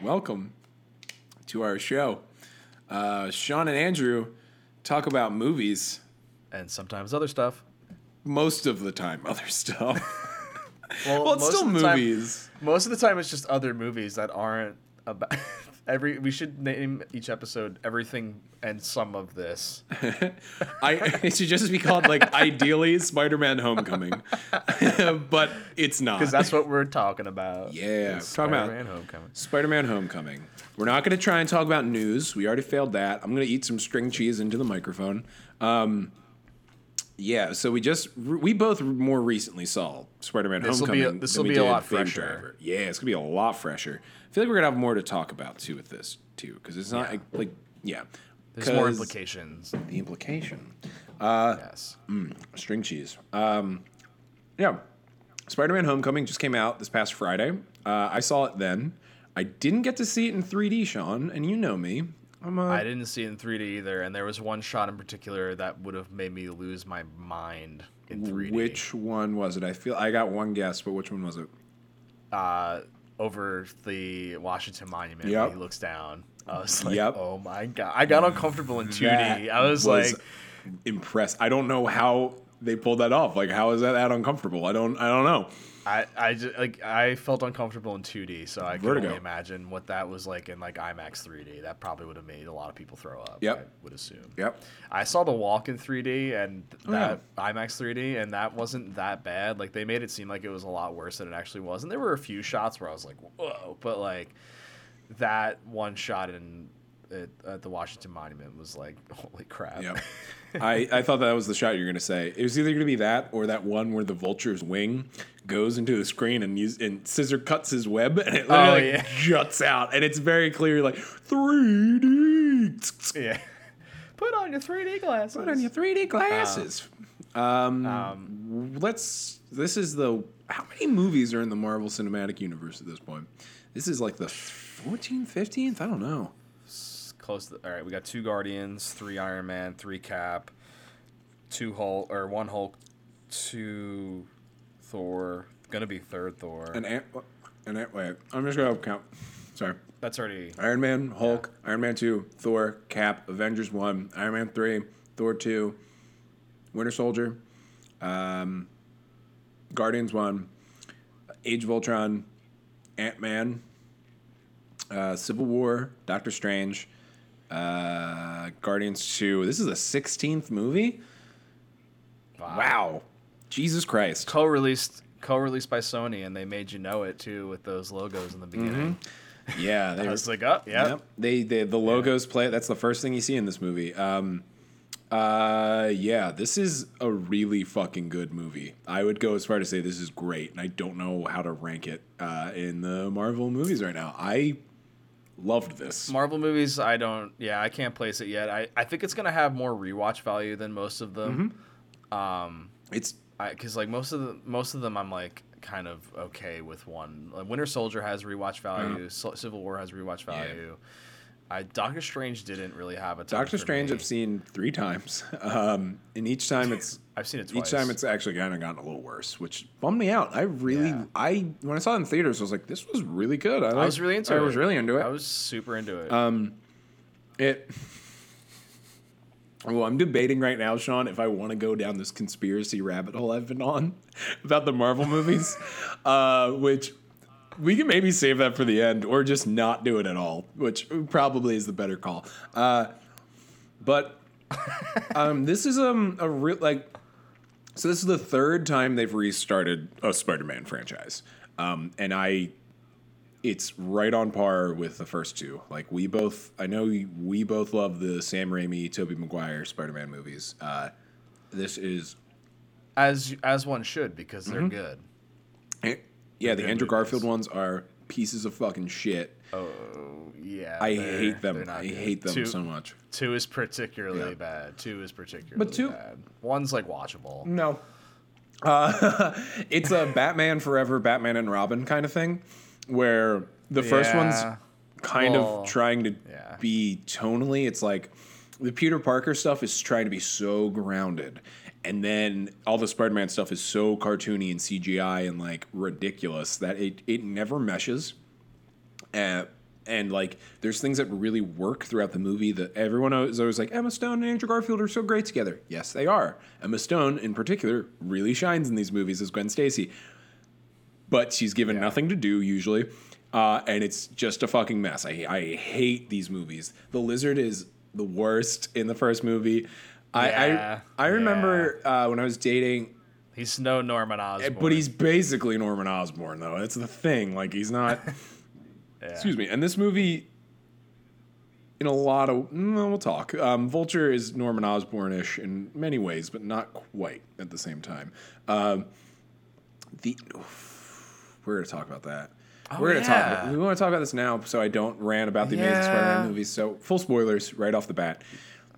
Welcome to our show. Uh, Sean and Andrew talk about movies and sometimes other stuff. most of the time, other stuff. Well, well, it's still the time- movies. most of the time, it's just other movies that aren't about. Every we should name each episode everything and some of this. I it should just be called like ideally Spider-Man: Homecoming, but it's not. because that's what we're talking about. Yeah, talking about- Spider-Man Homecoming. Spider-Man: Homecoming. We're not going to try and talk about news. We already failed that. I'm going to eat some string cheese into the microphone. Um, yeah, so we just we both more recently saw Spider-Man: This'll Homecoming. than we be a lot fresher. Driver. Yeah, it's gonna be a lot fresher. I feel like we're gonna have more to talk about too with this too, because it's not Yeah. like, like yeah. There's more implications. The implication. yes. string cheese. Um, yeah, Spider-Man: Homecoming just came out this past Friday. Uh, I saw it then. I didn't get to see it in 3D, Sean, and you know me. I'm a I didn't see it in 3D either, and there was one shot in particular that would have made me lose my mind in 3D. which one was it? I feel I got one guess, but which one was it? uh, over the Washington Monument Yep. he looks down. I was like, Yep. oh my god! I got uncomfortable in 2D. That I was, like, impressed. I don't know how they pulled that off. Like, how is that that uncomfortable? I don't. I don't know. I, I just like I felt uncomfortable in 2D, so I can only imagine what that was like in like IMAX 3D. That probably would have made a lot of people throw up. Yep. I would assume. Yep. I saw the walk in 3D and Oh, yeah. that IMAX 3D, and that wasn't that bad. Like they made it seem like it was a lot worse than it actually was. And there were a few shots where I was like, whoa, but like that one shot in at, at the Washington Monument was like, holy crap. Yep. I, I thought that was the shot you were gonna say. It was either gonna be that or that one where the vulture's wing goes into the screen and use, and scissor cuts his web and it literally Oh, like, yeah. juts out and it's very clear like 3D. yeah. Put on your 3D glasses. Put on your 3D glasses. Um, Um, let's. This is the. How many movies are in the Marvel Cinematic Universe at this point? This is like the 14th, 15th? I don't know. Close. To, all right, we got two Guardians, three Iron Man, three Cap, two Hulk or one Hulk, two Thor. Gonna be third Thor. An ant. An ant. Wait. I'm just gonna count. Sorry. That's already Iron Man, Hulk, Iron Man 2, Thor, Cap, Avengers 1, Iron Man 3, Thor 2, Winter Soldier, um, Guardians 1, Age of Ultron, Ant Man, uh, Civil War, Doctor Strange, uh, Guardians 2. This is the 16th movie? Wow. Jesus Christ. co-released co-released by Sony, and they made you know it too with those logos in the beginning. Yeah, they I was like, oh, yeah. Yep. They, they the logos play. That's the first thing you see in this movie. Um, uh, yeah, this is a really fucking good movie. I would go as far to say this is great, and I don't know how to rank it uh, in the Marvel movies right now. I loved this. Marvel movies, I don't. Yeah, I can't place it yet. I, I think it's gonna have more rewatch value than most of them. Um, It's because like most of the most of them, I'm like kind of okay with one. Like, Winter Soldier has rewatch value. Ci- Civil War has rewatch value. I Doctor Strange didn't really have a. Doctor Strange. I've seen three times, um, and each time it's I've seen it twice. each time it's actually kind of gotten a little worse, which bummed me out. I really, Yeah. I when I saw it in theaters, I was like, this was really good. I, I was really into I it. was really into it. I was super into it. Um, it. Well, I'm debating right now, Sean, if I want to go down this conspiracy rabbit hole I've been on about the Marvel movies, uh, which we can maybe save that for the end or just not do it at all, which probably is the better call. Uh, but um, this is um, a real like. So this is the third time they've restarted a Spider-Man franchise, um, and I it's right on par with the first two. Like we both, I know we both love the Sam Raimi, Tobey Maguire Spider-Man movies. Uh, this is, as as one should because they're Mm-hmm. good. eh, yeah, the good Andrew movies. Garfield ones are pieces of fucking shit. Oh yeah, I hate them. I good. hate them two, so much. Two is particularly Yeah. bad. Two is particularly but two- bad. One's like watchable. No. Uh, it's a Batman Forever, Batman and Robin kind of thing, where the first one's kind Well, of trying to yeah. be tonally. It's like the Peter Parker stuff is trying to be so grounded, and then all the Spider-Man stuff is so cartoony and CGI and like ridiculous that it it never meshes. Uh, and like there's things that really work throughout the movie that everyone is always like Emma Stone and Andrew Garfield are so great together. Yes, they are. Emma Stone in particular really shines in these movies as Gwen Stacy. But she's given Yeah. nothing to do usually. Uh, and it's just a fucking mess. I, I hate these movies. The lizard is the worst in the first movie. Yeah, I I, I remember uh, when I was dating He's no Norman Osborn. but he's basically Norman Osborn, though. That's the thing. Like he's not. Yeah. Excuse me. And this movie, in a lot of, no, we'll talk. Um, Vulture is Norman Osborn-ish in many ways, but not quite at the same time. Um, the we're gonna talk about that. Oh, we're gonna yeah. talk. We want to talk about this now, so I don't rant about the Amazing Spider-Man movies. So full spoilers right off the bat.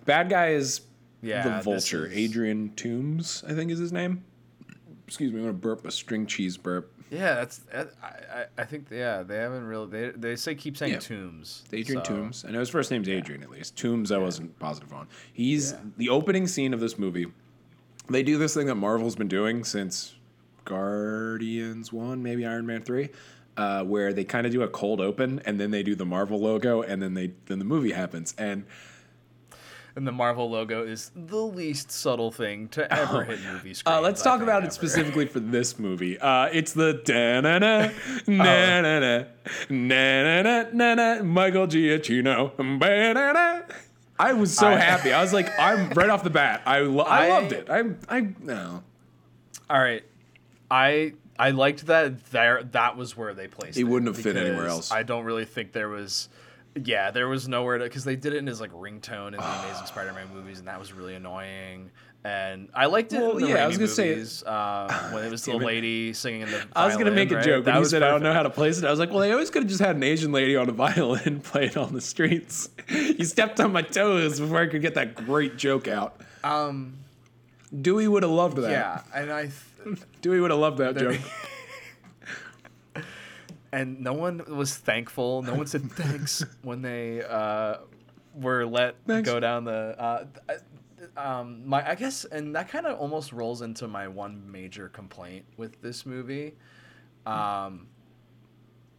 Bad guy is Yeah, the Vulture. is- Adrian Toombs, I think is his name. Excuse me, I'm gonna burp a string cheese burp. Yeah, that's. I, I, I think yeah, they haven't really. They they say keep saying Yeah. tombs. Adrian so- Toombs. I know his first name's Adrian at least. Toombs, I wasn't positive on. He's Yeah. the opening scene of this movie. They do this thing that Marvel's been doing since Guardians 1, maybe Iron Man 3, uh, where they kind of do a cold open and then they do the Marvel logo and then they then the movie happens. And And the Marvel logo is the least subtle thing to ever hit movie screens. uh, let's talk about ever. it specifically for this movie. Uh, it's the da na na na na na na na na na Michael Giacchino. ba-na-na. I was so I- happy. I was like, I'm right off the bat. I lo- I, I- loved it. I I no. All right, I I liked that there that was where they placed It it. wouldn't have fit anywhere else. I don't really think there was. Yeah, there was nowhere to because they did it in his like ringtone in the Amazing Spider-Man movies, and that was really annoying. And I liked it. Well, in the yeah, I was gonna say- movies, uh, when it was the lady singing in the. I was gonna make a joke right? That you was said I don't know how to place it. I was like, well, they always could have just had an Asian lady on a violin playing on the streets. you stepped on my toes before I could get that great joke out. Um. Dewey would have loved that. Yeah, and I. Th- Dewey would have loved that joke. And no one was thankful. No one said thanks when they uh, were let Thanks. go down the. Uh, um, my I guess, and that kind of almost rolls into my one major complaint with this movie, um,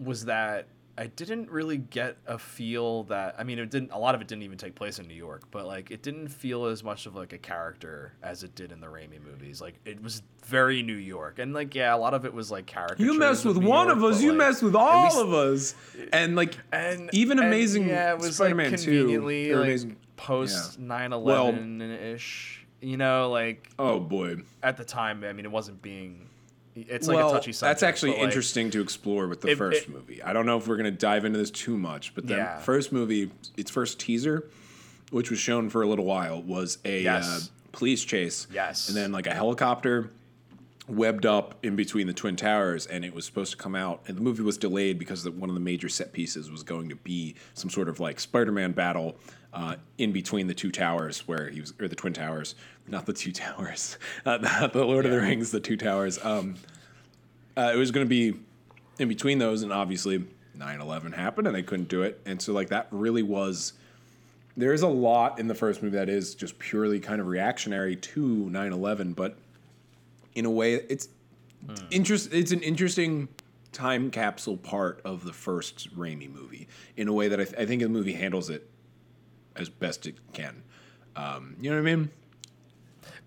was that I didn't really get a feel that I mean it didn't a lot of it didn't even take place in New York, but like it didn't feel as much of like a character as it did in the Raimi movies. Like it was very New York, and like yeah, a lot of it was like character. You mess with New one York, of us, you like, mess with all least- of us. And like and even and, Amazing yeah, it was Spider-Man like 2, conveniently or like Amazing- post yeah. 9/11 ish. You know, like oh boy. at the time, I mean, it wasn't being. It's like well, a touchy subject. that's actually like, interesting to explore with the it- first it- movie. I don't know if we're going to dive into this too much, but the Yeah. first movie, its first teaser, which was shown for a little while, was a Yes. uh, police chase. Yes. And then like a helicopter webbed up in between the twin towers and it was supposed to come out and the movie was delayed because the, one of the major set pieces was going to be some sort of like spider-man battle uh, in between the two towers where he was or the twin towers not the two towers uh, not the lord of the rings the two towers um, uh, it was going to be in between those and obviously 9-11 happened and they couldn't do it and so like that really was there is a lot in the first movie that is just purely kind of reactionary to 9-11 but in a way it's interest it's an interesting time capsule part of the first Raimi movie in a way that I, th- I think the movie handles it as best it can. Um, you know what I mean?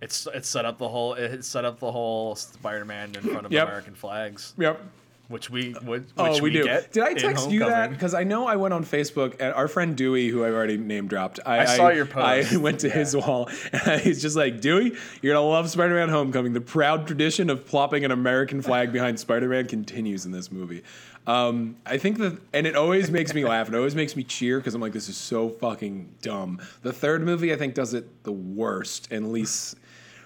It's it set up the whole it set up the whole Spider-Man in front of Yep. American flags, yep which we would. Which Oh, we, do. Get Did I text you that? Because I know I went on Facebook and our friend Dewey, who I've already name dropped. I, I saw your post. I went to his wall and he's just like, Dewey, you're gonna love Spider-Man: Homecoming. The proud tradition of plopping an American flag behind Spider-Man continues in this movie. Um, I think that, and it always makes me laugh. It always makes me cheer because I'm like, this is so fucking dumb. The third movie, I think, does it the worst and least.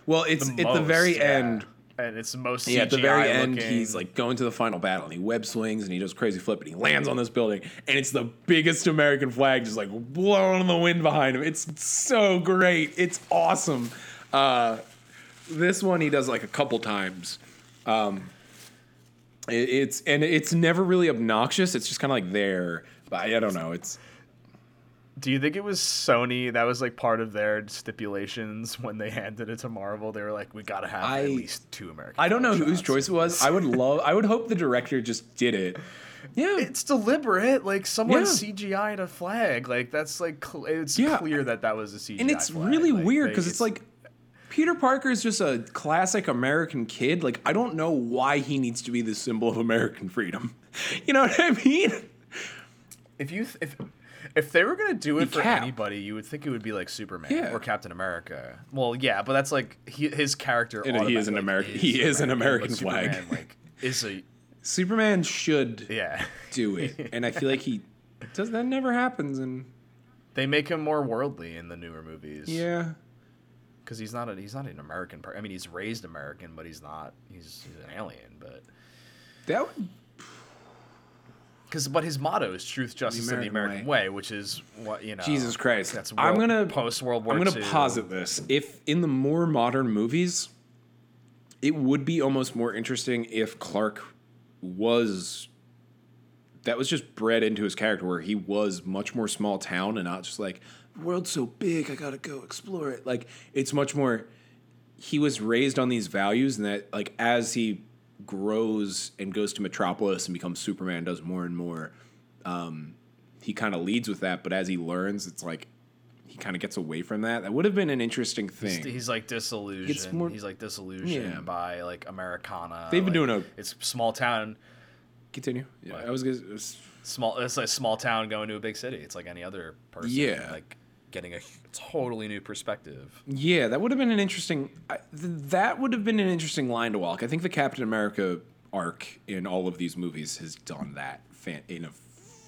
Well, it's at the very yeah. end. And it's most. Yeah, at the very CGI end, looking. he's like going to the final battle and he web swings and he does crazy flip and he lands on this building and it's the biggest American flag just like blowing in the wind behind him. It's so great. It's awesome. Uh, this one he does like a couple times. Um, it- it's and it's never really obnoxious. It's just kind of like there, but I, I don't know. It's Do you think it was Sony that was like part of their stipulations when they handed it to Marvel? They were like, "We gotta have I- at least two American." I don't know flag whose choice it was. I would love. I would hope the director just did it. Yeah, It's deliberate. Like someone Yeah. CGI'd a flag. Like that's like cl- it's Yeah. clear that that was a CGI. and it's flag. really Like, weird because it's like Peter Parker is just a classic American kid. Like I don't know why he needs to be the symbol of American freedom. You know what I mean? if you th- if if they were gonna do it Be for Cap. anybody, you would think it would be like Superman Yeah. or Captain America. Well, yeah, but that's like he, his character. And he is an automatically American- he is an American flag. Superman, like is a Superman should yeah. do it, and I feel like he does. That never happens, and They make him more worldly in the newer movies. yeah, because he's not a, he's not an American. Per- I mean, he's raised American, but he's not. He's, he's an alien. But that would because but his motto is truth, justice, and the American American way. which is what you know. Jesus Christ. That's I'm gonna post World War. I'm gonna II. posit this. If in the more modern movies, it would be almost more interesting if Clark was that was just bred into his character where he was much more small town and not just like world's so big I gotta go explore it. Like it's much more he was raised on these values and that like as he grows and goes to Metropolis and becomes Superman does more and more um, he kind of leads with that but as he learns it's like he kind of gets away from that that would have been an interesting thing he's like disillusioned. more- he's like disillusioned Yeah. by like Americana. They've been like, doing a- It's small town. continue yeah What? I was gonna it's- Small. It's like small town going to a big city. It's like any other person. Yeah. Like getting a totally new perspective. yeah that would have been an interesting I, th- that would have been an interesting line to walk I think the Captain America arc in all of these movies has done that fan, in a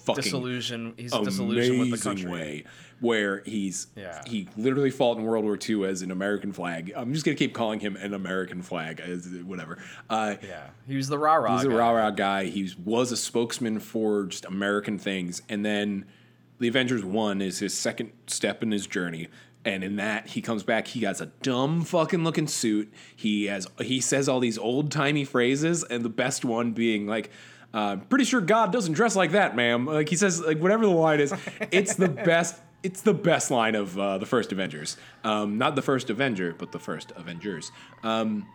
fucking Disillusion. He's disillusioned with the country. way where he's Yeah. he literally fought in World War II as an American flag. I'm just gonna keep calling him an American flag as whatever. Uh, Yeah. He was the rah rah. he's a rah rah guy. He was a spokesman for just American things, and then the Avengers One is his second step in his journey. And in that, he comes back. He has a dumb fucking looking suit. He has he says all these old timey phrases, and the best one being like, uh, "Pretty sure God doesn't dress like that, ma'am." Like he says, like whatever the line is, it's the best. It's the best line of uh, the first Avengers. Um, not the first Avenger, but the first Avengers. Um,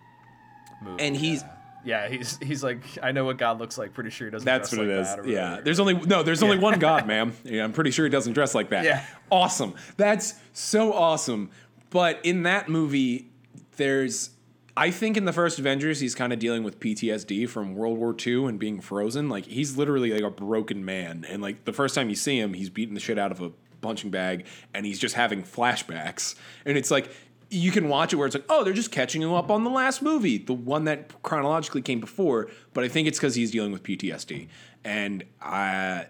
and he's yeah. Yeah, he's he's like, I know what God looks like. Pretty sure he doesn't. That's dress what like it is. that Yeah. whatever. There's only no. There's only one God, ma'am. Yeah, I'm pretty sure he doesn't dress like that. Yeah. Awesome. That's so awesome. But in that movie, there's. I think in the first Avengers, he's kind of dealing with PTSD from World War II and being frozen. Like he's literally like a broken man, and like the first time you see him, he's beating the shit out of a punching bag, and he's just having flashbacks. And it's like you can watch it where it's like, oh, they're just catching him up on the last movie, the one that chronologically came before. But I think it's because he's dealing with PTSD, and I,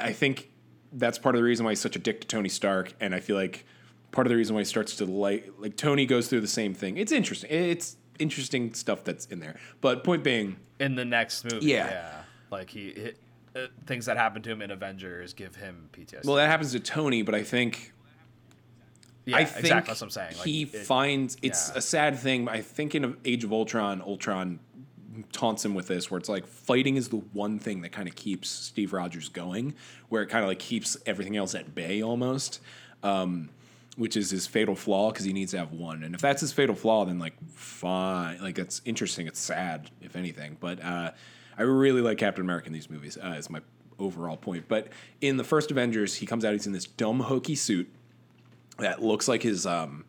I think that's part of the reason why he's such a dick to Tony Stark. And I feel like part of the reason why he starts to like like Tony goes through the same thing. It's interesting. It's interesting stuff that's in there. But point being, in the next movie. Yeah. Yeah, like he, it, uh, things that happen to him in Avengers give him PTSD. well, that happens to Tony, but I think yeah, I think exactly. That's what I'm saying. Like, he it- finds it's yeah. a sad thing. I think in Age of Ultron, Ultron taunts him with this, where it's like fighting is the one thing that kind of keeps Steve Rogers going, where it kind of like keeps everything else at bay almost. Um, which is his fatal flaw because he needs to have one, and if that's his fatal flaw, then like fine, like it's interesting. It's sad, if anything, but uh, I really like Captain America in these movies. Uh, is my overall point. But in the first Avengers, he comes out. He's in this dumb hokey suit that looks like his um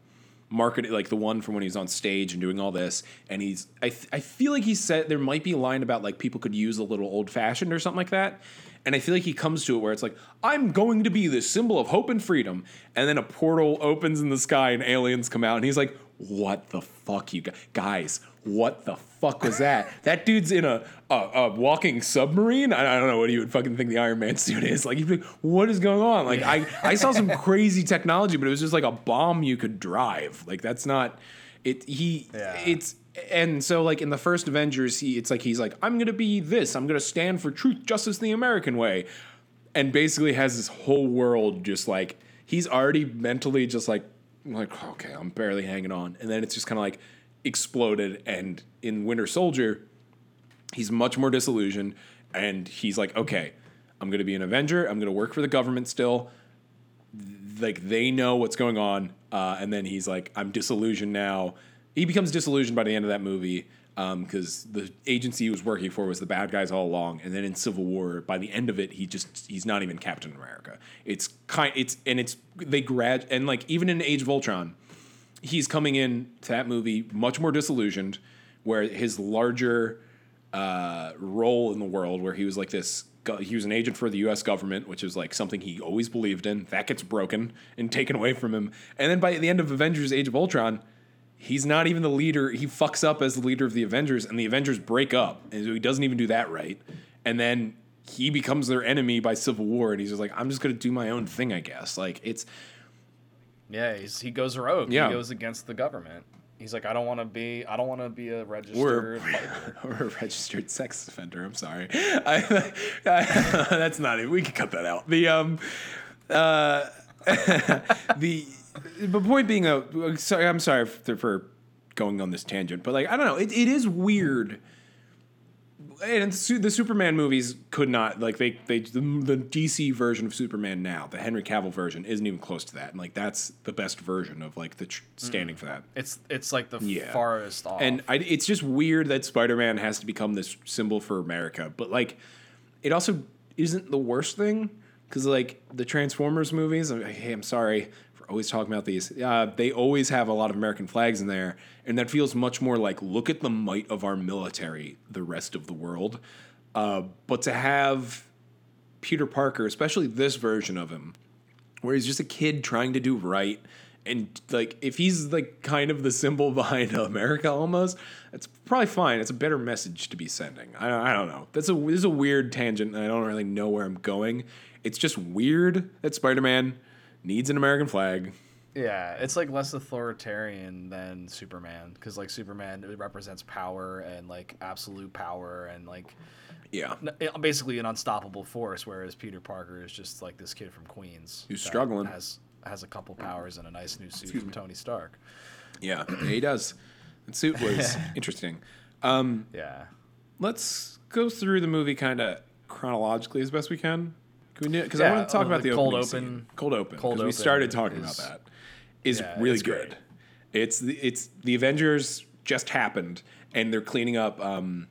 market like the one from when he's on stage and doing all this and he's I, th- I feel like he said there might be a line about like people could use a little old fashioned or something like that and I feel like he comes to it where it's like I'm going to be the symbol of hope and freedom and then a portal opens in the sky and aliens come out and he's like what the fuck you guys guys what the fuck was that? That dude's in a a, a walking submarine? I, I don't know what you would fucking think the Iron Man suit is. Like like what is going on? Like I I saw some crazy technology but it was just like a bomb you could drive. Like that's not it he Yeah. it's and so like in the first Avengers he it's like he's like I'm gonna be this. I'm gonna stand for truth justice the American way. And basically has this whole world just like he's already mentally just like like okay I'm barely hanging on. And then it's just kind of like exploded and in Winter Soldier he's much more disillusioned and he's like okay I'm going to be an Avenger I'm going to work for the government still like they know what's going on, uh, and then he's like, "I'm disillusioned now." He becomes disillusioned by the end of that movie because the agency he was working for was the bad guys all along, and then in Civil War, by the end of it, he just he's not even Captain America. It's kind, it's and it's they grad and like even in Age of Ultron, he's coming in to that movie much more disillusioned, where his larger uh, role in the world, where he was like this, he was an agent for the U.S. government, which is like something he always believed in. That gets broken and taken away from him, and then by the end of Avengers: Age of Ultron, he's not even the leader. He fucks up as the leader of the Avengers, and the Avengers break up, and so he doesn't even do that right. And then he becomes their enemy by Civil War, and he's just like, I'm just gonna do my own thing, I guess. Like it's Yeah, he's, he goes rogue. Yeah. He goes against the government. He's like, I don't want to be. I don't want to be a registered. fighter." or a registered sex offender. I'm sorry. I, I- that's not it. We can cut that out. The um, uh, the the point being, uh, sorry, I'm sorry for, for going on this tangent, but like I don't know, it, it is weird. And the the Superman movies could not like they they the, the DC version of Superman now the Henry Cavill version isn't even close to that and like that's the best version of like the tr- standing mm. for that It's it's like the Yeah. farthest off. and I, it's just weird that Spider-Man has to become this symbol for America, but like, it also isn't the worst thing because like the Transformers movies. I'm, hey, I'm sorry always talking about these. Uh, they always have a lot of American flags in there, and that feels much more like look at the might of our military, the rest of the world. Uh, but to have Peter Parker, especially this version of him, where he's just a kid trying to do right and like if he's like kind of the symbol behind America almost, it's probably fine. It's a better message to be sending. I, I don't know. That's a this is a weird tangent. And I don't really know where I'm going. It's just weird that Spider-Man needs an American flag. yeah, it's like less authoritarian than Superman because like Superman it represents power and like absolute power and like Yeah, n- basically an unstoppable force, whereas Peter Parker is just like this kid from Queens Who's struggling. has has a couple powers and a nice new suit from Tony Stark. yeah, yeah he does. That suit was interesting. Um, Yeah. let's go through the movie kind of chronologically as best we can. Can we do Because Yeah, I want to talk about the the cold open- scene. Cold open. cold Because we started talking is- about that. Is Yeah, really it's good. great. It's the it's the Avengers just happened and they're cleaning up um,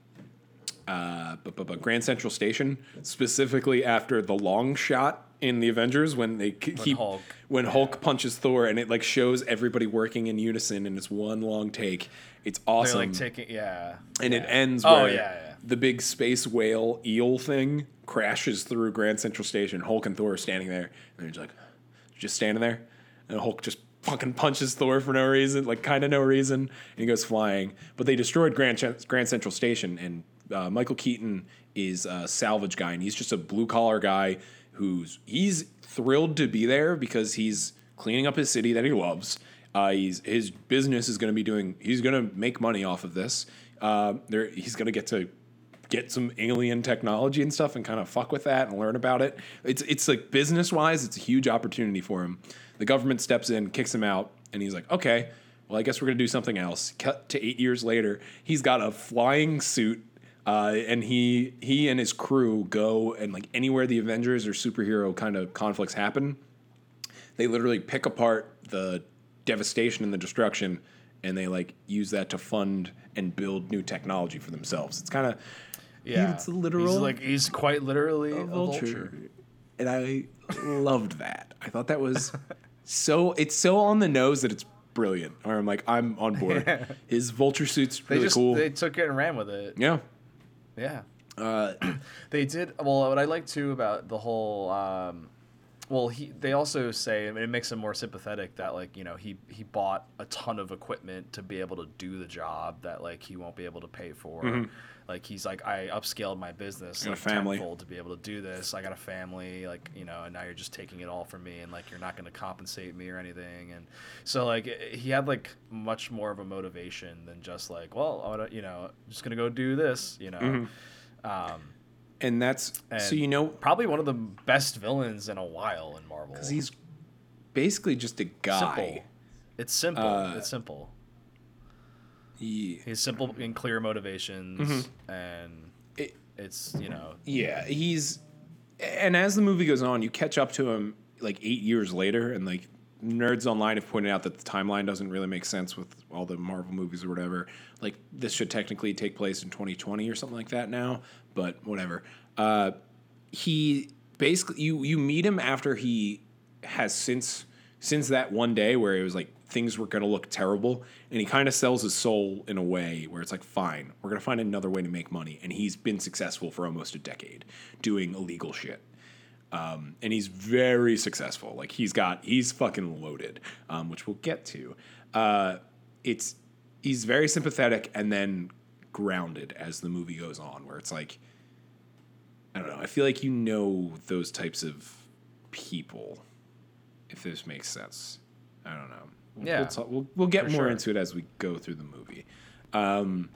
uh, bu- bu- bu- Grand Central Station specifically after the long shot in the Avengers when they keep Hulk- when Hulk punches Thor and it like shows everybody working in unison and it's one long take. It's awesome. They're like taking yeah. and it ends Oh, where yeah, yeah. The big space whale eel thing crashes through Grand Central Station. Hulk and Thor are standing there, and they're like, just standing there, and Hulk just fucking punches Thor for no reason, like kind of no reason, and he goes flying. But they destroyed Grand Ch- Grand Central Station, and uh, Michael Keaton is a salvage guy, and he's just a blue collar guy who's he's thrilled to be there because he's cleaning up his city that he loves. Uh, he's his business is going to be doing. He's going to make money off of this. Uh, there, he's going to get to get some alien technology and stuff and kind of fuck with that and learn about it. It's it's like business wise, it's a huge opportunity for him. The government steps in, kicks him out, and he's like, okay, well, I guess we're gonna do something else. Cut to eight years later, he's got a flying suit. Uh, and he he and his crew go and like anywhere the Avengers or superhero kind of conflicts happen, they literally pick apart the devastation and the destruction and they like use that to fund and build new technology for themselves. It's kind of Yeah. it's literal He's like he's quite literally a a vulture. vulture. And I loved that. I thought that was so it's so on the nose that it's brilliant. Or I'm like I'm on board. His vulture suit's They really just cool. they took it and ran with it. yeah. Yeah. Uh, They did well. What I like too about the whole, um, well, he they also say and it makes him more sympathetic that like you know he he bought a ton of equipment to be able to do the job that like he won't be able to pay for. Like he's like I upscaled my business Mm-hmm. a like, family. tenfold to be able to do this. I got a family, like you know, and now you're just taking it all from me, and like you're not going to compensate me or anything. And so like he had like much more of a motivation than just like, well, I wanna, you know, just gonna go do this, you know. Mm-hmm. Um, and that's so you know probably one of the best villains in a while in Marvel. because he's basically just a guy. simple. It's simple. Uh, it's simple. He, He's simple and clear motivations, and it, it's you know Yeah, he's and as the movie goes on, you catch up to him. like eight years later, and like nerds online have pointed out that the timeline doesn't really make sense with all the Marvel movies or whatever. Like this should technically take place in 2020 or something like that now, but whatever. Uh, he basically you you meet him after he has since since that one day where it was like things were going to look terrible and he kind of sells his soul in a way where it's like fine we're going to find another way to make money and he's been successful for almost a decade doing illegal shit um, and he's very successful like he's got he's fucking loaded um, which we'll get to uh, it's he's very sympathetic and then grounded as the movie goes on where it's like i don't know i feel like you know those types of people if this makes sense. I don't know. We'll, Yeah, we'll, talk, we'll, we'll get more sure. into it as we go through the movie. Um,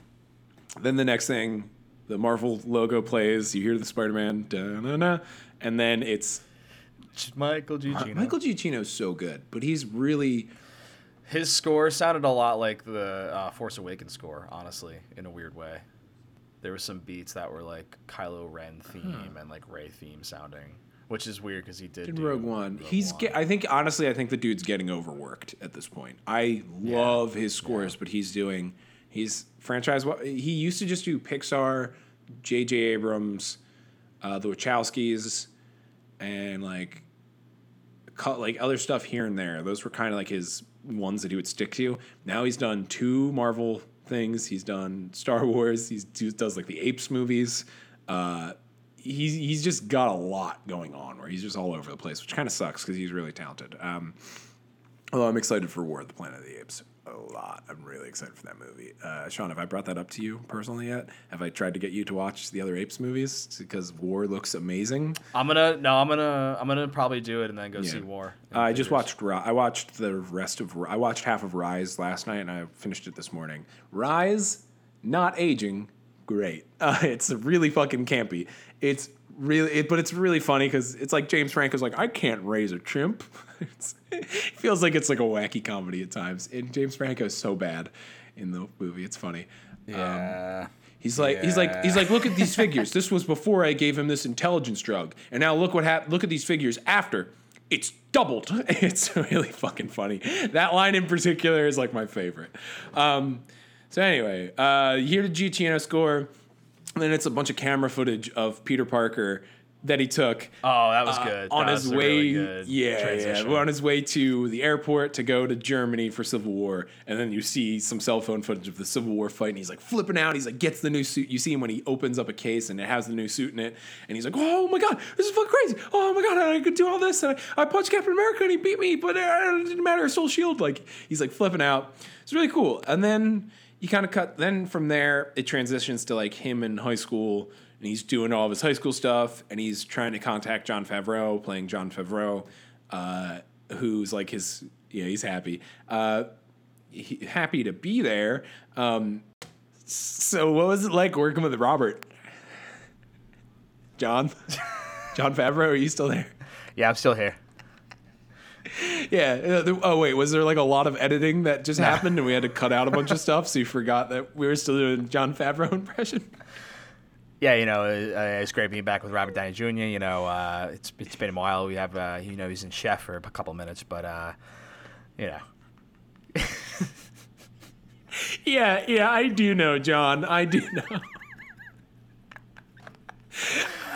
then the next thing, the Marvel logo plays. You hear the Spider Man, and then it's Michael Giacchino. Michael Giacchino's so good, but he's really His score sounded a lot like the uh, Force Awakens score, honestly, in a weird way. There were some beats that were like Kylo Ren theme and like Rey theme sounding, which is weird because he did in do Rogue One. Rogue he's One. Get, I think honestly, I think the dude's getting overworked at this point. I love his scores, but he's doing he's franchise. What he used to just do Pixar, J.J. Abrams, uh, the Wachowskis, and like cut like other stuff here and there. Those were kind of like his ones that he would stick to. Now he's done two Marvel things. He's done Star Wars. Do, does like the Apes movies. Uh, he's he's just got a lot going on where he's just all over the place, which kind of sucks because he's really talented. Um, although I'm excited for War of the Planet of the Apes a lot. I'm really excited for that movie. Uh, Sean, have I brought that up to you personally yet? Have I tried to get you to watch the other Apes movies because War looks amazing? I'm gonna no, I'm gonna I'm gonna probably do it and then go see War. Uh, I just watched. I watched the rest of. I watched half of Rise last night, and I finished it this morning. Rise, not aging, great. Uh, it's really fucking campy. It's really, it, but it's really funny because it's like James Franco's like, I can't raise a chimp. it's, it feels like it's like a wacky comedy at times, and James Franco's so bad in the movie. It's funny. Um, Yeah. He's like, he's like, he's like, look at these figures. This was before I gave him this intelligence drug, and now look what happened. Look at these figures after. It's doubled. It's really fucking funny. That line in particular is like my favorite. Um, so anyway, uh, hear the Giacchino score, and then it's a bunch of camera footage of Peter Parker that he took oh, that was uh, good. on That his was a way. really good yeah, yeah, transition. we're on his way to the airport to go to Germany for Civil War, and then you see some cell phone footage of the Civil War fight, and he's like flipping out. He's like gets the new suit. You see him when he opens up a case and it has the new suit in it, and he's like, "Oh my god, this is fucking crazy! Oh my god, I could do all this, and I, I punched Captain America and he beat me, but uh, it didn't matter. I stole Shield." Like he's like flipping out. It's really cool, and then you kind of cut. Then from there, it transitions to like him in high school and he's doing all of his high school stuff, and he's trying to contact Jon Favreau, playing Jon Favreau, uh, who's like his, yeah, he's happy, uh, he, happy to be there. Um, so, what was it like working with Robert? John, Jon Favreau, are you still there? Yeah, I'm still here. Yeah. uh, Oh wait, was there like a lot of editing that just happened, and we had to cut out a bunch of stuff, so you forgot that we were still doing Jon Favreau impression? Yeah, you know, uh, it's great being back with Robert Downey Jr. You know, uh, it's it's been a while. We have, uh, you know, he's in Chef for a couple minutes, but uh, you know, Yeah, yeah, I do know, John. I do know.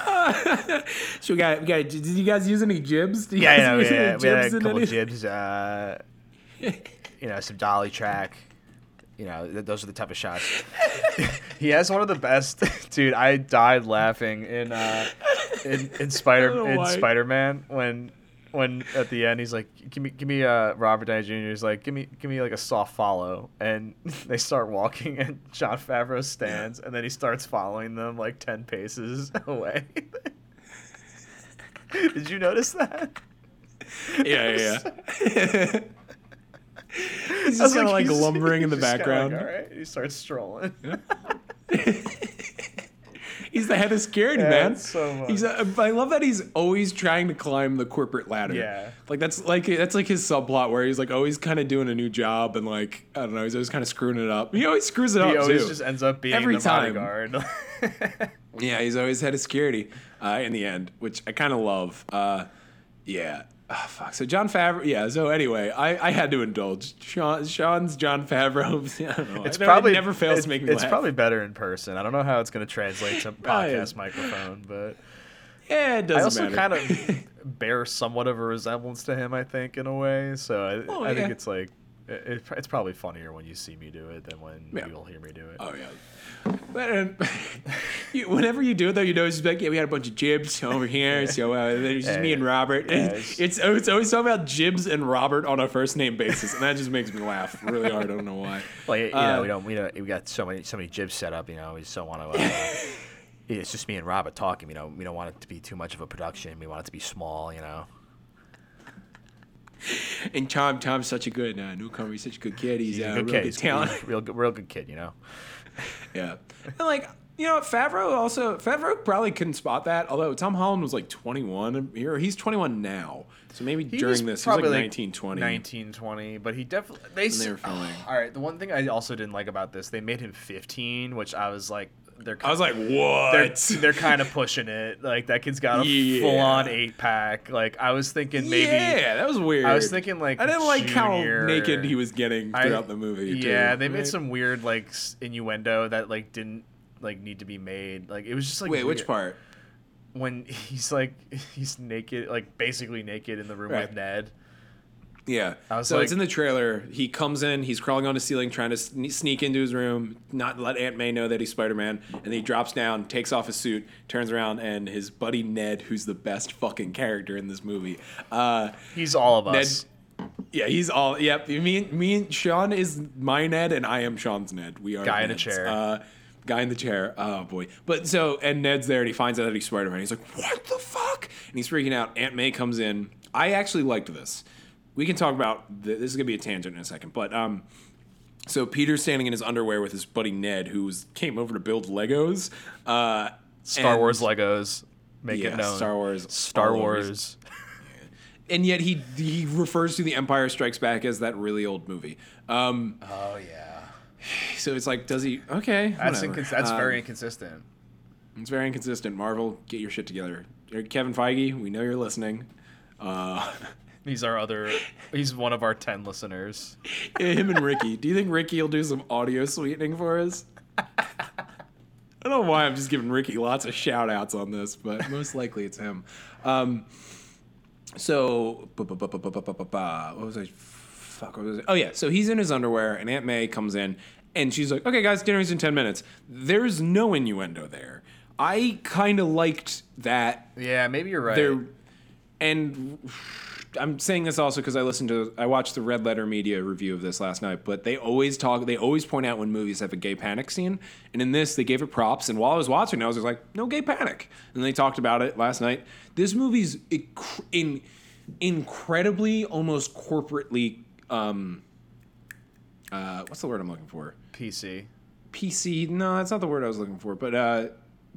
so we got, we got. Did you guys use any jibs? Did you yeah, you guys know, use we had, we had a couple any- jibs. Uh, you know, some dolly track. You know, th- those are the type of shots. he has one of the best, dude. I died laughing in uh, in in Spider in. Spider Man when when at the end he's like, give me give me uh Robert Downey Jr. He's like, give me give me like a soft follow, and they start walking, and Jon Favreau stands, and then he starts following them like ten paces away. Did you notice that? Yeah, yeah, yeah. He's just kind of like he's- lumbering in the he's just kinda background. Like, All right, he starts strolling. He's the head of security, Yeah, man. so much. He's. uh, I love that he's always trying to climb the corporate ladder. Yeah. like that's like that's like his subplot where he's like always kind of doing a new job and like I don't know, he's always kind of screwing it up. He always screws it he up He always too. just ends up being Every the time. bodyguard. Yeah, he's always head of security uh, in the end, which I kind of love. Uh, yeah. Oh, fuck. So Jon Favreau, yeah. So anyway, I, I had to indulge. Sean, Sean's Jon Favreau. I don't know. It's probably it never fails it- to make me It's laugh. probably better in person. I don't know how it's going to translate to podcast microphone, but yeah, it doesn't I also matter. kind of bear somewhat of a resemblance to him. I think in a way. So I, Oh, I think it's like it, it- it's probably funnier when you see me do it than when Yeah. you'll hear me do it. Oh yeah. But um, you, whenever you do it, though, you know it's like, yeah, we had a bunch of jibs over here, so uh, there's just me and Robert. Yeah, it's, it's- it's always talking about jibs and Robert on a first name basis, and that just makes me laugh really hard. I don't know why. Like you Uh, know, we don't we don't we got so many so many jibs set up. You know, we just don't want to. Uh, it's just me and Robert talking. You know, we don't want it to be too much of a production. We want it to be small. You know. And Tom, Tom's such a good uh, newcomer. He's such a good kid. He's, He's uh, a real good good kid. He's talent. he's real good, real good kid. You know. Yeah. And like, you know, Favreau also Favreau probably couldn't spot that. Although Tom Holland was like 21 here, he's 21 now. So maybe He during this, he was like probably 19, 20. 19, 20, but he definitely they, they were filming. all right, the one thing I also didn't like about this, they made him 15, which I was like they're I was like, they're, what? they're kind of pushing it. Like that kid's got a Yeah. full on eight pack. Like I was thinking maybe yeah, that was weird. I was thinking like I didn't like junior- how naked he was getting I- throughout the movie. Yeah, too, they made some weird like innuendo that like didn't like need to be made. Like it was just like Wait, which part? when he's like he's naked, like basically naked in the room Right. with Ned. Yeah. I was so it's in the trailer. He comes in, he's crawling on the ceiling, trying to sneak into his room, not let Aunt May know that he's Spider Man. And then he drops down, takes off his suit, turns around, and his buddy Ned, who's the best fucking character in this movie. Uh, He's all of Ned, us. yeah, he's all. Yep. Me, and- me, and Sean is my Ned, and I am Sean's Ned. We are Guy in a chair. Uh, guy in the chair. Oh boy. But so, and Ned's there, and he finds out that he's Spider Man. He's like, "What the fuck?" And he's freaking out. Aunt May comes in. I actually liked this. We can talk about th- this. Is gonna be a tangent in a second, but um. So Peter's standing in his underwear with his buddy Ned, who's came over to build Legos. Uh, Star and- Wars Legos. Make Yeah, it known. Star Wars Star all over his- Wars. and yet he he refers to the Empire Strikes Back as that really old movie. Um, Oh yeah. so it's like, does he? Okay, That's whatever. incons- that's Um, very inconsistent. It's very inconsistent. Marvel, get your shit together. Uh, Kevin Feige, we know you're listening. Uh, He's our other. He's one of our ten listeners. Him and Ricky. Do you think Ricky will do some audio sweetening for us? I don't know why I'm just giving Ricky lots of shout outs on this, but most likely it's him. Um, so, what was I? Fuck, what was I? Oh, yeah. So he's in his underwear, and Aunt May comes in, and she's like, okay, guys, dinner's in 10 minutes. There's no innuendo there. I kind of liked that. Yeah, maybe you're right. There, and I'm saying this also because I listened to I watched the Red Letter Media review of this last night, but they always talk they always point out when movies have a gay panic scene. And in this they gave it props and while I was watching I was just like, no gay panic. And they talked about it last night. This movie's in incredibly almost corporately um uh what's the word I'm looking for? PC. PC. No, that's not the word I was looking for. But uh,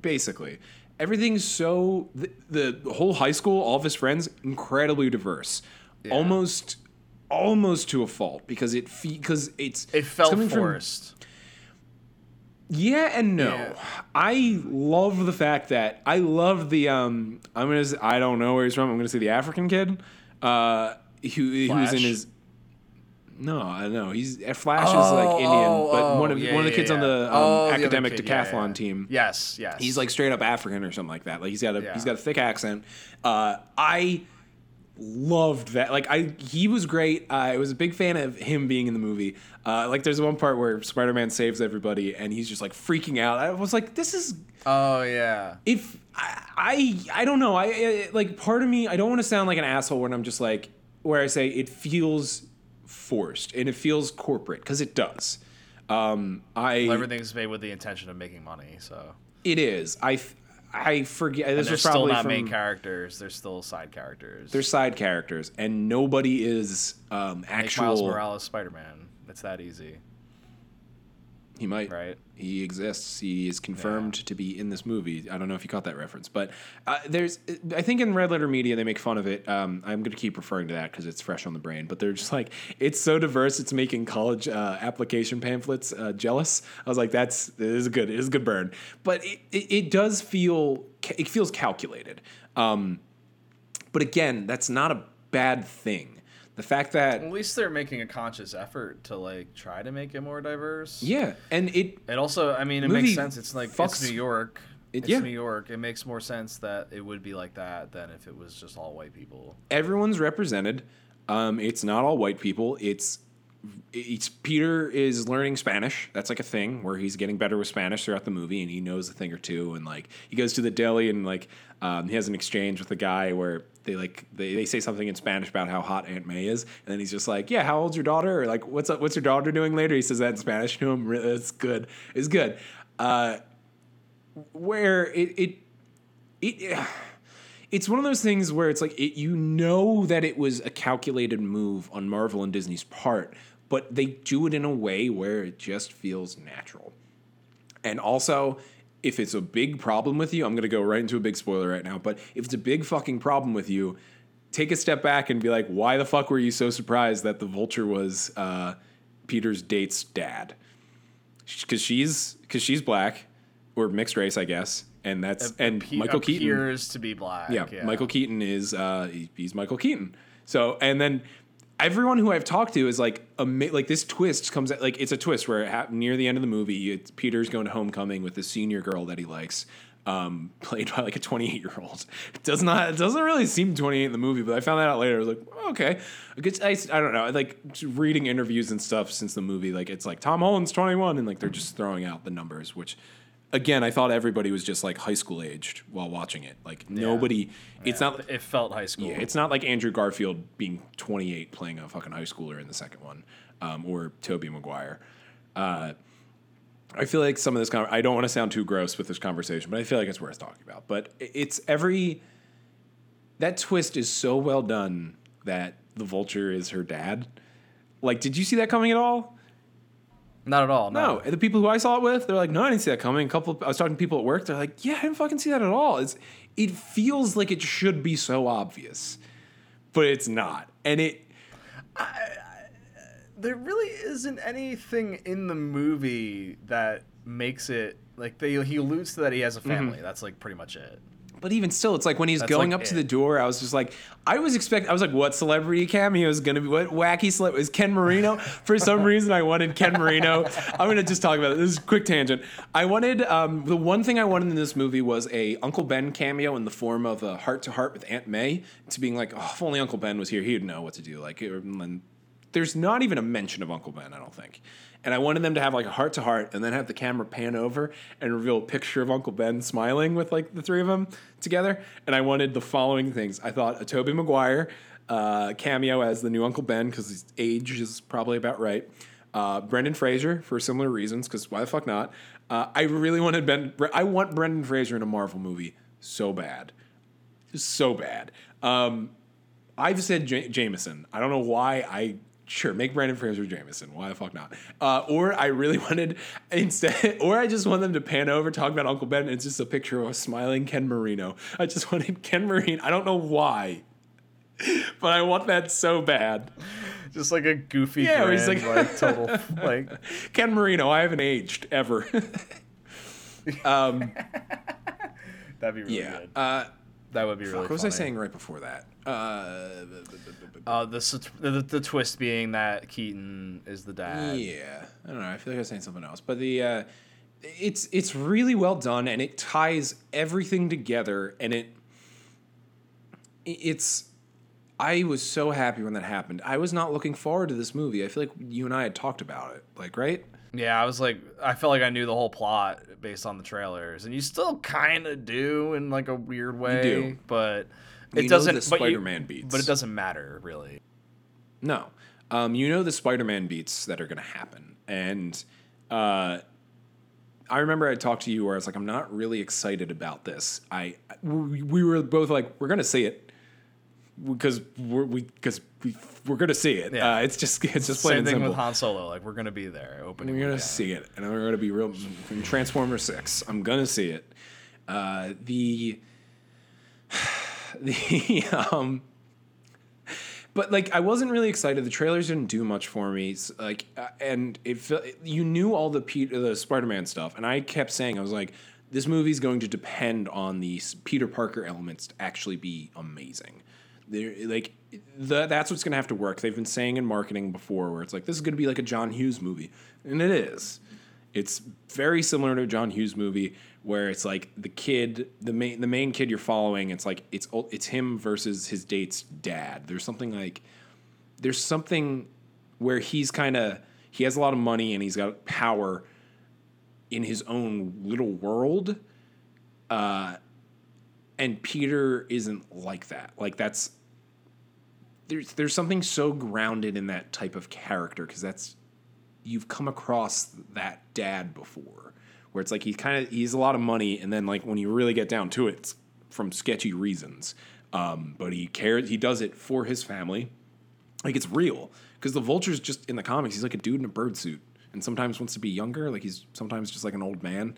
basically, everything's so the, the whole high school, all of his friends, incredibly diverse, almost almost to a fault because it because it's It it's felt from- forced. yeah and no. Yeah. I love the fact that I love the um. I'm gonna. I don't know where he's from. I'm gonna say the African kid. Uh, who who's in his. No, I know he's Flash is like Oh, Indian, oh, but one oh, of yeah, one of the yeah, kids on the um, Oh, the academic kid, decathlon yeah. team. Yes, yes. He's like straight up African or something like that. Like he's got a Yeah. he's got a thick accent. Uh, I loved that. Like I he was great. I was a big fan of him being in the movie. Uh, like there's one part where Spider-Man saves everybody and he's just like freaking out. I was like, this is Oh yeah. if I I, I don't know. I, I like part of me. I don't want to sound like an asshole when I'm just like where I say it feels forced and it feels corporate because it does. Um, I Well, everything's made with the intention of making money. So it is. I I forget. This and still not from, main characters. They're still side characters. They're side characters, and nobody is um, Make Miles. Morales Spider Man. It's that easy, He might. right? He exists. He is confirmed to be in this movie. I don't know if you caught that reference, but uh, there's. I think in Red Letter Media they make fun of it. Um, I'm going to keep referring to that because it's fresh on the brain. But they're just like it's so diverse. It's making college uh, application pamphlets uh, jealous. I was like, that's it is a good. It is a good burn. But it, it, it does feel. It feels calculated. Um, but again, that's not a bad thing. The fact that At least they're making a conscious effort to like try to make it more diverse. yeah, and it It also, I mean, it makes sense. It's like fucks- it's New York. It- it's yeah. New York. It makes more sense that it would be like that than if it was just all white people. everyone's represented. Um, it's not all white people. It's it's Peter is learning Spanish. That's like a thing where he's getting better with Spanish throughout the movie, and he knows a thing or two. And like he goes to the deli and like um, he has an exchange with a guy where they like they, they say something in Spanish about how hot Aunt May is, and then he's just like, "Yeah, how old's your daughter?" Or like, "What's up? What's your daughter doing later?" He says that in Spanish to him. It's good. It's good. Uh, where it it it it's one of those things where it's like it, you know that it was a calculated move on Marvel and Disney's part, but they do it in a way where it just feels natural. And also, if it's a big problem with you, I'm going to go right into a big spoiler right now, but if it's a big fucking problem with you, take a step back and be like, why the fuck were you so surprised that the vulture was uh, Peter's date's dad? Because she's because she's black or mixed race, I guess, and that's and Pe- Michael Keaton appears to be black. yeah, Michael Keaton is uh, he's Michael Keaton. So and then everyone who I've talked to is like like this twist comes at like it's a twist where near the end of the movie, it's, Peter's going to homecoming with the senior girl that he likes. Um, played by like a 28 year old. Does not. It doesn't really seem 28 in the movie, but I found that out later. I was like, okay, it's, I, I don't know. Like reading interviews and stuff since the movie, like it's like Tom Holland's 21, and like they're just throwing out the numbers, which again, I thought everybody was just like high school aged while watching it. Like nobody. It's Yeah, not. It felt high school. Yeah, it's not like Andrew Garfield being 28 playing a fucking high schooler in the second one, um, or Tobey Maguire. Uh, I feel like some of this. Con- I don't want to sound too gross with this conversation, but I feel like it's worth talking about. But it's every. That twist is so well done that the vulture is her dad. Like, did you see that coming at all? Not at all. No, No. the people who I saw it with, they're like, "No, I didn't see that coming." A couple, I was talking to people at work. They're like, "Yeah, I didn't fucking see that at all." It's, it feels like it should be so obvious, but it's not, and it. There really isn't anything in the movie that makes it like they, he alludes to that he has a Mm-hmm. family. That's like pretty much it. But even still, it's like when he's That's going like up to the door, I was just like, I was expect, I was like, what celebrity cameo is gonna be? What wacky celeb is Ken Marino? For some reason, I wanted Ken Marino. I'm gonna just talk about it. This is a quick tangent. I wanted um, the one thing I wanted in this movie was a Uncle Ben cameo in the form of a heart to heart with Aunt May, to being like, oh, if only Uncle Ben was here, he'd know what to do. Like, it- there's not even a mention of Uncle Ben, I don't think. And I wanted them to have like a heart to heart and then have the camera pan over and reveal a picture of Uncle Ben smiling with like the three of them together. And I wanted the following things. I thought a Tobey Maguire uh, cameo as the new Uncle Ben because his age is probably about right. Uh, Brendan Fraser for similar reasons because why the fuck not? Uh, I really wanted Ben. I want Brendan Fraser in a Marvel movie so bad, so bad. Um, I've said J- Jameson. I don't know why. I sure make Brendan Fraser Jameson. Why the fuck not? Uh, or I really wanted instead, or I just want them to pan over, talk about Uncle Ben, and it's just a picture of a smiling Ken Marino. I just wanted Ken Marino. I don't know why, but I want that so bad. Just like a goofy, Yeah, yeah, he's like, like- like total like Ken Marino. I haven't aged ever. um, that'd be really yeah. good. Uh, That would be really. what was I funny. saying right before that? Uh, Uh, the, s- the the twist being that Keaton is the dad. Yeah, I don't know. I feel like I was saying something else, but the uh, it's it's really well done, and it ties everything together, and it it's. I was so happy when that happened. I was not looking forward to this movie. I feel like you and I had talked about it, like right. Yeah, I was like, I felt like I knew the whole plot based on the trailers, and you still kind of do in like a weird way. do. but it know doesn't. the but you- Spider-Man beats. but it doesn't matter really. No. Um, you know the Spider-Man beats that are going to happen, and uh, I remember I talked to you where I was like, I'm not really excited about this. I we, we were both like, we're going to see it because we're we because we we're going to see it. Yeah. Uh, it's just it's just plain Same thing simple. with Han Solo. Like we're gonna be there opening. We're gonna see it, and we're gonna be real in Transformer Six. I'm gonna see it. Uh, the the um, but like I wasn't really excited. The trailers didn't do much for me. Like, uh, and it you knew all the Peter, the Spider-Man stuff, and I kept saying I was like, this movie's going to depend on the s- Peter Parker elements to actually be amazing. They're like the, that's what's going to have to work. They've been saying in marketing before, where it's like this is going to be like a John Hughes movie, and it is. It's very similar to a John Hughes movie where it's like the kid, the main the main kid you're following. It's like it's it's him versus his date's dad. There's something like there's something where he's kind of he has a lot of money and he's got power in his own little world. Uh, and Peter isn't like that. Like that's there's there's something so grounded in that type of character because that's you've come across that dad before where it's like he kind of he's a lot of money and then like when you really get down to it it's from sketchy reasons. Um, but he cares he does it for his family. Like it's real because the vulture's just in the comics he's like a dude in a bird suit and sometimes wants to be younger like he's sometimes just like an old man.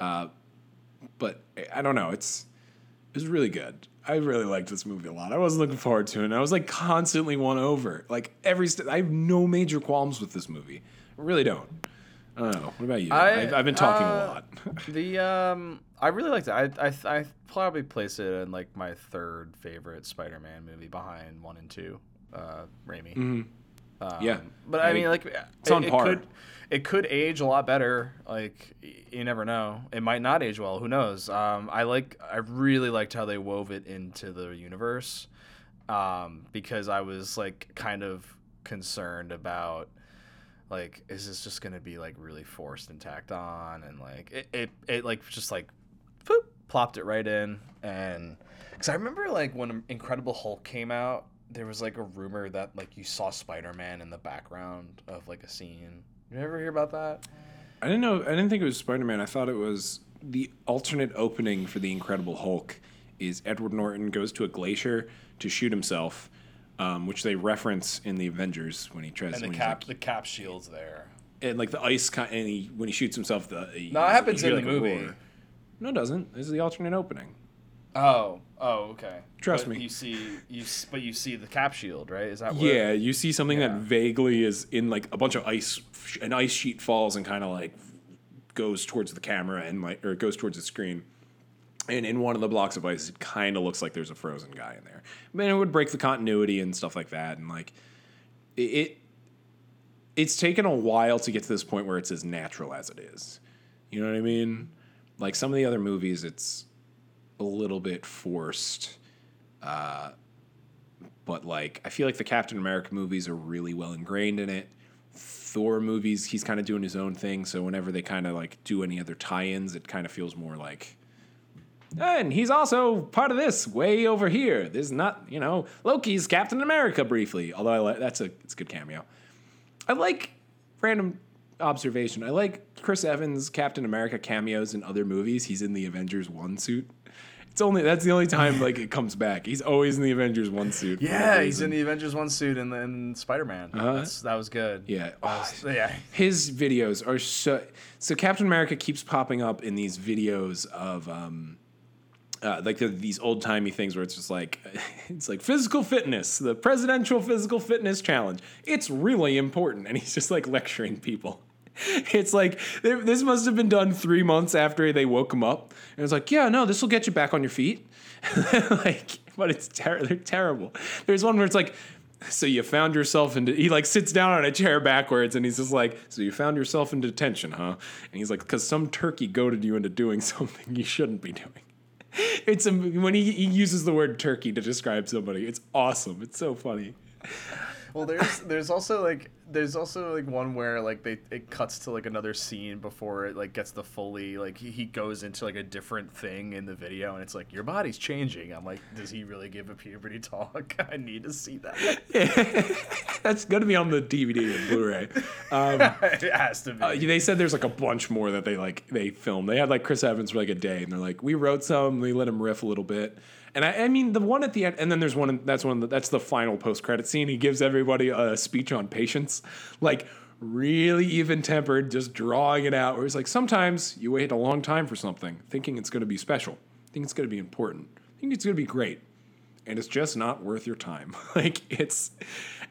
Uh, but i don't know it's it was really good I really liked this movie a lot. I wasn't looking forward to it. And I was like constantly won over. Like every, st- I have no major qualms with this movie. I really don't. I don't know. What about you? I, have I've been talking uh, a lot. the um, I really liked it. I I I probably place it in like my third favorite Spider-Man movie behind one and two. Uh, Raimi. Mm-hmm. Um, yeah, but I, I, mean, like it's it, on par. It could, it could age a lot better. Like you never know. It might not age well. Who knows? Um, I like. I really liked how they wove it into the universe. Um, because I was like kind of concerned about like is this just gonna be like really forced and tacked on and like it it, it like just like boop, plopped it right in and because I remember like when Incredible Hulk came out there was like a rumor that like you saw Spider-Man in the background of like a scene. You ever hear about that? I didn't know. I didn't think it was Spider-Man. I thought it was the alternate opening for the Incredible Hulk. Is Edward Norton goes to a glacier to shoot himself, um, which they reference in the Avengers when he tries. And the cap, like, the cap shield's there. And like the ice, and he when he shoots himself, the he, no, it happens in like the movie. No, it doesn't. This is the alternate opening. Oh, oh, okay. Trust but me. You see, you but you see the cap shield, right? Is that What, yeah? You see something yeah. that vaguely is in like a bunch of ice. An ice sheet falls and kind of like goes towards the camera and like or goes towards the screen. And in one of the blocks of ice, it kind of looks like there's a frozen guy in there. I mean, it would break the continuity and stuff like that. And like, it it's taken a while to get to this point where it's as natural as it is. You know what I mean? Like some of the other movies, it's a little bit forced. Uh, but like, I feel like the Captain America movies are really well ingrained in it. Thor movies, he's kind of doing his own thing. So whenever they kind of like do any other tie-ins, it kind of feels more like. And he's also part of this way over here. This is not, you know, Loki's Captain America briefly. Although I like that's a it's a good cameo. I like random observation. I like Chris Evans Captain America cameos in other movies. He's in the Avengers one suit. It's only that's the only time like it comes back. He's always in the Avengers one suit. Yeah, he's in the Avengers one suit and then Spider Man. Uh-huh. That was good. Yeah, was, yeah. His videos are so. So Captain America keeps popping up in these videos of um, uh, like the, these old timey things where it's just like it's like physical fitness, the presidential physical fitness challenge. It's really important, and he's just like lecturing people. it's like this must have been done three months after they woke him up, and it's like, yeah, no, this will get you back on your feet. like, but it's ter- they're terrible. There's one where it's like, so you found yourself into he like sits down on a chair backwards and he's just like so you found yourself in detention huh? And he's like because some turkey goaded you into doing something you shouldn't be doing it's a, when he, he uses the word turkey to describe somebody it's awesome. It's so funny. Well, there's there's also like there's also like one where like they it cuts to like another scene before it like gets the fully like he, he goes into like a different thing in the video and it's like your body's changing. I'm like, does he really give a puberty talk? I need to see that. That's gonna be on the DVD and Blu-ray. Um, it has to be. Uh, they said there's like a bunch more that they like they filmed. They had like Chris Evans for like a day and they're like, we wrote some, we let him riff a little bit. And I, I mean, the one at the end, and then there's one. That's one. The, that's the final post credit scene. He gives everybody a speech on patience, like really even tempered, just drawing it out. Where it's like sometimes you wait a long time for something, thinking it's going to be special, think it's going to be important, think it's going to be great, and it's just not worth your time. like it's,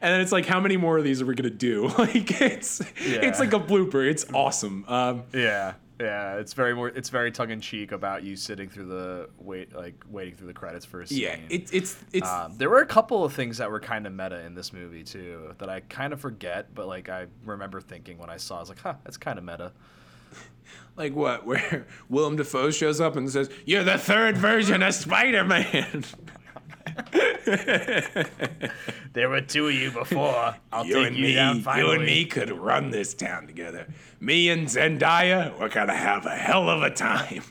and then it's like, how many more of these are we going to do? like it's, yeah. it's like a blooper. It's awesome. Um, yeah. Yeah, it's very more. It's very tongue in cheek about you sitting through the wait, like waiting through the credits for a scene. Yeah, it, it's it's Um, there were a couple of things that were kind of meta in this movie too that I kind of forget, but like I remember thinking when I saw, I was like, "Huh, that's kind of meta." like what where Willem Dafoe shows up and says, "You're the third version of Spider-Man." There were two of you before. I'll you and me, you and me could run this town together. Me and Zendaya, we're gonna have a hell of a time.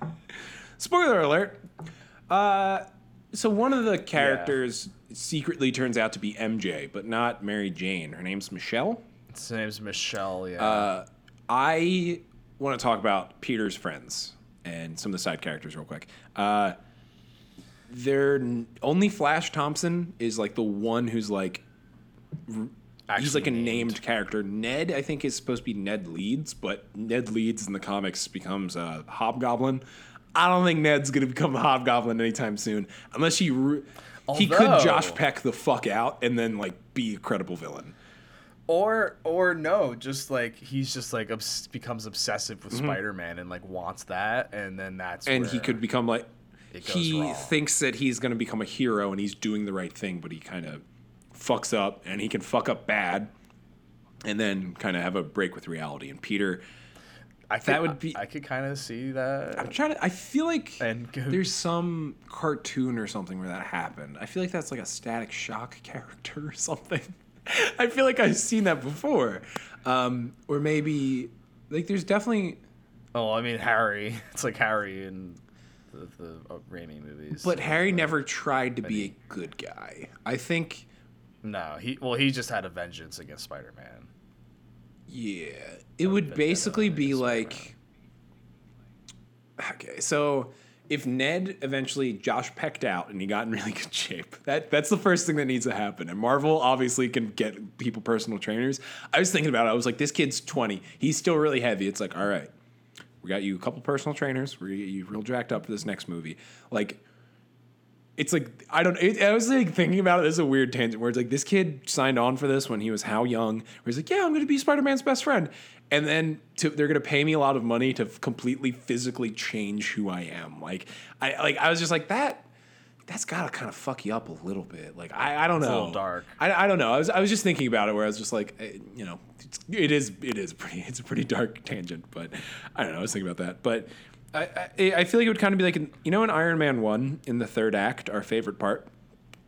Spoiler alert. Uh, so one of the characters secretly turns out to be MJ, but not Mary Jane. Her name's Michelle. His name's Michelle. Yeah. Uh, I want to talk about Peter's friends and some of the side characters real quick. Uh, they're only Flash Thompson is like the one who's like he's like a Actually named. character. Ned, I think, is supposed to be Ned Leeds, but Ned Leeds in the comics becomes a Hobgoblin. I don't think Ned's gonna become a Hobgoblin anytime soon, unless he re- he could Josh Peck the fuck out and then like be a credible villain. Or or no, just like he's just like obs- becomes obsessive with Spider-Man and like wants that, and then that's Mm-hmm. and he could become like he wrong. thinks that he's going to become a hero and he's doing the right thing but he kind of fucks up and he can fuck up bad and then kind of have a break with reality and peter I could, that would be- I could kind of see that. i'm trying to i feel like And go- there's some cartoon or something where that happened i feel like that's like a static shock character or something i feel like i've seen that before um, or maybe like there's definitely Oh, I mean Harry. It's like Harry in the, the uh, Raimi movies. but harry never tried to be a good guy i think no, he well he just had a vengeance against Spider-Man. Yeah, it would basically be like. Okay, so if Ned eventually Josh pecked out and he got in really good shape, that that's the first thing that needs to happen. And Marvel obviously can get people personal trainers. I was thinking about it. I was like, this kid's twenty. He's still really heavy. It's like, all right, we got you a couple personal trainers. We're gonna get you real jacked up for this next movie. Like it's like I don't. It, I was like thinking about it. This is a weird tangent where it's like this kid signed on for this when he was how young? Where he's like, yeah, I'm going to be Spider Man's best friend, and then to, they're going to pay me a lot of money to completely physically change who I am. Like I like I was just like that. That's got to kind of fuck you up a little bit. Like I, I don't know. a little dark. I, I don't know. I was I was just thinking about it where I was just like, eh, you know, it's, it is it is pretty it's a pretty dark tangent, but I don't know. I was thinking about that, but I I, I feel like it would kind of be like in, you know in Iron Man one in the third act, our favorite part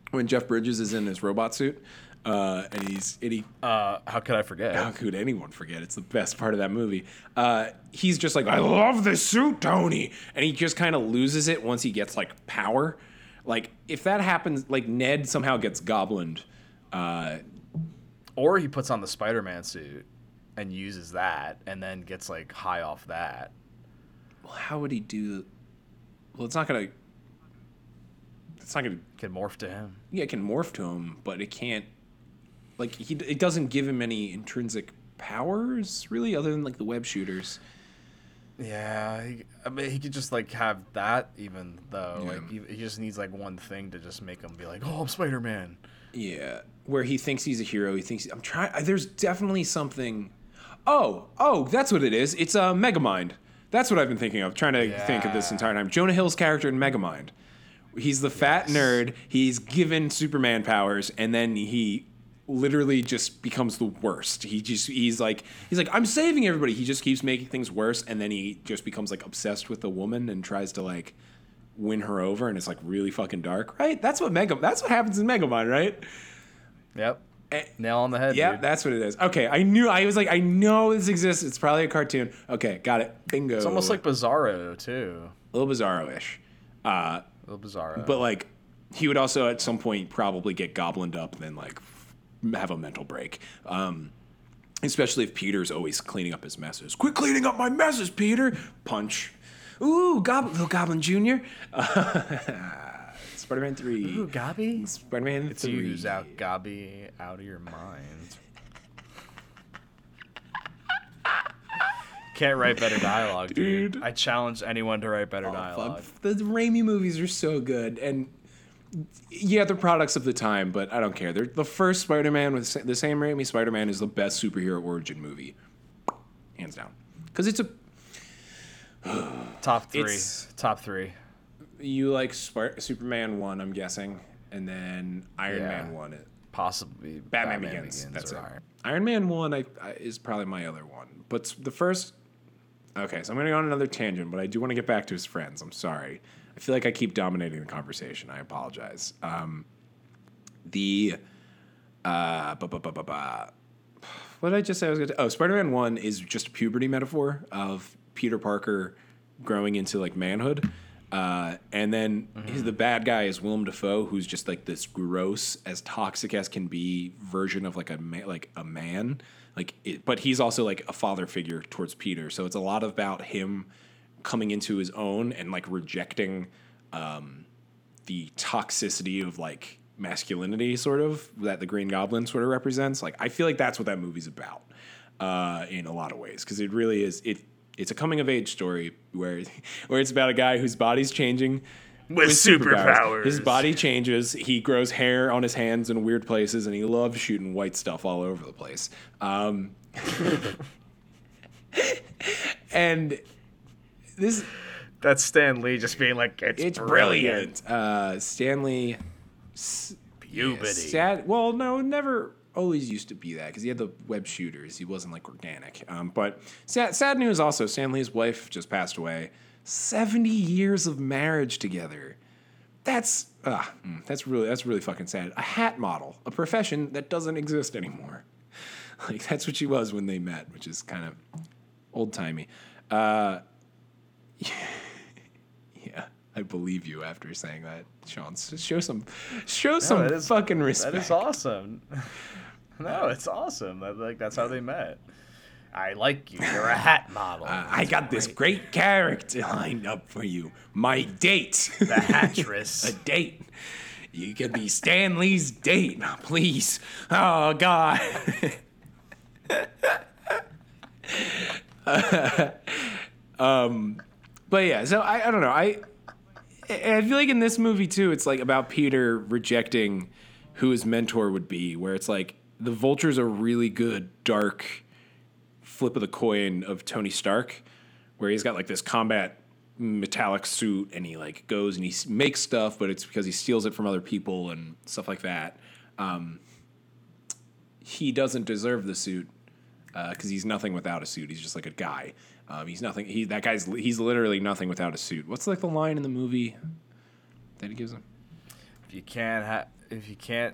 when Jeff Bridges is in his robot suit. Uh, and he's and he Uh, how could I forget? how could anyone forget? It's the best part of that movie. Uh, he's just like, I love this suit, Tony, and he just kind of loses it once he gets like power. Like if that happens, like Ned somehow gets goblined. Uh, Or he puts on the Spider-Man suit and uses that, and then gets like high off that. well, how would he do? Well, it's not gonna. It's not gonna. Can morph to him. Yeah, it can morph to him, but it can't. Like he, it doesn't give him any intrinsic powers really, other than like the web shooters. Yeah, he, I mean, he could just like have that, even though Yeah. like he, he just needs like one thing to just make him be like, "Oh, I'm Spider-Man." Yeah, where he thinks he's a hero. He thinks I'm trying. There's definitely something. Oh, oh, that's what it is. It's a uh, Megamind. That's what I've been thinking of. Trying to think of this entire time. Jonah Hill's character in Megamind. He's the fat Yes. nerd. He's given Superman powers, and then he literally just becomes the worst. He just he's like he's like I'm saving everybody. He just keeps making things worse, and then he just becomes like obsessed with the woman and tries to like win her over, and it's like really fucking dark. Right? That's what Mega. That's what happens in Megamind, right? Yep, Eh, nail on the head. Yeah, dude. that's what it is. Okay, I knew. I was like, I know this exists. It's probably a cartoon. Okay, got it. Bingo. it's almost like Bizarro too. a little bizarro-ish. Uh, A little Bizarro. but like, he would also at some point probably get goblined up and then like have a mental break. Um, especially if Peter's always cleaning up his messes. Quit cleaning up my messes, Peter. Punch. Ooh, Goblin, little Goblin Junior. Spider-Man three. Ooh, Gabi. Spider-Man It's three. you who's out, Gabi, out of your mind. Can't write better dialogue, dude. Dude. I challenge anyone to write better Oh, dialogue. fuck. The Raimi movies are so good, and yeah, they're products of the time, but I don't care. They're the first Spider-Man with the same Raimi Spider-Man is the best superhero origin movie, hands down, because it's a Top three. It's- Top three. You like Spar- Superman one, I'm guessing, and then Iron Yeah. Man one. It Possibly Batman, Begins. That's or it. Iron- Iron Man one I, I, is probably my other one, but the first. Okay, so I'm gonna go on another tangent, but I do want to get back to his friends. I'm sorry. I feel like I keep dominating the conversation. I apologize. Um, the uh, ba, ba, ba, ba, ba. what did I just say? I was going to. Oh, Spider-Man One is just a puberty metaphor of Peter Parker growing into like manhood, uh, and then he's the bad guy is Willem Dafoe, who's just like this gross, as toxic as can be version of like a ma- like a man. Like, it, but he's also like a father figure towards Peter. So it's a lot about him coming into his own and like rejecting um, the toxicity of like masculinity, sort of that the Green Goblin sort of represents. Like, I feel like that's what that movie's about uh, in a lot of ways because it really is. It it's a coming of age story where where it's about a guy whose body's changing. With superpowers. His body changes. He grows hair on his hands in weird places, and he loves shooting white stuff all over the place. Um, and this That's Stan Lee just being like, it's, it's brilliant. Uh, Stan Lee Puberty. Sad. Well, no, never always used to be that because he had the web shooters. He wasn't like organic. Um, but sad, sad news also. Stan Lee's wife just passed away. Seventy years of marriage together. That's mm, that's really that's really fucking sad. A hat model, a profession that doesn't exist anymore. Like that's what she was when they met, which is kind of old timey. Uh, yeah, I believe you after saying that, Sean. Show some, show some is- fucking respect. That is awesome. no, it's awesome. That, like that's how they met. I like you. You're a hat model. Uh, I got this great character lined up for you. My date. the hattress. a date. You could be Stan Lee's date, please. Oh God. um, but yeah, so I, I don't know. I I feel like in this movie too, it's like about Peter rejecting who his mentor would be, where it's like the Vulture's a really good dark flip of the coin of Tony Stark, where he's got like this combat metallic suit and he like goes and he makes stuff, but it's because he steals it from other people and stuff like that. Um, he doesn't deserve the suit because he's nothing without a suit. He's just like a guy. Um, he's nothing. He that guy's he's literally nothing without a suit. What's like the line in the movie that he gives him? if you can't ha- if you can't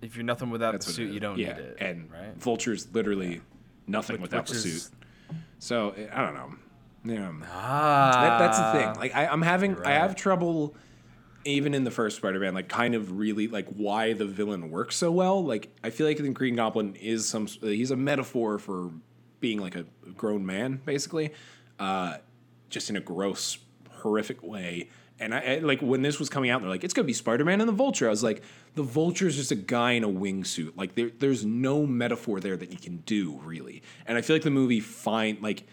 if you're nothing without That's the suit, you don't yeah. need it. And right? Vulture's literally nothing Which- without which the is- suit. So I don't know. Yeah. Ah, That, that's the thing. Like I, I'm having, You're I have trouble, even in the first Spider-Man, like kind of really like why the villain works so well. Like I feel like the Green Goblin is some, he's a metaphor for being like a grown man, basically, uh, just in a gross, horrific way. And I, I like when this was coming out, they're like, it's gonna be Spider-Man and the Vulture. I was like, the Vulture is just a guy in a wingsuit. Like there, there's no metaphor there that you can do really. And I feel like the movie find like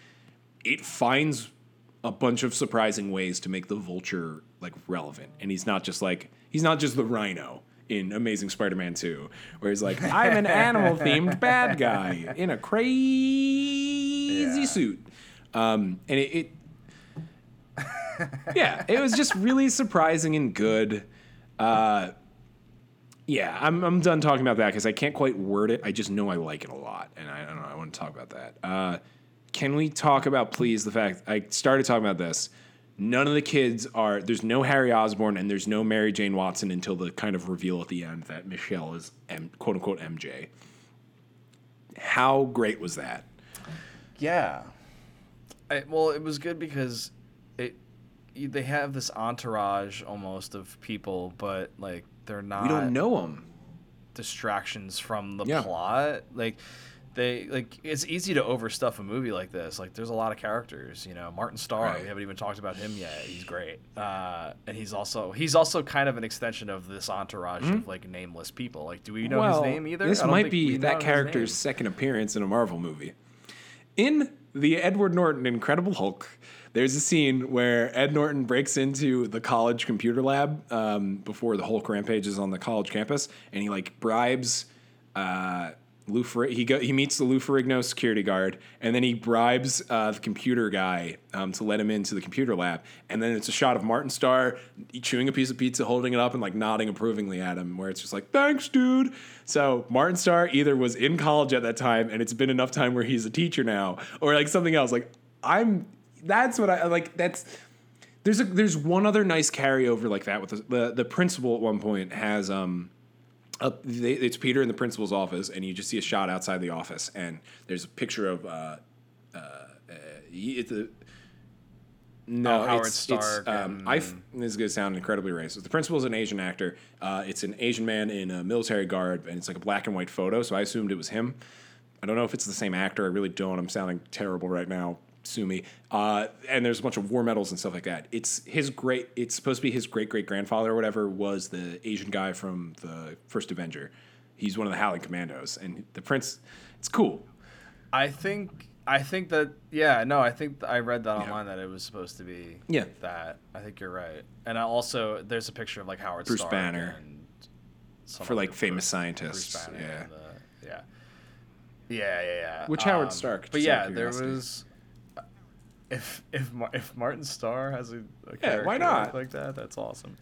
it finds a bunch of surprising ways to make the vulture like relevant and he's not just like he's not just the rhino in amazing spider-man 2 where he's like i'm an animal themed bad guy in a crazy Yeah. suit um, and it, it yeah it was just really surprising and good uh, yeah I'm, I'm done talking about that because i can't quite word it i just know i like it a lot and i, I don't know i want to talk about that uh, can we talk about please the fact I started talking about this? None of the kids are there's no Harry Osborn and there's no Mary Jane Watson until the kind of reveal at the end that Michelle is M, quote unquote MJ. How great was that? Yeah. I, well, it was good because it they have this entourage almost of people, but like they're not We don't know them. distractions from the Yeah. plot. Like they like it's easy to overstuff a movie like this. Like there's a lot of characters, you know. Martin Starr, Right. we haven't even talked about him yet. He's great. Uh, and he's also he's also kind of an extension of this entourage of like nameless people. Like do we know his name either? This might be that character's second appearance in a Marvel movie. In the Edward Norton Incredible Hulk, there's a scene where Ed Norton breaks into the college computer lab um, before the Hulk rampages on the college campus, and he like bribes uh, Lou Fer- he go, he meets the Lou Ferrigno security guard, and then he bribes uh, the computer guy um, to let him into the computer lab. And then it's a shot of Martin Starr chewing a piece of pizza, holding it up, and like nodding approvingly at him, where it's just like, "Thanks, dude." So Martin Starr either was in college at that time, and it's been enough time where he's a teacher now, or like something else. Like I'm, that's what I like. That's there's a there's one other nice carryover like that with the the, the principal at one point has um up they, it's Peter in the principal's office and you just see a shot outside the office and there's a picture of uh uh, uh it's a no, Oh, Howard it's, Stark It's, um, I f- this is gonna sound incredibly racist. The principal is an Asian actor. Uh, it's an Asian man in a military garb, and it's like a black and white photo. So I assumed it was him. I don't know if it's the same actor. I really don't. I'm sounding terrible right now. Sue me. Uh, and there's a bunch of war medals and stuff like that. It's his great. It's supposed to be his great great grandfather or whatever was the Asian guy from the first Avenger. He's one of the Howling Commandos, and the prince. It's cool. I think I think that yeah no I think th- I read that online that it was supposed to be Yeah. that I think you're right and I also there's a picture of like Howard Stark. Bruce Stark Banner. and For, like, famous Bruce- scientists, Bruce yeah. the- yeah yeah yeah yeah Which Howard Stark, but yeah there was if if Mar- if Martin Starr has a, a Yeah, character why not? like that that's awesome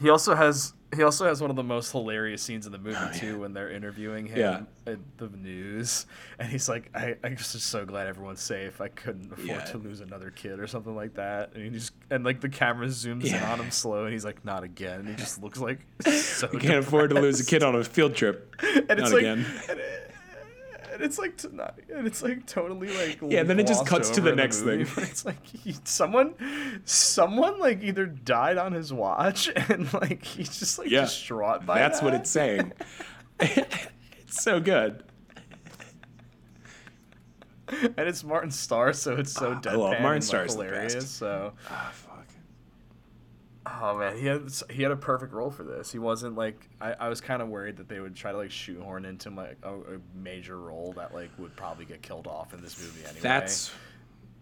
he also has he also has one of the most hilarious scenes in the movie oh, too when they're interviewing him Oh, Yeah. at the news and he's like I, i'm just so glad everyone's safe i couldn't afford Yeah. to lose another kid or something like that and he just and like the camera zooms in on him slow and he's like not again and he just looks like so You can't afford to lose a kid on a field trip. and Not it's like again. and, it- and it's like tonight, and it's like totally like Yeah, and then it just cuts to the next movie, thing. It's like he, someone, someone like either died on his watch and like he's just like Yeah, distraught by it. That's what it's saying. it's so good. and it's Martin Starr, so it's so Ah, I deadpan love- Martin and, Starr's like, the hilarious. So, Ah, fuck. Oh man, he had he had a perfect role for this. He wasn't like I, I was kind of worried that they would try to like shoehorn into like a, a major role that like would probably get killed off in this movie anyway. That's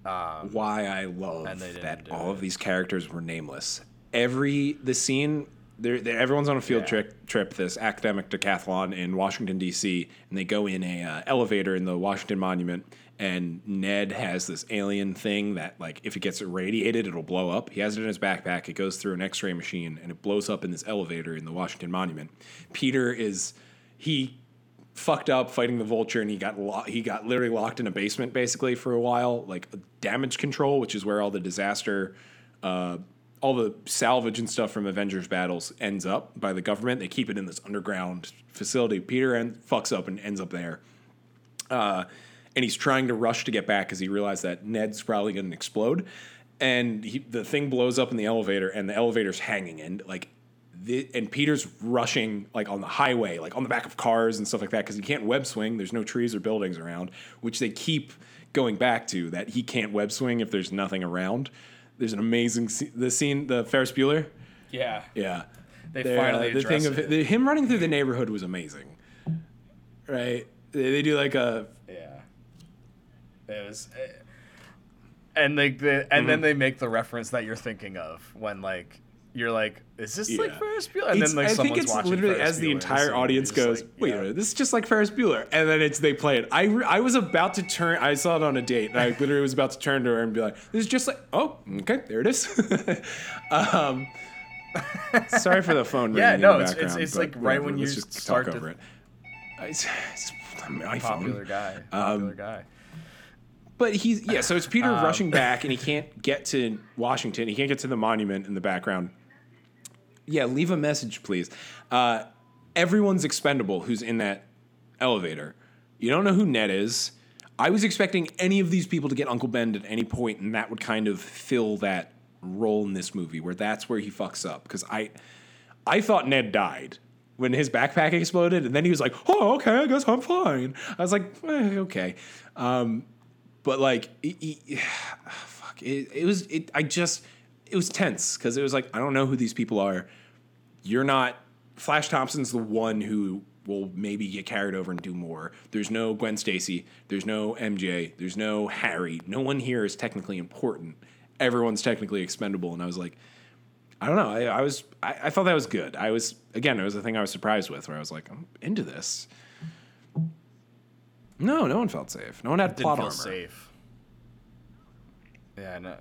um, why I love And they that all it. of these characters were nameless. Every the scene, they're, they're- everyone's on a field Yeah. trip. Trip this academic decathlon in Washington D.C. and they go in a uh, elevator in the Washington Monument. And Ned has this alien thing that, like, if it gets irradiated, it'll blow up. He has it in his backpack. It goes through an X-ray machine, and it blows up in this elevator in the Washington Monument. Peter is he fucked up fighting the vulture and he got lo- he got literally locked in a basement basically for a while like damage control which is where all the disaster uh, all the salvage and stuff from avengers battles ends up by the government they keep it in this underground facility peter en- fucks up and ends up there uh, and he's trying to rush to get back because he realized that Ned's probably going to explode, and he, the thing blows up in the elevator, and the elevator's hanging, and like, the, and Peter's rushing like on the highway, like on the back of cars and stuff like that, because he can't web swing. There's no trees or buildings around, which they keep going back to that he can't web swing if there's nothing around. There's an amazing the scene, the Ferris Bueller. yeah. Yeah, They They're, finally uh, the thing address of the, him running through the neighborhood was amazing. Right? They, they do like a. It was, eh, and like the and Mm-hmm. then they make the reference that you're thinking of when like you're like, is this like Ferris Bueller? And It's- then like I think it's watching literally Ferris as the entire so audience goes, like, "Wait, yeah. a minute, this is just like Ferris Bueller," and then it's they play it. I re- I was about to turn. I saw it on a date, and I literally was about to turn to her and be like, "This is just like, oh, okay, there it is." um, sorry for the phone. Yeah, ringing no, in the it's- it's- background, it's but like right when you just start talk to- over it. It's, it's my popular phone. guy, Um, popular guy. But he's yeah. So it's Peter Um, rushing back, and he can't get to Washington. He can't get to the monument in the background. Yeah, leave a message, please. Uh, everyone's expendable who's in that elevator. You don't know who Ned is. I was expecting any of these people to get Uncle Ben at any point, and that would kind of fill that role in this movie, where that's where he fucks up. Because I, I thought Ned died when his backpack exploded, and then he was like, "Oh, okay, I guess I'm fine." I was like, eh, "Okay," um, but like, he, he- fuck, it, it was. It, I just, it was tense because it was like, I don't know who these people are. You're not. Flash Thompson's the one who will maybe get carried over and do more. There's no Gwen Stacy. There's no MJ. There's no Harry. No one here is technically important. Everyone's technically expendable, and I was like, I don't know. I, I was I, I thought that was good. I was again, it was the thing I was surprised with, where I was like, I'm into this. No, no one felt safe. No one had Didn't plot feel armor. safe. Yeah, no.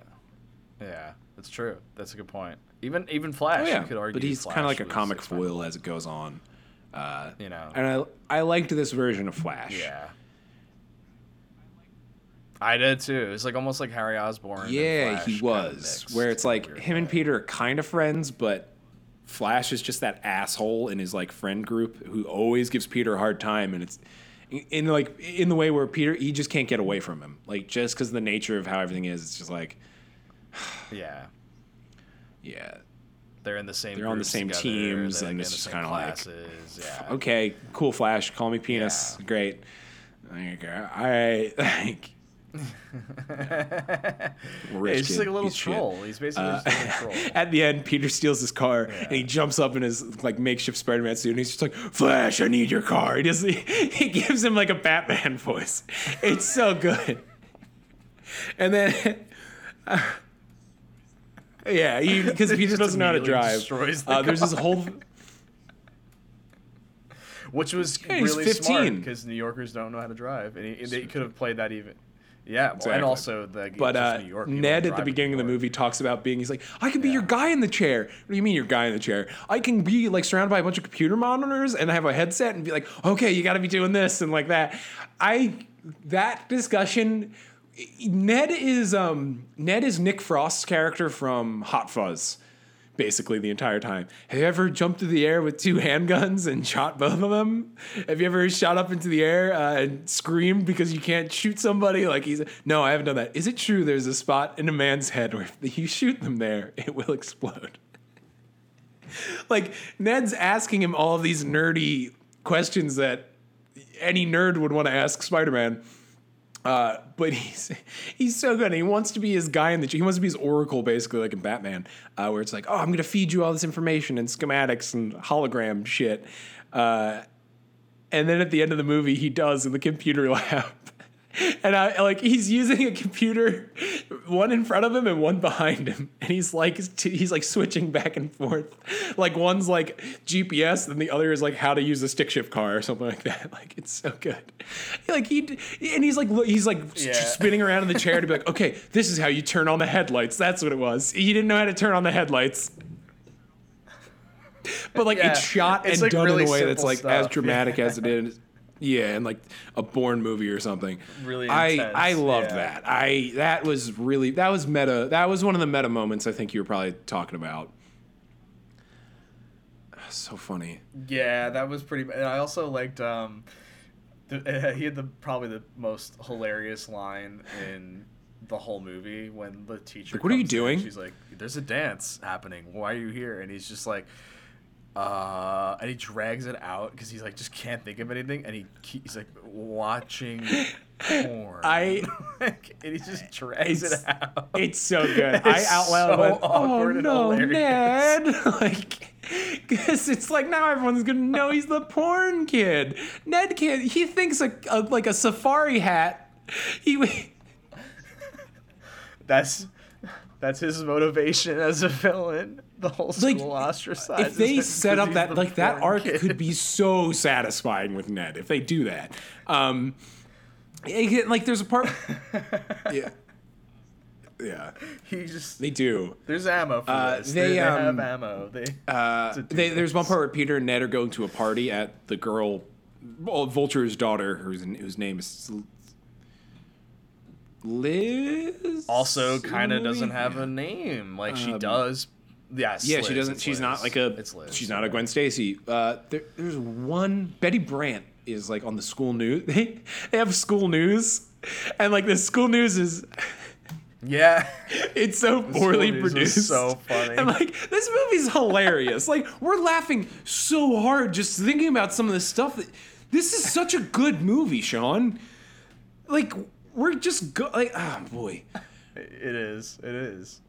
Yeah, that's true. That's a good point. Even even Flash, Oh, yeah, you could argue. but he's kind of like a comic foil as it goes on. Uh, You know. and I I liked this version of Flash. Yeah. I did too. It's like almost like Harry Osborn. Yeah, he was. Where it's like him and. Peter are kind of friends, but Flash is just that asshole in his like friend group who always gives Peter a hard time, and it's in like in the way where Peter he just can't get away from him. Like just because the nature of how everything is, it's just like Yeah, yeah, they're in the same. They're on the same together, teams, and it's just kinda like, yeah. okay, cool, Flash, call me penis, Yeah. great. Like, all right, like Yeah, rich just like a little he's shit. troll. He's basically Uh, just a troll. at the end, Peter steals his car and he jumps up in his like makeshift Spider-Man suit and he's just like, "Flash, I need your car." He does. He, he gives him like a Batman voice. It's so good. And then, yeah, because Peter just doesn't know how to drive. the Uh, there's this whole. which was Yeah, really smart 15. because New Yorkers don't know how to drive, and he, they could have played that even. Yeah, well, Exactly. and also the But uh, New York Ned at the beginning of the movie talks about being. He's like, I can be your guy in the chair. What do you mean your guy in the chair? I can be like surrounded by a bunch of computer monitors and have a headset and be like, okay, you got to be doing this and like that. I that discussion. Ned is um Ned is Nick Frost's character from Hot Fuzz. Basically, the entire time. Have you ever jumped through the air with two handguns and shot both of them? Have you ever shot up into the air uh, and screamed because you can't shoot somebody? Like he's no, I haven't done that. Is it true? There's a spot in a man's head where if you shoot them there, it will explode. like Ned's asking him all of these nerdy questions that any nerd would want to ask Spider-Man. Uh, but he's he's so good. He wants to be his guy in the. He wants to be his oracle, basically, like in Batman, uh, where it's like, oh, I'm gonna feed you all this information and schematics and hologram shit. Uh, and then at the end of the movie, he does in the computer lab. And I like he's using a computer, one in front of him and one behind him, and he's like he's like switching back and forth. Like one's like GPS, and the other is like how to use a stick shift car or something like that. Like it's so good. Like he and he's like he's like Yeah. spinning around in the chair to be like, okay, this is how you turn on the headlights. That's what it was. He didn't know how to turn on the headlights. But like Yeah. it's shot It's, and like, done really in a way that's like as dramatic Yeah. as it is. Yeah, and like a Bourne movie or something. Really I intense, I I loved yeah. that. I that was really that was meta. That was one of the meta moments I think you were probably talking about. So funny. Yeah, that was pretty. And I also liked. Um, the, he had the probably the most hilarious line in the whole movie when the teacher. Like, "What are you in, doing?" She's like, "There's a dance happening. Why are you here?" And he's just like, uh, and he drags it out because he's like just can't think of anything, and he he's like watching porn. I- and he just drags it out. It's so good. I out loud so went, "Oh no. Ned!" like, because it's like now everyone's gonna know he's the porn kid. Ned can't. He thinks a, a like a safari hat. He That's that's his motivation as a villain. The whole school Like, ostracizes if they set up that like that arc kid. could be so satisfying with Ned if they do that. Um, it- like there's a part. yeah. Yeah, he just they do. there's ammo for Uh, this. they, They, they um, have ammo. They Uh, they, there's one part where Peter and Ned are going to a party at the girl, well, Vulture's daughter, whose whose name is Liz. also kind of doesn't have a name like she Um, does. Yes. Yeah, she doesn't. She's not like a. It's Liz. She's not a Gwen Stacy. Uh, there, there's one. Betty Brant is like on the school news. They, have school news, and like the school news is Yeah. it's so poorly produced. so funny. And like this movie's hilarious. like we're laughing so hard just thinking about some of the stuff that this is such a good movie, Sean. Like we're just go like oh boy. It is. It is.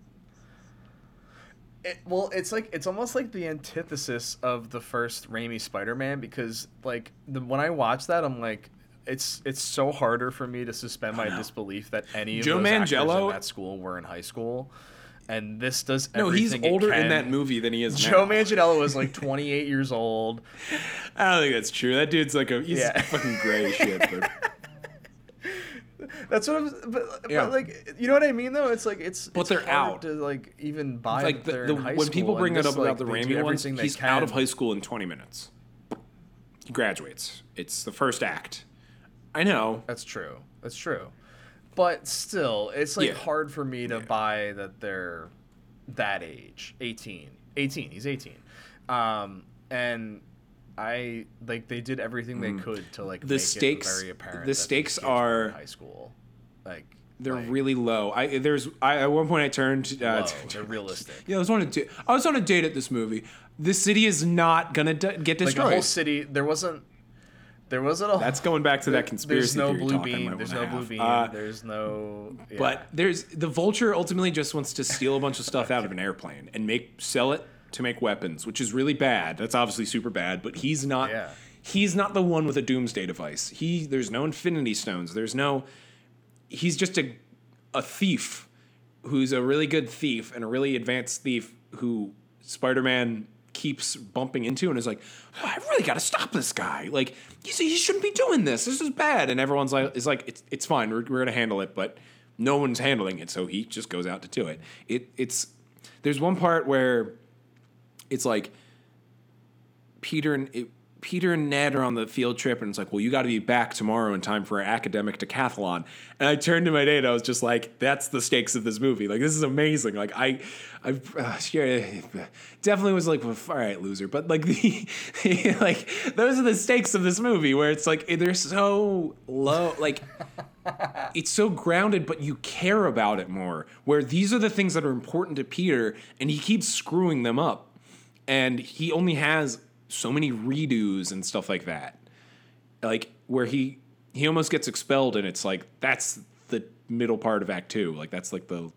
It, well, it's like it's almost like the antithesis of the first Raimi Spider-Man because like the, when I watch that, I'm like, it's it's so harder for me to suspend my disbelief that any of Joe those actors in that school were in high school, and this does. No, he's older in that movie than he is Joe now. Manganiello was like 28 years old. I don't think that's true. That dude's like a he's Yeah. fucking gray shit. But That's what I'm. But, Yeah. but like, you know what I mean? Though it's like it's. But it's they're hard out. to like even buy like the, the when people bring just, up about like, the do ones, everything they he's out of high school in 20 minutes. He graduates. It's the first act. I know. That's true. That's true. But still, it's like Yeah. hard for me to buy that they're that age. 18. 18. He's 18. Um, and I like they did everything they could to like Mm. The make stakes- it very apparent. the stakes are- high school. Like They're like, really low. I there's I at one point I turned uh, low. They're realistic. Yeah, I was on a da- I was on a date at this movie. The city is not gonna d- get Like destroyed. the whole city, there wasn't. There wasn't a. That's going back to that conspiracy. There's no blue beam. There's no blue beam. Uh, there's no. yeah. But there's the vulture ultimately just wants to steal a bunch of stuff out of an airplane and make sell it to make weapons, which is really bad. That's obviously super bad, but he's not Yeah. he's not the one with a doomsday device. He there's no infinity stones. There's no he's just a a thief who's a really good thief and a really advanced thief who Spider-Man keeps bumping into and is like, "Oh, I really got to stop this guy. Like, you see, he shouldn't be doing this. This is bad. And everyone's like, is like, it's it's fine. We're, we're gonna handle it, but no one's handling it, so he just goes out to do it. It it's there's one part where it's like Peter and it, Peter and Ned are on the field trip, and it's like, well, you got to be back tomorrow in time for an academic decathlon. And I turned to my date, and I was just like, that's the stakes of this movie. Like, this is amazing. Like, I, I, uh, definitely was like, well, all right, loser. But like the, like those are the stakes of this movie, where it's like they're so low, like. It's so grounded, but you care about it more. Where these are the things that are important to Peter, and he keeps screwing them up and he only has so many redos and stuff like that. Like where he he almost gets expelled and it's like that's the middle part of act two. Like that's like the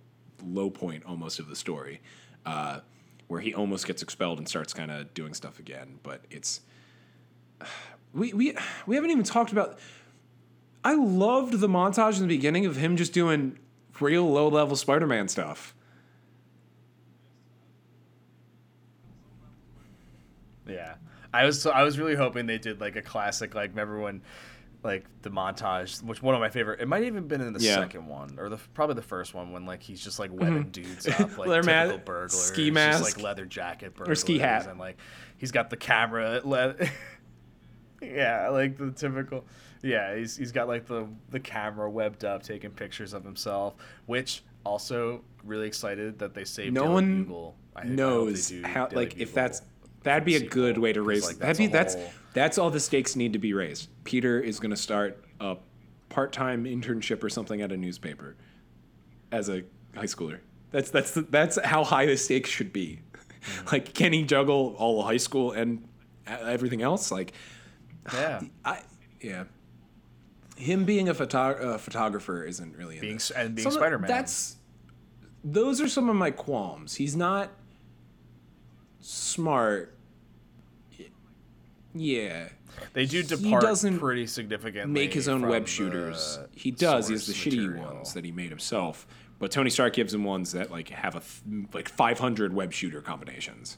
low point almost of the story uh where he almost gets expelled and starts kind of doing stuff again. But it's we we we haven't even talked about i loved the montage in the beginning of him just doing real low level spider-man stuff Yeah, I was so I was really hoping they did like a classic like remember when like the montage which one of my favorite it might have even been in the Yeah. second one or the probably the first one when like he's just like webbing mm-hmm. dudes up like Leather typical ma- burglars ski just, mask. like leather jacket Or ski hat. and like he's got the camera le- yeah like the typical yeah he's he's got like the the camera webbed up taking pictures of himself which also really excited that they saved no Daily one Bugle. I- I they knows do how Daily like if that's that'd be a good way to raise like, that'd that's be a that's that's all the stakes need to be raised peter is going to start a part-time internship or something at a newspaper as a high schooler that's that's the, that's how high the stakes should be Mm-hmm. like can he juggle all high school and everything else like yeah i yeah him being a photo- uh, photographer isn't really in being this. and being Spider Man. That's those are some of my qualms. He's not smart. Yeah, they do he depart doesn't pretty significantly. make his own from web shooters. He does. He has the source shitty ones that he made himself. But Tony Stark gives him ones that like have a th- like 500 web shooter combinations.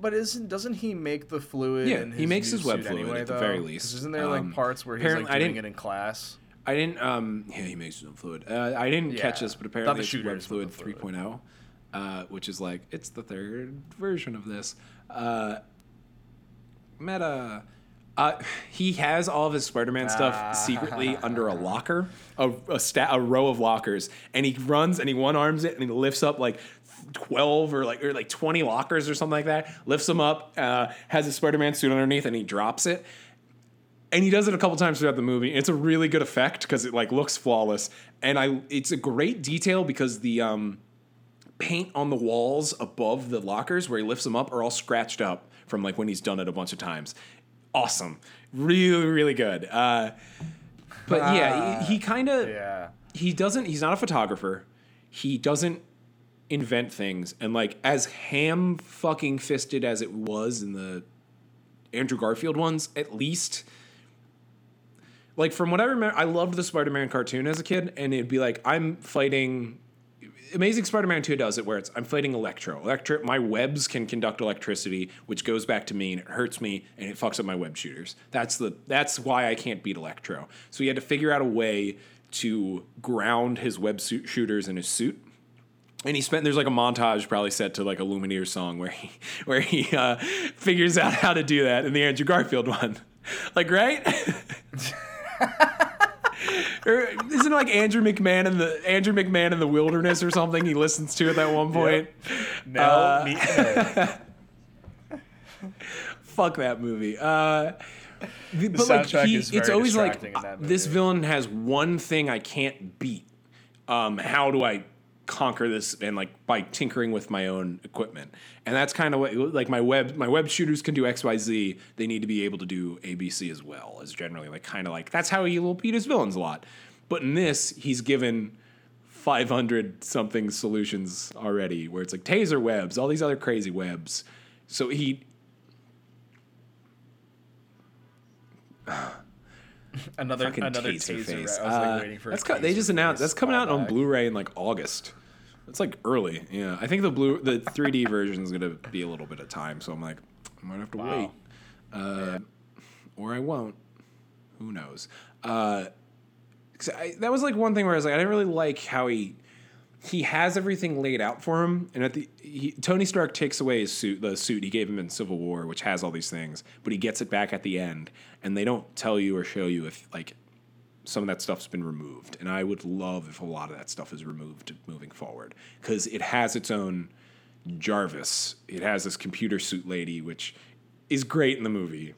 But isn't doesn't he make the fluid? Yeah, in he makes new his web fluid anyway, at the though? very 'Cause least. Isn't there like Um, parts where he's like doing it in class? I didn't. Um, yeah, he makes his own fluid. Uh, I didn't catch this, but apparently it's Web Fluid the fluid. 3.0, uh, which is like it's the third version of this. Uh, meta. Uh, he has all of his Spider-Man Ah. stuff secretly under a locker, a a, sta- a row of lockers, and he runs and he one arms it and he lifts up like twelve or like or like twenty lockers or something like that. Lifts them up, uh, has his Spider-Man suit underneath, and he drops it and he does it a couple times throughout the movie. It's a really good effect because it like looks flawless, and I it's a great detail because the um, paint on the walls above the lockers where he lifts them up are all scratched up from like when he's done it a bunch of times. Awesome, really really good. Uh, but yeah, he, he kind of Yeah. he doesn't he's not a photographer he doesn't invent things and like as ham fucking fisted as it was in the andrew garfield ones at least like from what i remember i loved the spider-man cartoon as a kid and it'd be like i'm fighting Amazing Spider-Man 2 does it where it's I'm fighting Electro. Electro my webs can conduct electricity, which goes back to me and it hurts me and it fucks up my web shooters. That's the that's why I can't beat Electro. So he had to figure out a way to ground his web shooters in his suit. And he spent there's like a montage probably set to like a Lumineer song where he where he uh, figures out how to do that in the Andrew Garfield one. Like right? or isn't it like Andrew McMahon in the Andrew McMahon in the wilderness or something? He listens to at that one point. No, Uh, head. Fuck that movie. Uh, the, but soundtrack like he, is it's always like distracting in that this villain has one thing I can't beat. Um, how do I conquer this? And like by tinkering with my own equipment, and that's kind of what like my web my web shooters can do X Y Z. They need to be able to do A B C as well. Is generally like kind of like that's how he will beat his villains a lot. But in this, he's given 500 something solutions already where it's like taser webs, all these other crazy webs. So he another fucking another taser, taser. face. I was like Uh, waiting for. a that's co- they just announced that's coming out on. Blu-ray in like August. It's like early. Yeah, I think the blue the 3D version is gonna be a little bit of time. So I'm like, I might have to Wow. wait, uh, or I won't. Who knows? Uh, I, that was like one thing where I was like, I didn't really like how he he has everything laid out for him, and at the he, Tony Stark takes away his suit, the suit he gave him in Civil War, which has all these things, but he gets it back at the end, and they don't tell you or show you if like some of that stuff's been removed, and I would love if a lot of that stuff is removed moving forward because it has its own Jarvis. It has this computer suit lady, which is great in the movie.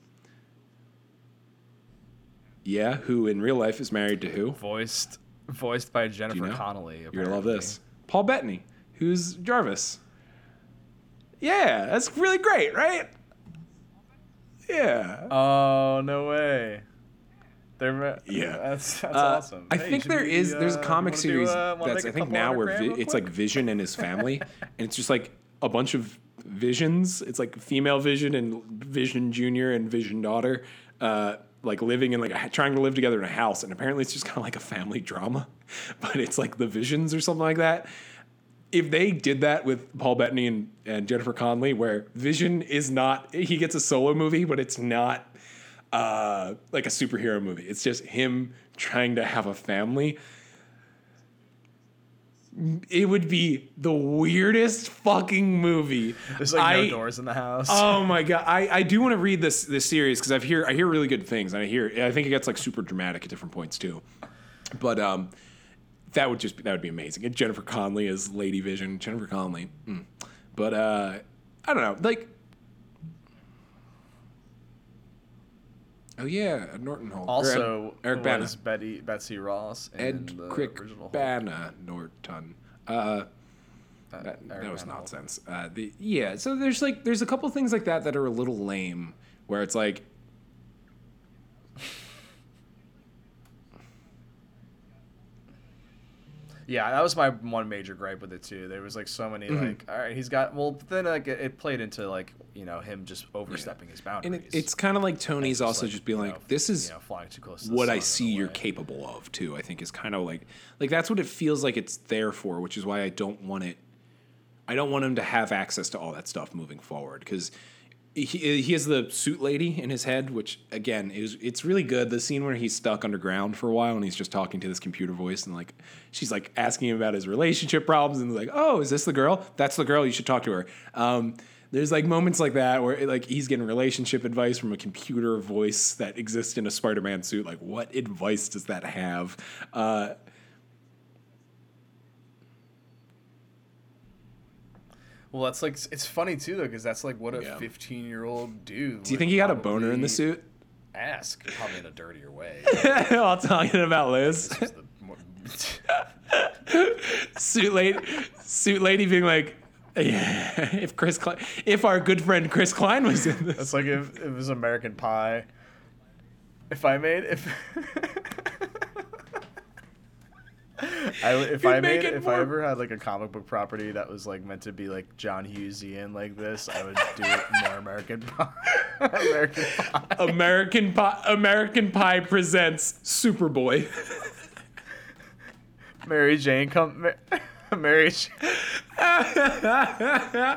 Yeah, who in real life is married to who? voiced voiced by Jennifer know? Connelly. You're gonna love this. Paul Bettany, who's Jarvis. Yeah, that's really great, right? Yeah. Oh no way. They're Yeah. That's that's Uh, awesome. I Hey, think there we, is there's a uh, comic do, series uh, that's I think now where vi- it's like? Vision and his family, and it's just like a bunch of visions. It's like female Vision and Vision Junior and Vision daughter, uh, like living in like a, trying to live together in a house, and apparently it's just kind of like a family drama, but it's like the Visions or something like that. If they did that with Paul Bettany and, and Jennifer Connelly, where Vision is not, he gets a solo movie, but it's not uh, like a superhero movie. It's just him trying to have a family. It would be the weirdest fucking movie. There's like I- no doors in the house. Oh my god! I, I do want to read this this series because I've hear I hear really good things and I hear I think it gets like super dramatic at different points too. But um, that would just be, that would be amazing. And Jennifer Connelly as Lady Vision. Jennifer Connelly. mm. But uh, I don't know. Like, oh yeah, Norton Hall. also, Eric Bana. was Betty Betsy Ross in Ed the Crick. Bana Norton. Uh, Uh, that, that was nonsense. Uh, the yeah, so there's like there's a couple things like that that are a little lame, where it's like. Yeah, that was my one major gripe with it too. There was like so many mm-hmm. like, all right, he's got well, but then like it, it played into like you know him just overstepping his boundaries. And it, it's kind of like Tony's also like, just being like, know, this is you know, flying too close to what I see you're capable of too. I think is kind of like like that's what it feels like it's there for, which is why I don't want it. I don't want him to have access to all that stuff moving forward because he has the suit lady in his head, which again is it's really good. The scene where he's stuck underground for a while and he's just talking to this computer voice and like she's like asking him about his relationship problems and like, oh, is this the girl? That's the girl. You should talk to her. Um, there's like moments like that where like he's getting relationship advice from a computer voice that exists in a Spider-Man suit. Like, what advice does that have? Uh, Well, that's like it's funny too though because that's like what a 15 year old dude. do you think he got a boner in the suit? Ask probably in a dirtier way. While talking about Liz. This was the more- suit lady, suit lady being like, yeah, if Chris, Klein, if our good friend Chris Klein was in this, That's like if it was American Pie. If I made if I if You'd I made if I ever had like a comic book property that was like meant to be like John Hughesian like this, I would do it more American Pie. American Pie. American Pie, American Pie presents Superboy. Mary Jane come. Ma- Mary. J-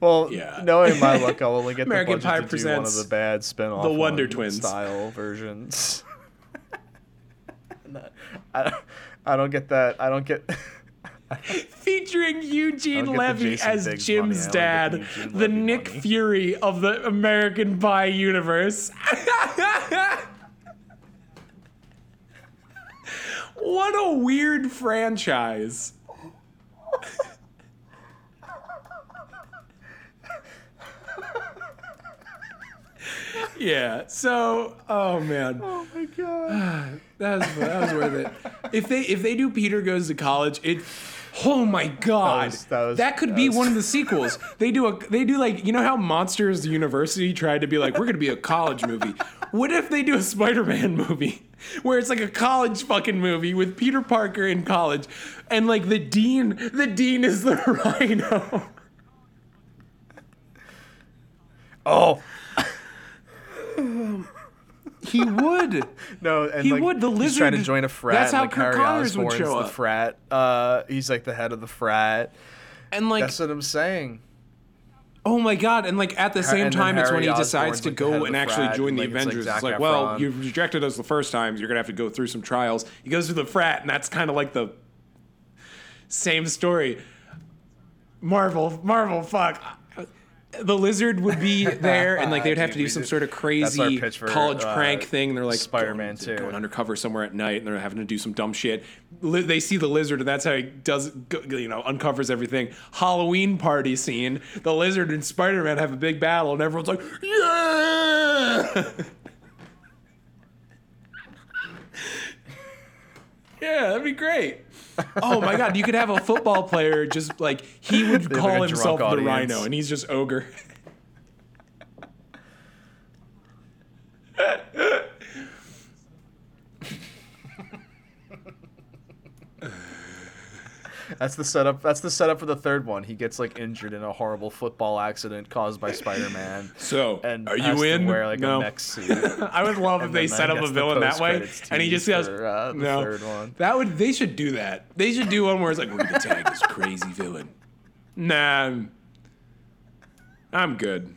Well, Yeah. knowing my luck, I'll only get American the budget Pie to do one of the bad spin-off The Wonder Twins. style versions. I don't, I don't get that. I don't get. Featuring Eugene I don't get the Levy as Biggs Jim's money, dad, the the Levy Nick money. Fury of the American Pie universe. what a weird franchise. Yeah. So, oh man. oh my god! That was that was worth it. If they if they do Peter goes to college, it oh my god, was- that was- that could that be was- one of the sequels. They do a they do like you know how Monsters University tried to be like we're gonna be a college movie. What if they do a Spider-Man movie where it's like a college fucking movie with Peter Parker in college, and like the dean the dean is the Rhino. Oh He would. no! And He like, would, the lizard. He's trying to join a frat. that's how like Kirk Harry Connors would Osborn's show the up. frat. Uh, he's like the head of the frat. And like That's what I'm saying. Oh my god! And like at the same time, it's when he decides to like, go and actually frat, join the like, it's, like, Avengers. It's like, well, you rejected us the first time. You're gonna have to go through some trials. He goes to the frat, and that's kind of like the same story. Marvel, Marvel, fuck. The lizard would be there, and like they'd have to do We some did- sort of that's our crazy pitch for, college uh, prank thing. They're like Spider-Man going, 2. going undercover somewhere at night, and they're having to do some dumb shit. Li- They see the lizard, and that's how he does, go- you know, uncovers everything. Halloween party scene. The lizard and Spider-Man have a big battle, and everyone's like, yeah. Yeah, that'd be great. Oh my god, you could have a football player just like he would like, call a himself the. Rhino, and he's just ogre. That's the setup. That's the setup for the third one. He gets like injured in a horrible football accident caused by Spider-Man. So, And are you in? Wear like no. a mech suit. I would love if they set up a villain that way, and he just goes, for, uh, the "No." third one. That would they should do that. They should do one where it's like we're gonna tag this crazy villain. Nah, I'm, I'm good.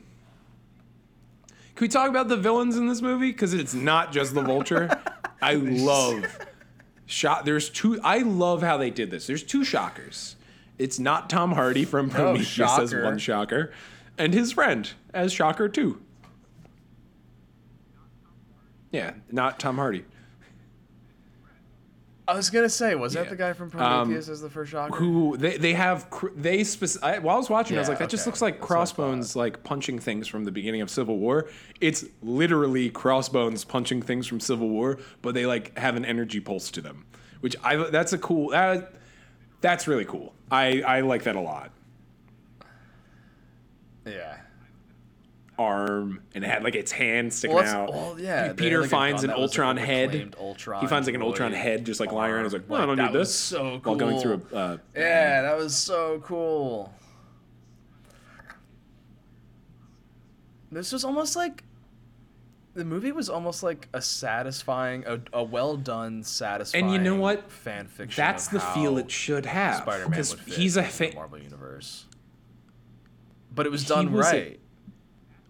Can we talk about the villains in this movie? Because it's not just the Vulture. I love shot. There's two. I love how they did this. There's two shockers. It's not Tom Hardy from Prometheus as one shocker, and his friend as Shocker two. Yeah, not Tom Hardy. I was gonna say, was Yeah. that the guy from Um, Prometheus as the first shocker? who they they have they spec- I, while I was watching I was like that just looks like That's Crossbones like punching things from the beginning of Civil War. It's literally Crossbones punching things from Civil War, but they like have an energy pulse to them, which I that's a cool that, that's really cool. I I like that a lot. yeah. Arm and it had like its hand sticking Well, out. well, yeah, Peter like, finds an was, like, Ultron head. Ultron he finds like an Ultron head just like lying around. He's like, well, I don't need this. so While going through a uh, Yeah, that was so cool. This was almost like the movie was almost like a satisfying, a, a well done, satisfying. And you know what? Fan fiction. That's the feel it should have Spider-Man because he's a fa- Marvel universe. But it was done was a- right.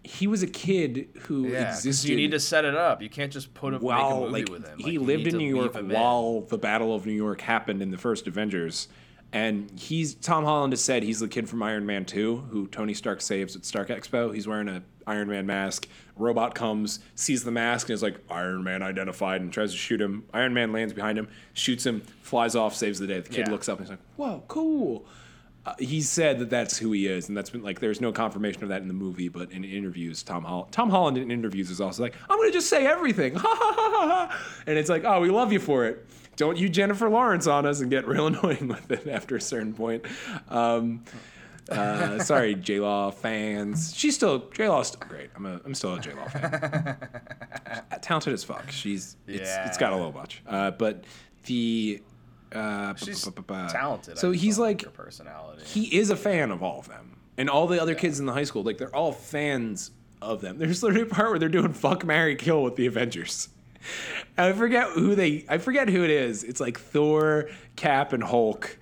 He was a kid who yeah, existed. you need to set it up. You can't just put a, make a movie like with him. he Like, you lived in New York him in. while the Battle of New York happened in the first Avengers, and he's Tom Holland has said he's the kid from Iron Man Two who Tony Stark saves at Stark Expo. He's wearing a Iron Man mask. Robot comes, sees the mask, and is like Iron Man identified, and tries to shoot him. Iron Man lands behind him, shoots him, flies off, saves the day. The kid Yeah. looks up and he's like, "Whoa, cool." Uh, he said that that's who he is, and that's been like there's no confirmation of that in the movie, but in interviews, Tom Holland, Tom Holland in interviews is also like, I'm gonna just say everything, ha ha ha ha, ha. and it's like, oh, we love you for it. Don't you Jennifer Lawrence on us and get real annoying with it after a certain point. Um, uh, sorry, J Law fans. She's still J Law's still great. I'm a I'm still a J Law fan. Talented as fuck. She's it's it's got a Yeah. little much. Uh, but the uh, She's talented. So he's like her personality. he is a fan of all of them. And all the other kids in the high school, like they're all fans of them. There's literally a part where they're doing fuck Mary Kill with the Avengers. I forget who they. I forget who it is. It's like Thor, Cap, and Hulk.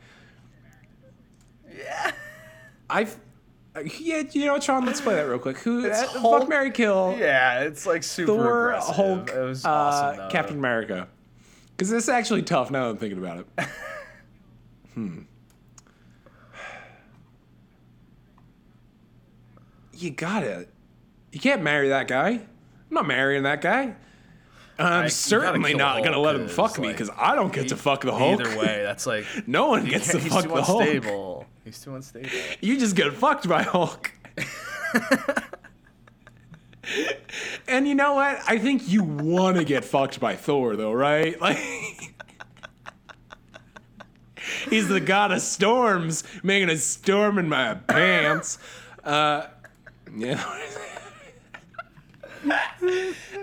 Yeah. I've. Yeah, you know, Sean. Let's play that real quick. Who? Uh, Hulk- Fuck, Mary, Kill. Yeah, it's like super Thor, aggressive. Hulk, It was uh, awesome. though. Captain America. Because this is actually tough now that I'm thinking about it. hmm. You gotta. You can't marry that guy. I'm not marrying that guy. I'm certainly not gonna let him fuck me like, because I don't get to fuck the Hulk. Either way, that's like no one gets to fuck the Hulk. unstable. He's too unstable. You just get fucked by Hulk. and you know what? I think you want to get fucked by Thor, though, right? Like, he's the god of storms, making a storm in my pants. Uh, yeah.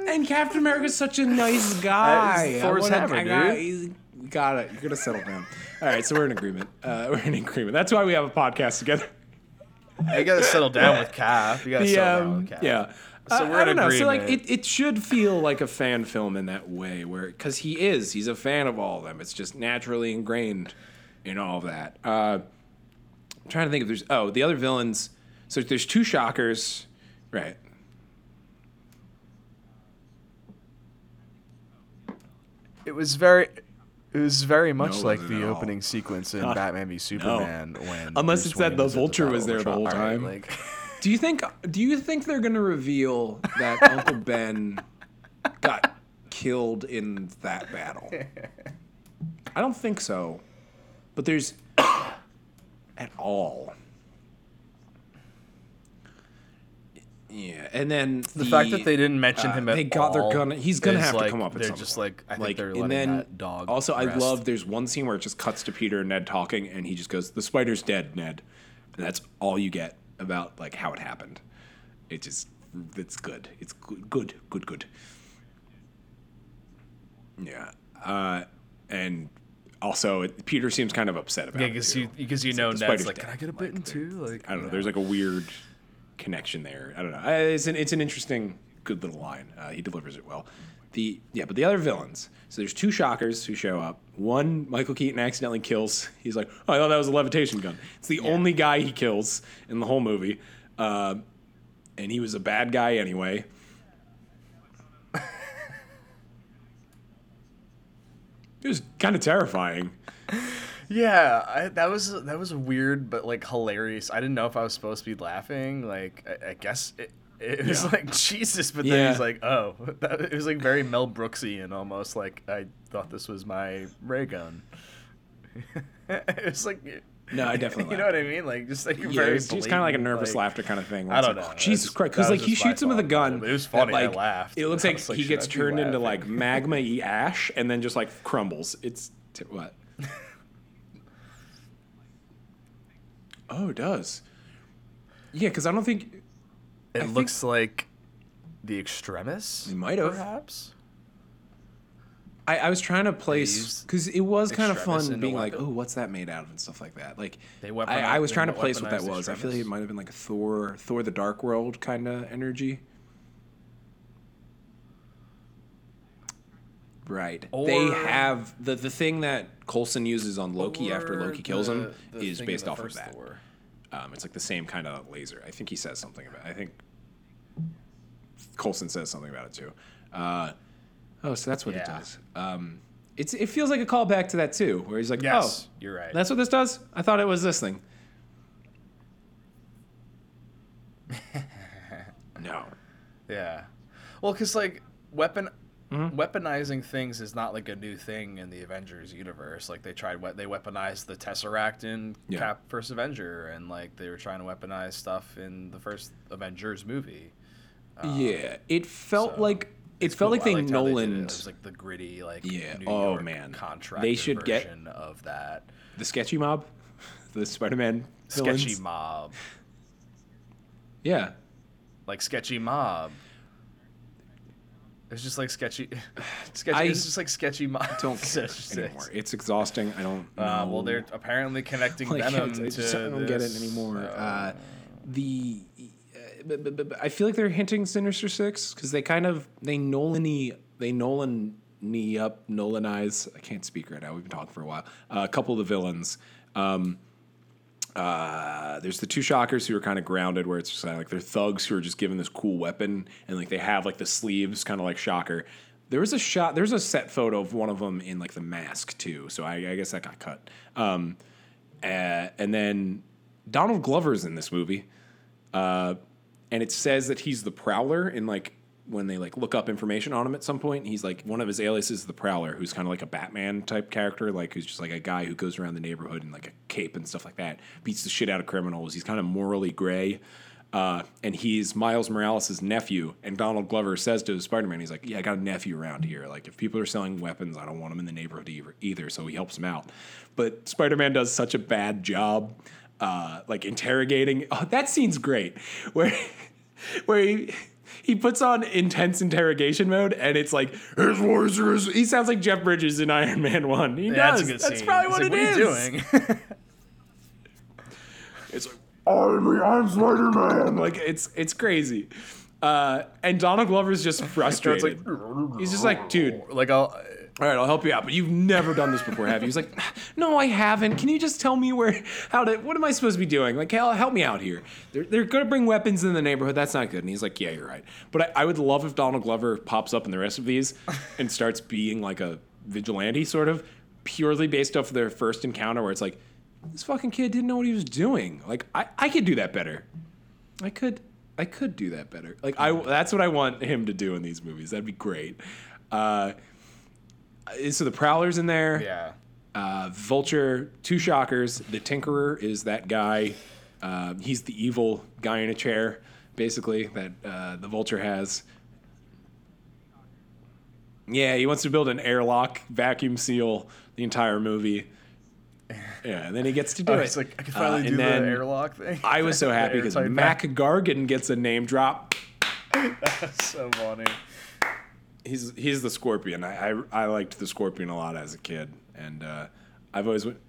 and Captain America's such a nice guy. Thor's I wanna- hammer, I got- dude. he's- got it. You're gonna settle down. All right, so we're in agreement. Uh, we're in agreement. That's why we have a podcast together. You gotta settle down with Cap. You gotta The, settle down um, with Cap. yeah. So Uh, we're I in don't know. So like, it, it should feel like a fan film in that way, where because he is, he's a fan of all of them. It's just naturally ingrained in all of that. Uh, I'm trying to think if there's oh the other villains. So there's two shockers, right? It was very. It was very much No, like the at all. opening sequence in Batman v Superman when Unless Bruce it's that the Vulture Battle was there the whole All right, time. like, Do you think? Do you think they're gonna reveal that Uncle Ben got killed in that battle? I don't think so. But there's at all. Yeah, and then the, fact that they didn't mention uh, him at all. they got they're all gonna he's gonna have like, to come up at They're some just point. like I think like they're and letting then that dog. also I love there's one scene where it just cuts to Peter and Ned talking and he just goes the spider's dead Ned and that's all you get about like how it happened it just it's good it's good good good good yeah uh and also it, Peter seems kind of upset about Yeah, it because you because you It's know like Ned's like, can I get a bitten too? Like I don't know. There's like a weird connection there. I don't know. Uh, It's an it's an interesting, good little line. Uh, he delivers it well. The yeah, but the other villains. So there's two shockers who show up. One Michael Keaton accidentally kills. He's like, oh, I thought that was a levitation gun. It's the only guy he kills in the whole movie, uh, and he was a bad guy anyway. it was kind of terrifying. Yeah, I, that was that was weird, but like hilarious. I didn't know if I was supposed to be laughing. Like, I, I guess it, it was Yeah. like Jesus, but then Yeah. he's like, oh, that, it was like very Mel Brooksian almost. Like I thought this was my ray gun. it was like, No, I definitely you know what I mean? Like just like Yeah, very. it's just kind of like a nervous like- laughter kind of thing. I don't like, know. oh, Jesus Christ, because like he shoots him with a gun. it was that, funny, I like, laughed. It looks like like, he gets I turned into like magma ash and then just like crumbles. It's t- what? oh, it does. Yeah, because I don't think It think- looks like the extremis. They might have. perhaps. I, I was trying to place because it was kind of fun being like, oh, what's that made out of and stuff like that. Like, They I, I was trying to place what that weaponized was. I feel like it might have been like a Thor, Thor the Dark World kind of energy. Right. they have the the thing that Coulson uses on Loki after Loki kills the- him the is based the off of that. Um, it's like the same kind of laser. I think he says something about. I think Coulson says something about it too. Uh, oh, so that's what it does. Um, it's it feels like a callback to that too, where he's like, Yes, "Oh, you're right. that's what this does." I thought it was this thing. no. Yeah. Well, because like weapon Mm-hmm. weaponizing things is not like a new thing in the Avengers universe. Like they tried we- they weaponized the Tesseract in Yeah. Cap First Avenger, and like they were trying to weaponize stuff in the first Avengers movie. Yeah, it felt so like it felt cool. like they how did it. It was like the gritty, like Yeah. New Oh, York man. contract. They should get- of that the sketchy mob, the Spider-Man sketchy villains. mob, Yeah, like sketchy mob. It's just like sketchy, sketchy. I it's just like sketchy mob. don't care anymore. It's exhausting. I don't. Uh, well, they're apparently connecting Like, Venom I just to I don't get it anymore. Uh, the uh, but, but, but I feel like they're hinting Sinister Six because they kind of they Nolan they Nolan knee up Nolanize. I can't speak right now. We've been talking for a while. Uh, a couple of the villains. Um, uh, there's the two shockers who are kind of grounded, where it's just like they're thugs who are just given this cool weapon, and like they have like the sleeves, kind of like shocker. There was a shot. There's a set photo of one of them in like the mask too. So I, I guess that got cut. Um, uh, and then Donald Glover's in this movie, uh, and it says that he's the Prowler. In like when they like look up information on him at some point, he's like one of his aliases is the Prowler, who's kind of like a Batman type character, like who's just like a guy who goes around the neighborhood in like a cape and stuff like that, beats the shit out of criminals. He's kind of morally gray. Uh, and he's Miles Morales' nephew. And Donald Glover says to Spider Man, he's like, Yeah, I got a nephew around here. Like, if people are selling weapons, I don't want them in the neighborhood either. either so he helps him out. But Spider Man does such a bad job, uh, like interrogating. Oh, that scene's great. Where, where he. He puts on intense interrogation mode, and it's like his voice is. He sounds like Jeff Bridges in Iron Man One. He Yeah, does. that's a good That's scene. probably It's what like, it what is. are you doing? It's like I'm I'm Spider Man. Like it's it's crazy. Uh, and Donald Glover's just frustrated. He's just like, dude, like I'll. All right, I'll help you out, but you've never done this before, have you? He's like, no, I haven't. Can you just tell me where, how to, what am I supposed to be doing? Like, hell, help me out here. They're, they're going to bring weapons in the neighborhood. That's not good. And he's like, yeah, you're right. But I, I would love if Donald Glover pops up in the rest of these and starts being like a vigilante, sort of, purely based off of their first encounter, where it's like, this fucking kid didn't know what he was doing. Like, I, I could do that better. I could I could do that better. Like I that's what I want him to do in these movies. That'd be great. Uh, so the Prowler's in there. Yeah. Uh, Vulture, two shockers. The Tinkerer is that guy. Uh, he's the evil guy in a chair, basically that uh, the Vulture has. Yeah, he wants to build an airlock, vacuum seal the entire movie. Yeah, and then he gets to do Oh, it. it's like I can Uh, finally and do the airlock thing. I was so happy because Mac Gargan gets a name drop. That's so funny. He's he's the Scorpion. I, I I liked the Scorpion a lot as a kid, and uh, I've always went.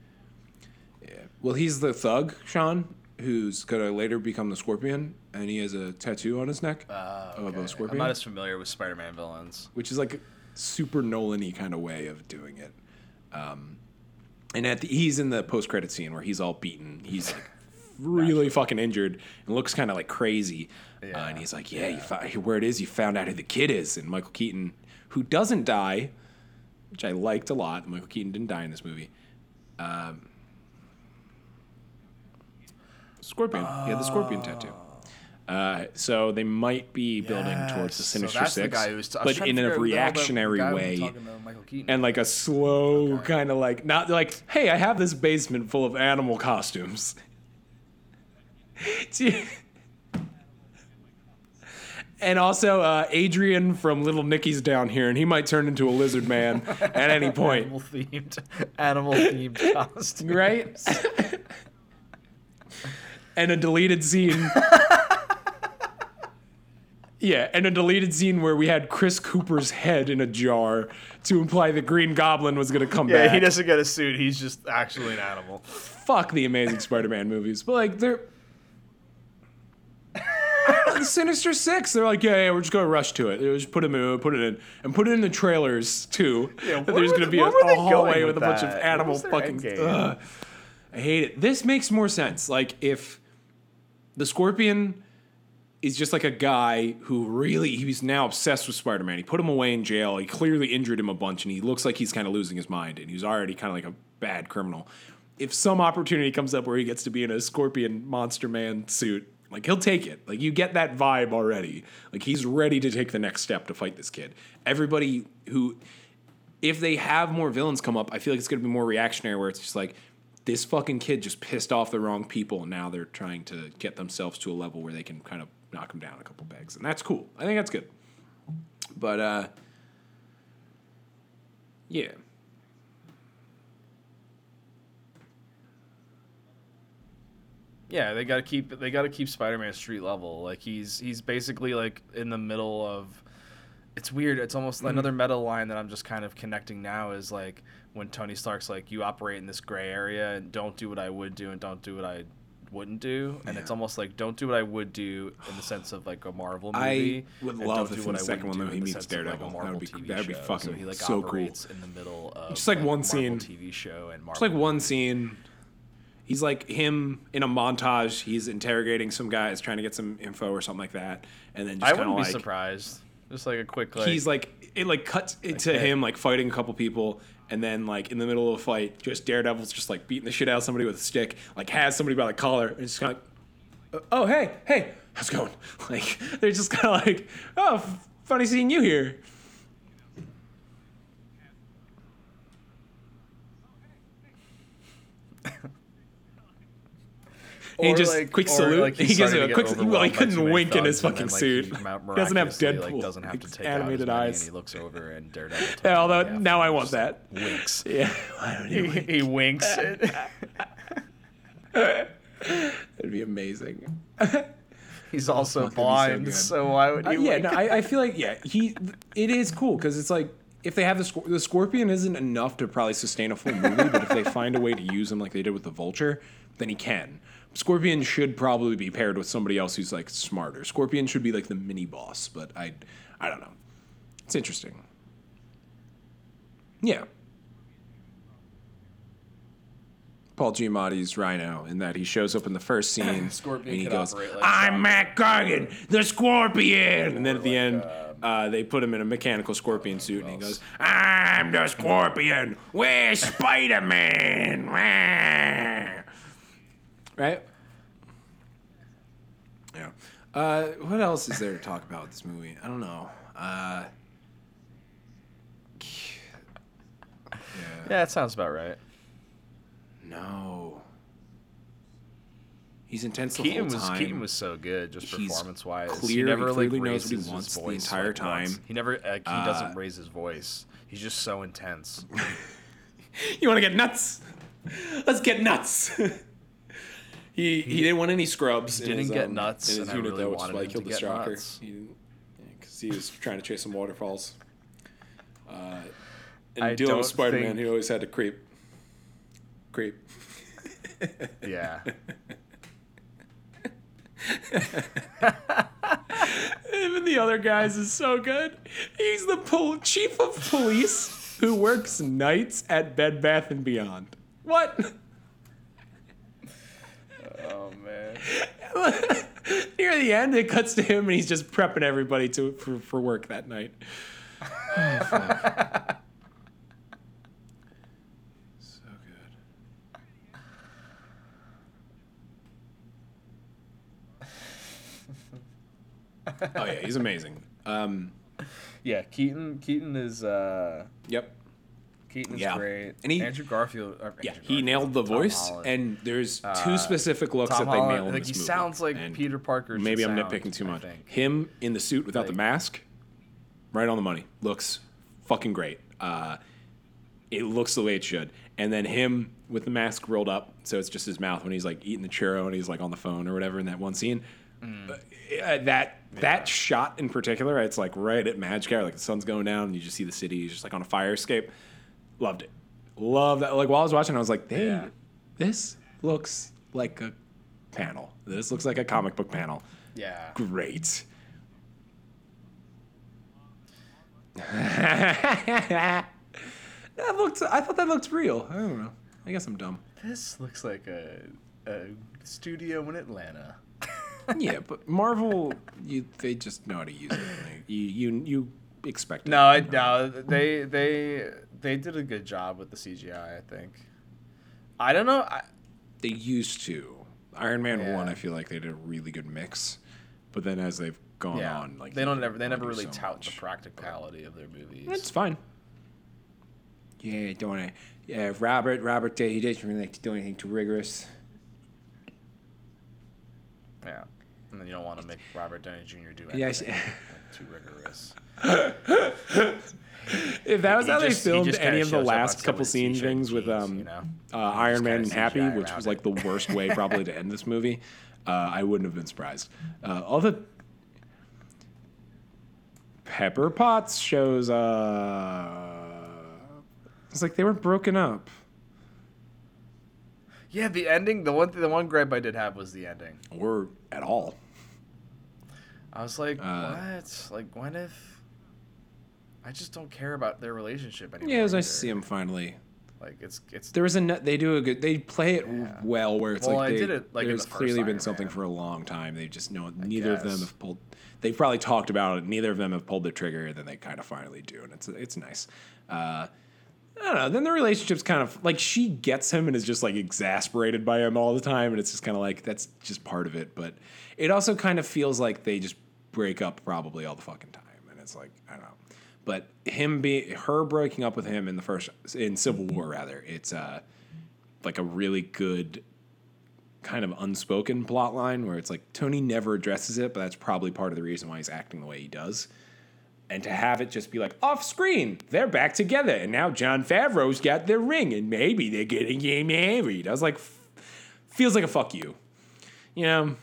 Yeah. Well, he's the thug, Sean, who's gonna later become the Scorpion, and he has a tattoo on his neck Uh, of a scorpion, I'm not as familiar with Spider-Man villains. which is like a super Nolan-y kind of way of doing it. Um, and at the, he's in the post-credit scene where he's all beaten. He's like really fucking injured and looks kind of like crazy. Uh, and he's like, "Yeah, you found where it is. You found out who the kid is." And Michael Keaton, who doesn't die, which I liked a lot. Michael Keaton didn't die in this movie. Um, Scorpion. He had the scorpion tattoo. Uh, so they might be building towards the Sinister so Six, the guy who's I was but in a figure out the reactionary way talking to Michael Keaton. and like a slow kind of like not like hey i have this basement full of animal costumes and also uh, adrian from little nicky's down here and he might turn into a lizard man at any point animal themed, animal themed costume. right and a deleted scene yeah and a deleted scene where we had chris cooper's head in a jar to imply the green goblin was going to come Yeah, back he doesn't get a suit. He's just actually an animal. fuck the Amazing Spider-Man movies, but like they're the Sinister Six. They're like, yeah, yeah, we're just gonna rush to it. They just put him in, put it in, and put it in the trailers too. Yeah, that there's gonna be a, a hallway going with a bunch of animal fucking. Ugh. I hate it. This makes more sense. Like if the Scorpion is just like a guy who really he's now obsessed with Spider-Man. He put him away in jail. He clearly injured him a bunch, and he looks like he's kind of losing his mind, and he's already kind of like a bad criminal. If some opportunity comes up where he gets to be in a Scorpion Monster Man suit, like he'll take it. Like you get that vibe already. Like he's ready to take the next step to fight this kid. Everybody who, if they have more villains come up, I feel like it's going to be more reactionary, where it's just like this fucking kid just pissed off the wrong people, and now they're trying to get themselves to a level where they can kind of knock him down a couple pegs, and that's cool. I think that's good. But uh, yeah. Yeah, they gotta keep they gotta keep Spider-Man street level. Like he's he's basically like in the middle of. It's weird. It's almost mm-hmm. another meta line that I'm just kind of connecting now is like when Tony Stark's like, "You operate in this gray area and don't do what I would do and don't do what I wouldn't do, and it's almost like don't do what I would do in the sense of like a Marvel movie. I would love if do in what the second one, though, he meets of, like, Daredevil. That would be- TV that'd be fucking so he like so cool. in the middle of Just like one Marvel scene- TV show and Marvel. It's like one movie. scene. He's like him in a montage. He's interrogating some guys, trying to get some info or something like that, and then just I wouldn't of be like surprised. Just like a quick like he's like it like cuts into hey. him like fighting a couple people, and then like in the middle of a fight, just Daredevil's just like beating the shit out of somebody with a stick, like has somebody by the collar, and just kind of, oh hey hey, how's it going? Like they're just kind of like, oh, f- funny seeing you here. He just like- quick salute. like, he gives a quick. Well, he couldn't wink in his fucking then, like, suit. he doesn't have Deadpool. Like, doesn't have to take animated eyes. he looks over and Daredevil. Yeah, although "Yeah, now I want that. Winks. Yeah, why don't you he, wink? he winks. That'd be amazing. He's also that'd so blind, so, why would Uh, he? yeah, wink? no, I, I feel like yeah, he it is cool because it's like if they have the the scorpion isn't enough to probably sustain a full movie, but if they find a way to use him like they did with the vulture, then he can. Scorpion should probably be paired with somebody else who's like smarter. Scorpion should be like the mini boss, but I I don't know. It's interesting. Yeah. Paul Giamatti's Rhino in that he shows up in the first scene Scorpion and he goes, like "I'm Mac Gargan, the Scorpion," and then at the like, end, uh, they put him in a mechanical Scorpion suit, and he goes, "I'm the Scorpion. Where's Spider Man?" right? Yeah. Uh, what else is there to talk about with this movie? I don't know. Uh, yeah. yeah, that sounds about right. No. He's intense the Keaton whole was time. Keaton was so good, just He's performance wise. clear, he he never like clearly knows what he raises wants his the entire like, once. time. He never like, he Uh, doesn't raise his voice. He's just so intense. You want to get nuts? Let's get nuts. he he didn't want any scrubs. He didn't his, get um, nuts, in his and I unit really though, which is why he killed the get stalker. Because he was trying to chase some waterfalls. Uh, and I dealing with Spider Man, think- he always had to creep. Creep. yeah. Even the other guys is so good. He's the pol- chief of police who works nights at Bed Bath and Beyond. What? Oh man. Near the end, it cuts to him and he's just prepping everybody to for, for work that night. Oh, so good. oh yeah, he's amazing. Um, Yeah, Keaton. Keaton is. uh yep. Keaton is Yeah. great. And he- Andrew Garfield. uh, Yeah, Andrew he Garfield, nailed the Tom voice, Holland. and there's two Uh, specific looks Tom that they Holland, nail in like he movie. sounds like And Peter Parker. Maybe I'm sound, nitpicking too much. Him in the suit without the mask, right on the money. Looks fucking great. Uh, it looks the way it should. And then him with the mask rolled up, so it's just his mouth when he's like eating the churro and he's like on the phone or whatever in that one scene. Mm. Uh, that that shot in particular, it's like right at Magic Hour, like the sun's going down and you just see the city, he's just like on a fire escape. Loved it. Love that. Like while I was watching, I was like, "They, Yeah. this looks like a panel. This looks like a comic book panel. Yeah. Great." that looked. I thought that looked real. I don't know. I guess I'm dumb. This looks like a, a studio in Atlanta. yeah, but Marvel, you they just know how to use it. Like, you you you expect. No, I, no, they they they did a good job with the CGI. I think. I don't know. I, They used to. Iron Man Yeah. one, I feel like they did a really good mix, but then as they've gone yeah, on, like they don't ever they never really so tout much. the practicality of their movies. It's fine. Yeah, don't want to. Yeah, Robert. Robert, uh, he doesn't really like to do anything too rigorous. yeah, and then you don't want to make Robert Downey Jr. do anything Yes. like, too rigorous. If that was He how they just- he filmed any kinda the shows up on last couple of the scene t-shirt things with tees, um, you know? uh, Iron Man and Happy, CGI which around was it. like the worst way probably to end this movie, uh, I wouldn't have been surprised. Uh, all the Pepper Potts shows. Uh, it's like they were broken up. Yeah, the ending. The one the one gripe I did have was the ending. or at all. I was like, Uh, what? Like, when if? I just don't care about their relationship anymore. Yeah, it was nice to see him finally. Like, it's it's. There was a they do a good they play it Yeah. well where it's Well, like I they, did it, like, there's the clearly been Iron something Man. for a long time. They just know neither of them have pulled. They've probably talked about it. Neither of them have pulled the trigger. and Then they kind of finally do, and it's it's nice. Uh, I don't know. Then the relationship's kind of like she gets him and is just like exasperated by him all the time, and it's just kind of like that's just part of it. But it also kind of feels like they just break up probably all the fucking time, and it's like I don't know. But him be her breaking up with him in the first in Civil War rather, it's uh like a really good kind of unspoken plot line where it's like Tony never addresses it, but that's probably part of the reason why he's acting the way he does. And to have it just be like off screen, they're back together, and now Jon Favreau's got their ring, and maybe they're getting married. I was like, feels like a fuck you, you know.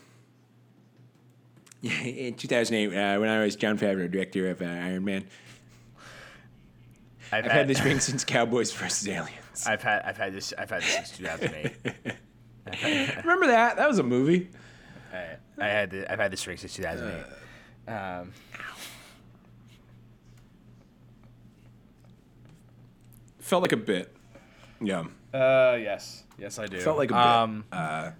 In 2008, uh, when I was Jon Favreau, director of uh, Iron Man, I've, I've had this ring since Cowboys versus Aliens. I've had I've had this I've had this since 2008. Remember that? That was a movie. I, I had the, I've had this ring since 2008. Um, Felt like a bit. Yeah. uh, yes, yes, I do. Felt like a bit. Um, uh,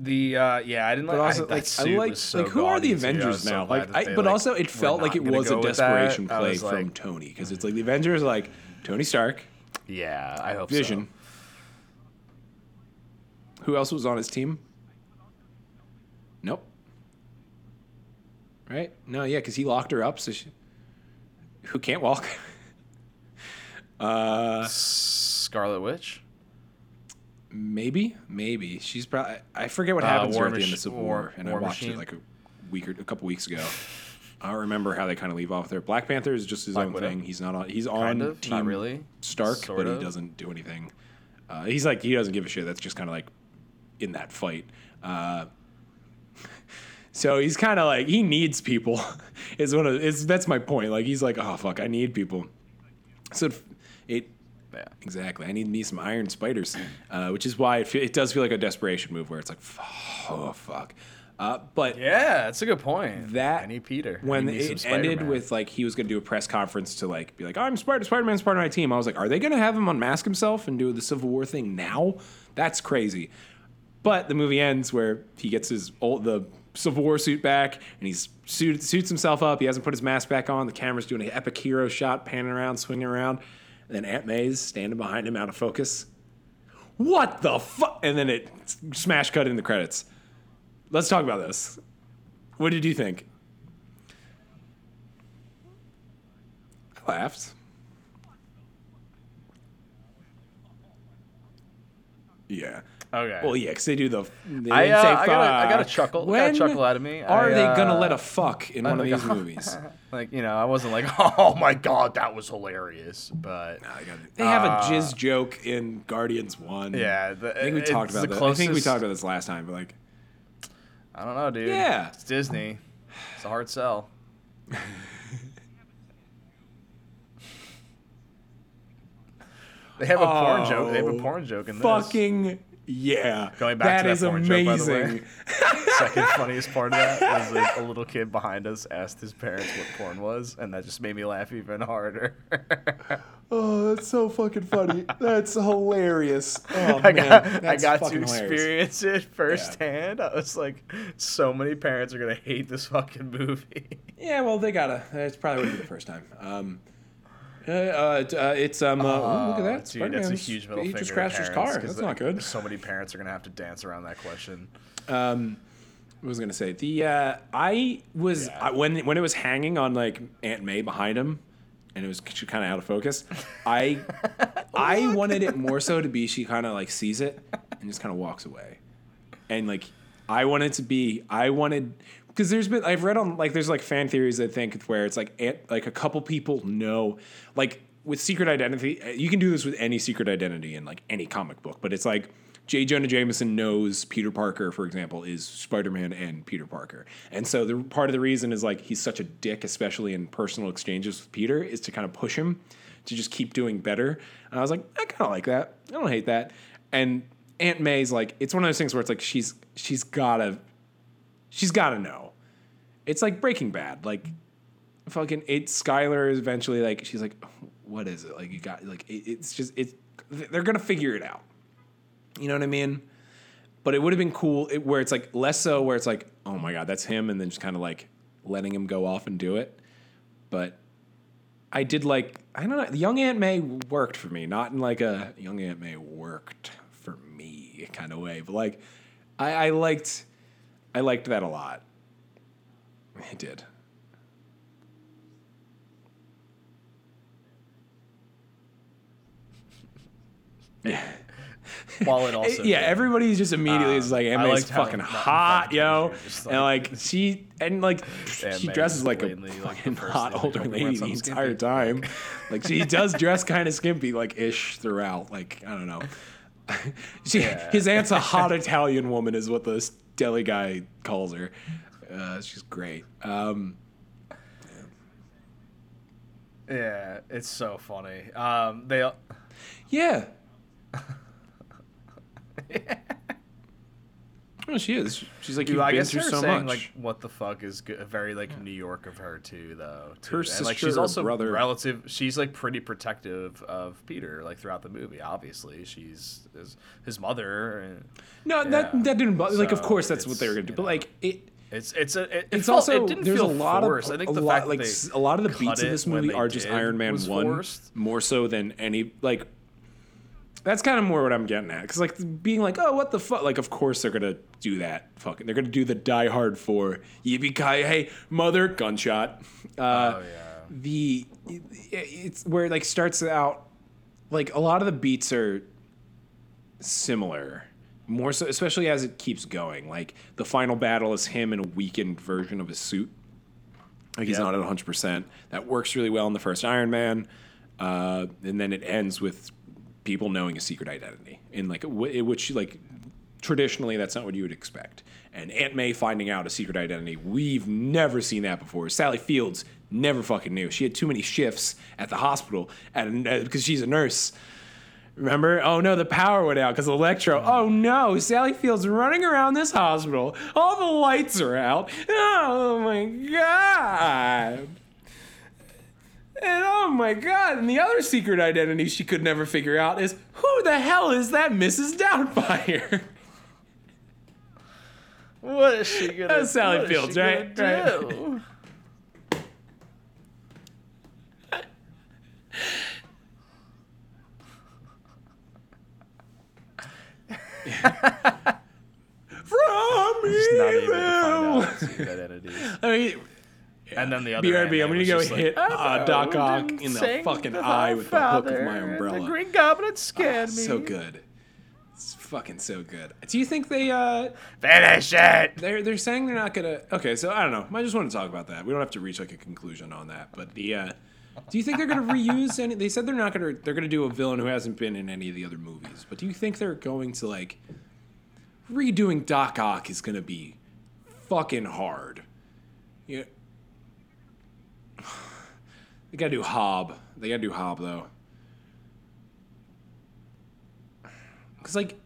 the uh, yeah, I didn't like. but also, I, that like, I like, was so like, who are the gaudy, too. I Avengers so now? Like, I, but like, also it felt like it was a desperation play from like, Tony because it's like the Avengers, are like Tony Stark, yeah, I hope Vision. Who else was on his team? Nope. Right? No, yeah, because he locked her up. So she, who can't walk? uh. Scarlet Witch. Maybe, maybe she's probably. I forget what Uh, happens War at the end of Civil War- War, and I watched Machine. it like a week or a couple weeks ago. I don't remember how they kind of leave off there. Black Panther is just his Black own Widow? thing. He's not on. He's on of, team really. Stark, Sort but of. he doesn't do anything. Uh, he's like he doesn't give a shit. That's just kind of like in that fight. Uh, so he's kind of like he needs people. is one of is that's my point. Like he's like oh fuck I need people. So Yeah. exactly I need me some Iron Spiders, uh, which is why it, fe- it does feel like a desperation move where it's like oh fuck. Uh, but Yeah, that's a good point. that I need Peter. When need it ended with like he was going to do a press conference to like be like I'm Spider Spider Man's part of my team. I was like, are they going to have him unmask himself and do the Civil War thing now? That's crazy. But the movie ends where he gets his old the Civil War suit back and he's suit, suits himself up. He hasn't put his mask back on. The camera's doing an epic hero shot, panning around, swinging around. And then Aunt May's standing behind him out of focus. What the fuck? And then it smash cut in the credits. Let's talk about this. What did you think? I laughed. Yeah. Okay. Well, yeah, because they do the. They I, uh, say I got a- I got a chuckle- I got a chuckle out of me. Are I, they gonna uh, let a fuck in one of these movies? like you know, I wasn't like, oh my god, that was hilarious, but They have a Uh, jizz joke in Guardians One. yeah, the, I think we talked about the that. I think we talked about this last time, but like, I don't know, dude. Yeah. it's Disney. It's a hard sell. they have a porn joke. They have a Oh, porn joke in this. fucking yeah. Going back that to that is porn joke, by the way. Second funniest part of that was like a little kid behind us asked his parents what porn was, and that just made me laugh even harder. Oh, that's so fucking funny. That's hilarious. Oh, I man, got I got to fucking hilarious. experience it firsthand. I was like, so many parents are gonna hate this fucking movie. Yeah, well, they gotta. It's probably wouldn't be the first time. Um, uh, uh, it's um. Uh, ooh, look at that, Dude, that's a huge middle He finger. just crashed his car. That's not good. So many parents are gonna have to dance around that question. Um, what was gonna say? The uh, I was Yeah. I, when when it was hanging on like Aunt May behind him, and it was kind of out of focus. I I wanted it more so to be she kind of like sees it and just kind of walks away, and like I wanted to be I wanted because there's been I've read on like there's like fan theories I think where it's like Aunt, like a couple people know like with secret identity eh, you can do this with any secret identity in like any comic book, but it's like J. Jonah Jameson knows Peter Parker, for example, is Spider Man and Peter Parker. And so the part of the reason is like he's such a dick, especially in personal exchanges with Peter, is to kind of push him to just keep doing better. And I was like, I kind of like that. I don't hate that. And Aunt May's like it's one of those things where it's like she's she's gotta she's gotta know. It's like Breaking Bad. Like fucking it Skylar is eventually like she's like what is it? Like you got like it, it's just it's they're gonna figure it out. You know what I mean? But it would have been cool it, where it's like less so where it's like, oh my god, that's him, and then just kind of like letting him go off and do it. But I did like I don't know, young Aunt May worked for me, not in like a young Aunt May worked for me kind of way, but like I, I liked I liked that a lot. I did. Yeah. While it also yeah, did. everybody's just immediately is uh, like, I Aunt May's liked how fucking hot, yo. just and like she and like she dresses like a blatantly, like, fucking hot older they told me lady the entire skimpy. time. like she does dress kind of skimpy, like ish throughout. Like I don't know. she, Yeah. His aunt's a hot Italian woman, is what the deli guy calls her. Uh, she's great. Um, Yeah, it's so funny. Um, they yeah. Well, she is. She's like Dude, you've I been guess through they're so saying much. like what the fuck is good, very like New York of her too though. Too. Her and, like sister she's also brother- relative. She's like pretty protective of Peter like throughout the movie. Obviously, she's his, his mother. And no, that yeah. that didn't bother. Like, of course, that's what they were gonna do. But know. like it. it's it's a it, it It's felt- also it didn't there's feel a lot forced. of I think a the lot fact like that a lot of the beats of this movie are just Iron Man one forced. more so than any like. That's kind of more what I'm getting at, because like being like, oh, what the fuck? Like, of course they're gonna do that. Fucking, they're gonna do the Die Hard for yippee ki hey mother gunshot. Uh, Oh yeah. the it- it's where it like starts out like a lot of the beats are similar more so especially as it keeps going like the final battle is him in a weakened version of his suit like he's Yep. not at 100% that works really well in the first iron man uh, and then it ends with people knowing a secret identity in like which like traditionally that's not what you would expect and aunt may finding out a secret identity we've never seen that before sally fields never fucking knew she had too many shifts at the hospital and because uh, she's a nurse Remember? Oh no, the power went out because Electro. Oh no, Sally Fields running around this hospital. All the lights are out. Oh my god. And oh my god, and the other secret identity she could never figure out is who the hell is that Mrs. Doubtfire? What is she gonna? That's Sally what is Fields, she right? gonna Right. do? From Just not able to find evil. out secret identities. I mean, And then the other. BRB, I'm gonna go just like, hit uh, "Hello, Doc Ock in the fucking eye with the hook of my umbrella. The Green Goblin scared me. so good. It's fucking so good. Do you think they uh Finish it. they're they're saying they're not gonna Okay, so I don't know. I just want to talk about that. We don't have to reach like a conclusion on that. But the uh do you think they're gonna reuse any they said they're not gonna they're gonna do a villain who hasn't been in any of the other movies. But do you think they're going to like redoing Doc Ock is gonna be fucking hard? Yeah. They gotta do Hob. They gotta do Hob though. Cause like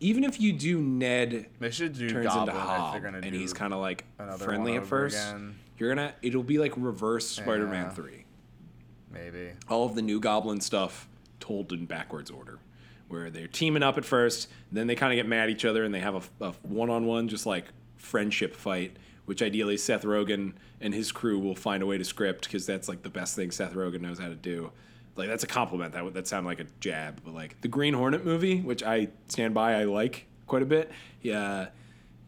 even if you do Ned They should do turns Goblin into Hob, and he's kind of like friendly at first. again. You're gonna it'll be like reverse Spider-Man three. maybe. All of the new Goblin stuff told in backwards order, where they're teaming up at first, then they kind of get mad at each other, and they have a, a one-on-one just like friendship fight, which ideally Seth Rogen and his crew will find a way to script because that's like the best thing Seth Rogen knows how to do. Like that's a compliment. That would that sounded like a jab, but like the Green Hornet movie, which I stand by, I like quite a bit. Yeah,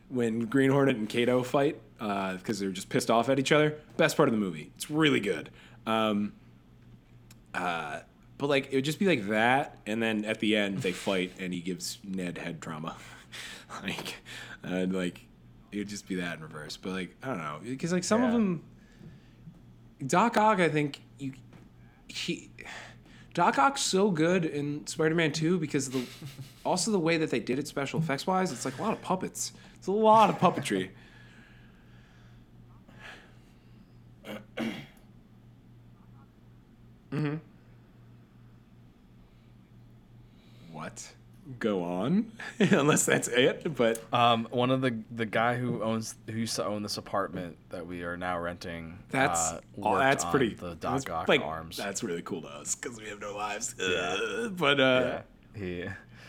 when Green Hornet and Kato fight because they're just pissed off at each other. Best part of the movie. It's really good. Um, uh, but like it would just be like that, and then at the end they fight, and he gives Ned head trauma, like, and like it would just be that in reverse. But like I don't know, because like some of them, Doc Ock, I think you he. Doc Ock's so good in Spider-Man 2 because the also the way that they did it special effects wise, it's like a lot of puppets. It's a lot of puppetry. mm-hmm. What? Go on, unless that's it. But Um, one of the the guy who owns who used to own this apartment that we are now renting. that's uh, oh, that's pretty. The that's, Doc Ock like, arms. That's really cool to us because we have no lives. Yeah. Uh, but uh, yeah. He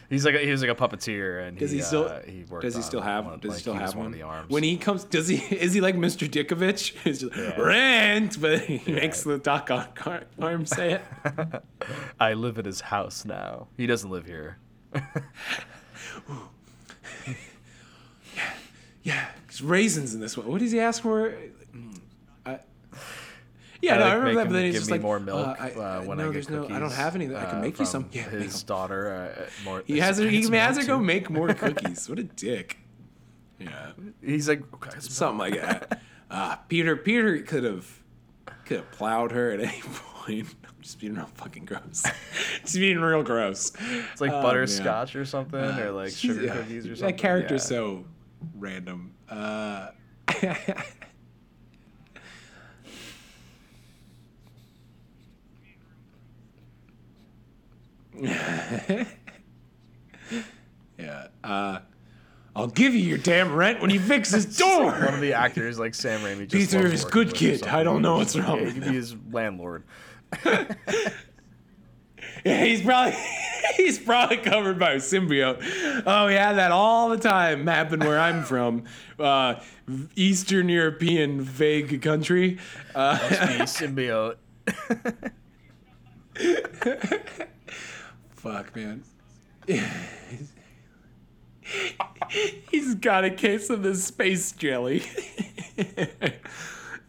he's like a, he was like a puppeteer and Does he, he still? uh, he worked does he still have? one, does like, he still was have one one? of the arms. When he comes, does he? Is he like Mr. Ditkovich? He's just Yeah. rent, but he makes the Doc Ock ar- arm say it. I live at his house now. He doesn't live here. Yeah, there's raisins in this one. What does he ask for? Mm, I, yeah, I, no, like, I remember that. But then he's just like, more milk uh, I, uh, when no, I get there's cookies. no. I don't have any. I can uh, make you from some. Yeah, his daughter. Uh, uh, more. He has to. He has to go make more cookies. What a dick. Yeah, He's like okay, something like that. Uh, Peter. Peter could have could have plowed her at any point. I'm just being real fucking gross. just being real gross. It's like Oh, butterscotch or something, or like sugar yeah, cookies or something. That character's Yeah. so random. Uh, yeah. Uh, I'll give you your damn rent when you fix his door. One of the actors, like Sam Raimi, just Peter is good kid. I don't know what's wrong Yeah, with he could be his landlord. Yeah, he's probably he's probably covered by a symbiote. Oh yeah, that all the time happen where I'm from, uh, Eastern European vague country. Uh, Be symbiote. fuck, man. he's got a case of the space jelly.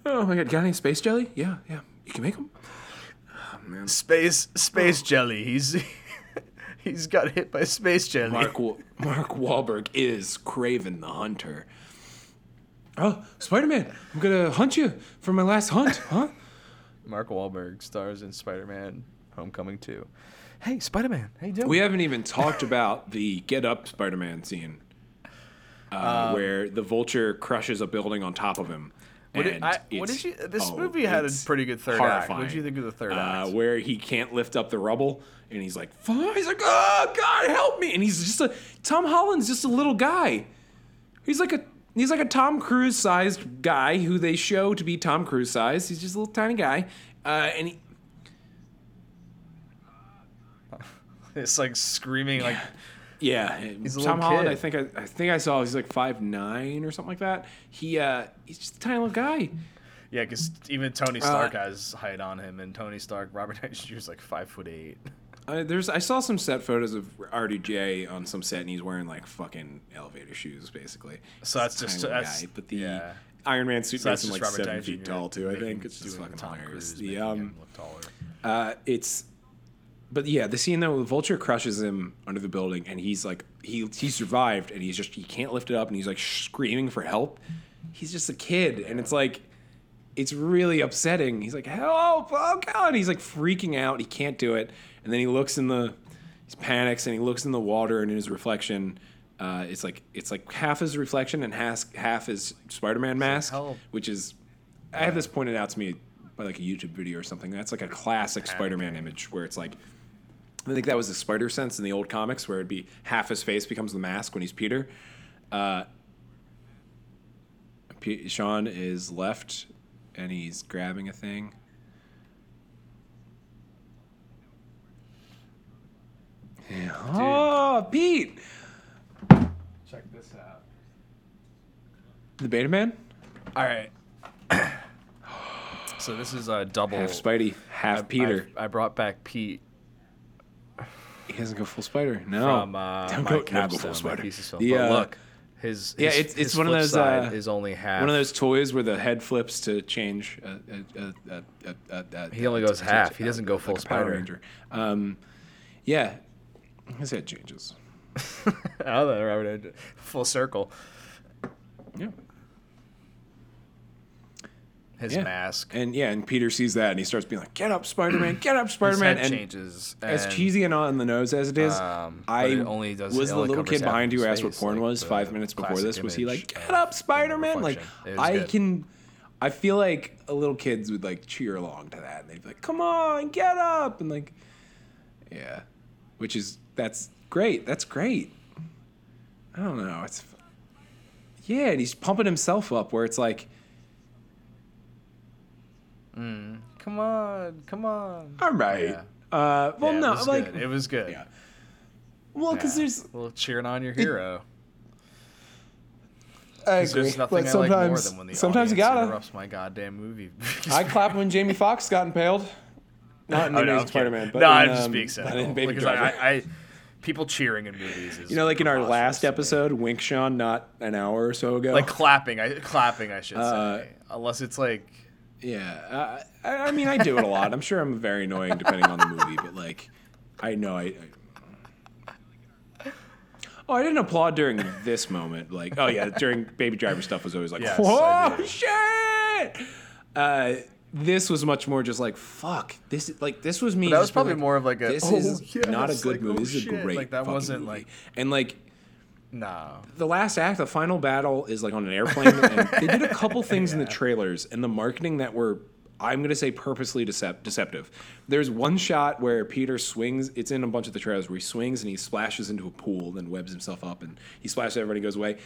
oh my god, got any space jelly? Yeah, yeah, you can make them. Oh man. Space space jelly. He's he's got hit by space jelly. Mark Wa- Mark Wahlberg is Kraven the Hunter. Oh, Spider Man! I'm gonna hunt you for my last hunt, huh? Mark Wahlberg stars in Spider-Man: Homecoming 2. Hey, Spider-Man, how you doing? We haven't even talked about the Get Up Spider Man scene, uh, where the Vulture crushes a building on top of him. What did, I, what did you? This oh, movie had a pretty good third act. What horrifying. did you think of the third uh, act? where he can't lift up the rubble, and he's like, "Fuck!" He's like, "Oh God, help me!" And he's just a Tom Holland's just a little guy. He's like a he's like a Tom Cruise sized guy who they show to be Tom Cruise sized. He's just a little tiny guy, uh, and he, It's like screaming like yeah, He's a Tom little Holland. kid. I think I, I think I saw he's like five nine or something like that. He uh, he's just a tiny little guy. yeah, because even Uh, Tony Stark has height on him, and Tony Stark, Robert Downey Jr. is like five foot eight. Uh, there's I saw some set photos of RDJ on some set, and he's wearing like fucking elevator shoes, basically. So that's just- that's- But the yeah. Iron Man suit So makes him like Robert seven Downey feet Jr. tall too. I think it's just fucking Tom hilarious. Cruise, The um, look taller. uh, it's, but yeah, the scene though, the Vulture crushes him under the building, and he's like, he he survived, and he's just he can't lift it up, and he's like screaming for help. He's just a kid, and it's like, it's really upsetting. He's like, help! Oh god! He's like freaking out. He can't do it, and then he looks in the, he panics, and he looks in the water, and in his reflection. Uh, it's like it's like half his reflection and half half his Spider-Man mask, which is I have this pointed out to me by like a YouTube video or something. That's like a classic Spider-Man image where it's like I think that was the Spider Sense in the old comics where it'd be half his face becomes the mask when he's Peter. Uh, P- Sean is left and he's grabbing a thing. Yeah. Oh, Pete! Check this out. The Beta Man? All right. so this is a double. Half Spidey, half I- Peter. I, I brought back Pete he doesn't go full Spider. No. from uh, Don't go- no, go full Spider. The, but uh, look, his, yeah, his- it's- it's one of those, uh, is only half. One of those toys where the head flips to change. Uh, uh, uh, uh, He only goes half. to- He doesn't go full Power Spider. Ranger. Um, yeah, his head changes. oh, that Robert full circle. Yeah, His yeah. mask. and yeah, and Peter sees that and he starts being like, "Get up, Spider Man! Get up, Spider His Man!" head And changes. as cheesy and on the nose as it is, um, I it only does- was the little kid behind you who asked what porn like was five minutes before this. Was he like, "Get up, Spider Man!" Like reflection. It was I good. can, I feel like a little kids would like cheer along to that, and they'd be like, "Come on, get up!" and like, yeah, which is that's great. That's great. I don't know. It's yeah, and he's pumping himself up where it's like, Come on, come on. all right. Yeah. Uh, well, Yeah, no, it like, good. it was good. yeah. well, because Yeah. there's a little cheering on your hero. I 'Cause There's nothing but I like more sometimes than when the sometimes you gotta. interrupts my goddamn movie. I clap when Jamie Foxx got impaled. Not in Oh, Amazing I'm Spider-Man, but no, in, I'm just um, being but cynical. in Baby because Driver. I, I, people cheering in movies is you know, like in our last episode, Wink Sean, not an hour or so ago. like clapping, I clapping, I should Uh, say, unless it's like Yeah, uh, I, I mean, I do it a lot. I'm sure I'm very annoying depending on the movie, but like, I know I. I Oh, I didn't applaud during this moment. Like, oh yeah, during Baby Driver stuff was always like, Yes, I whoa, shit. Uh, this was much more just like, fuck. This like this was me. that was probably like, more of like a, This "Oh, is yes," not a good like, movie. "Oh, this is a shit." great Like, that wasn't, movie. like- and like no. the last act, the final battle is like on an airplane, and they did a couple things in the trailers and the marketing that were, I'm gonna say, purposely decep- deceptive. There's one shot where Peter swings. It's in a bunch of the trailers where he swings and he splashes into a pool, and then webs himself up, and he splashes everybody goes away.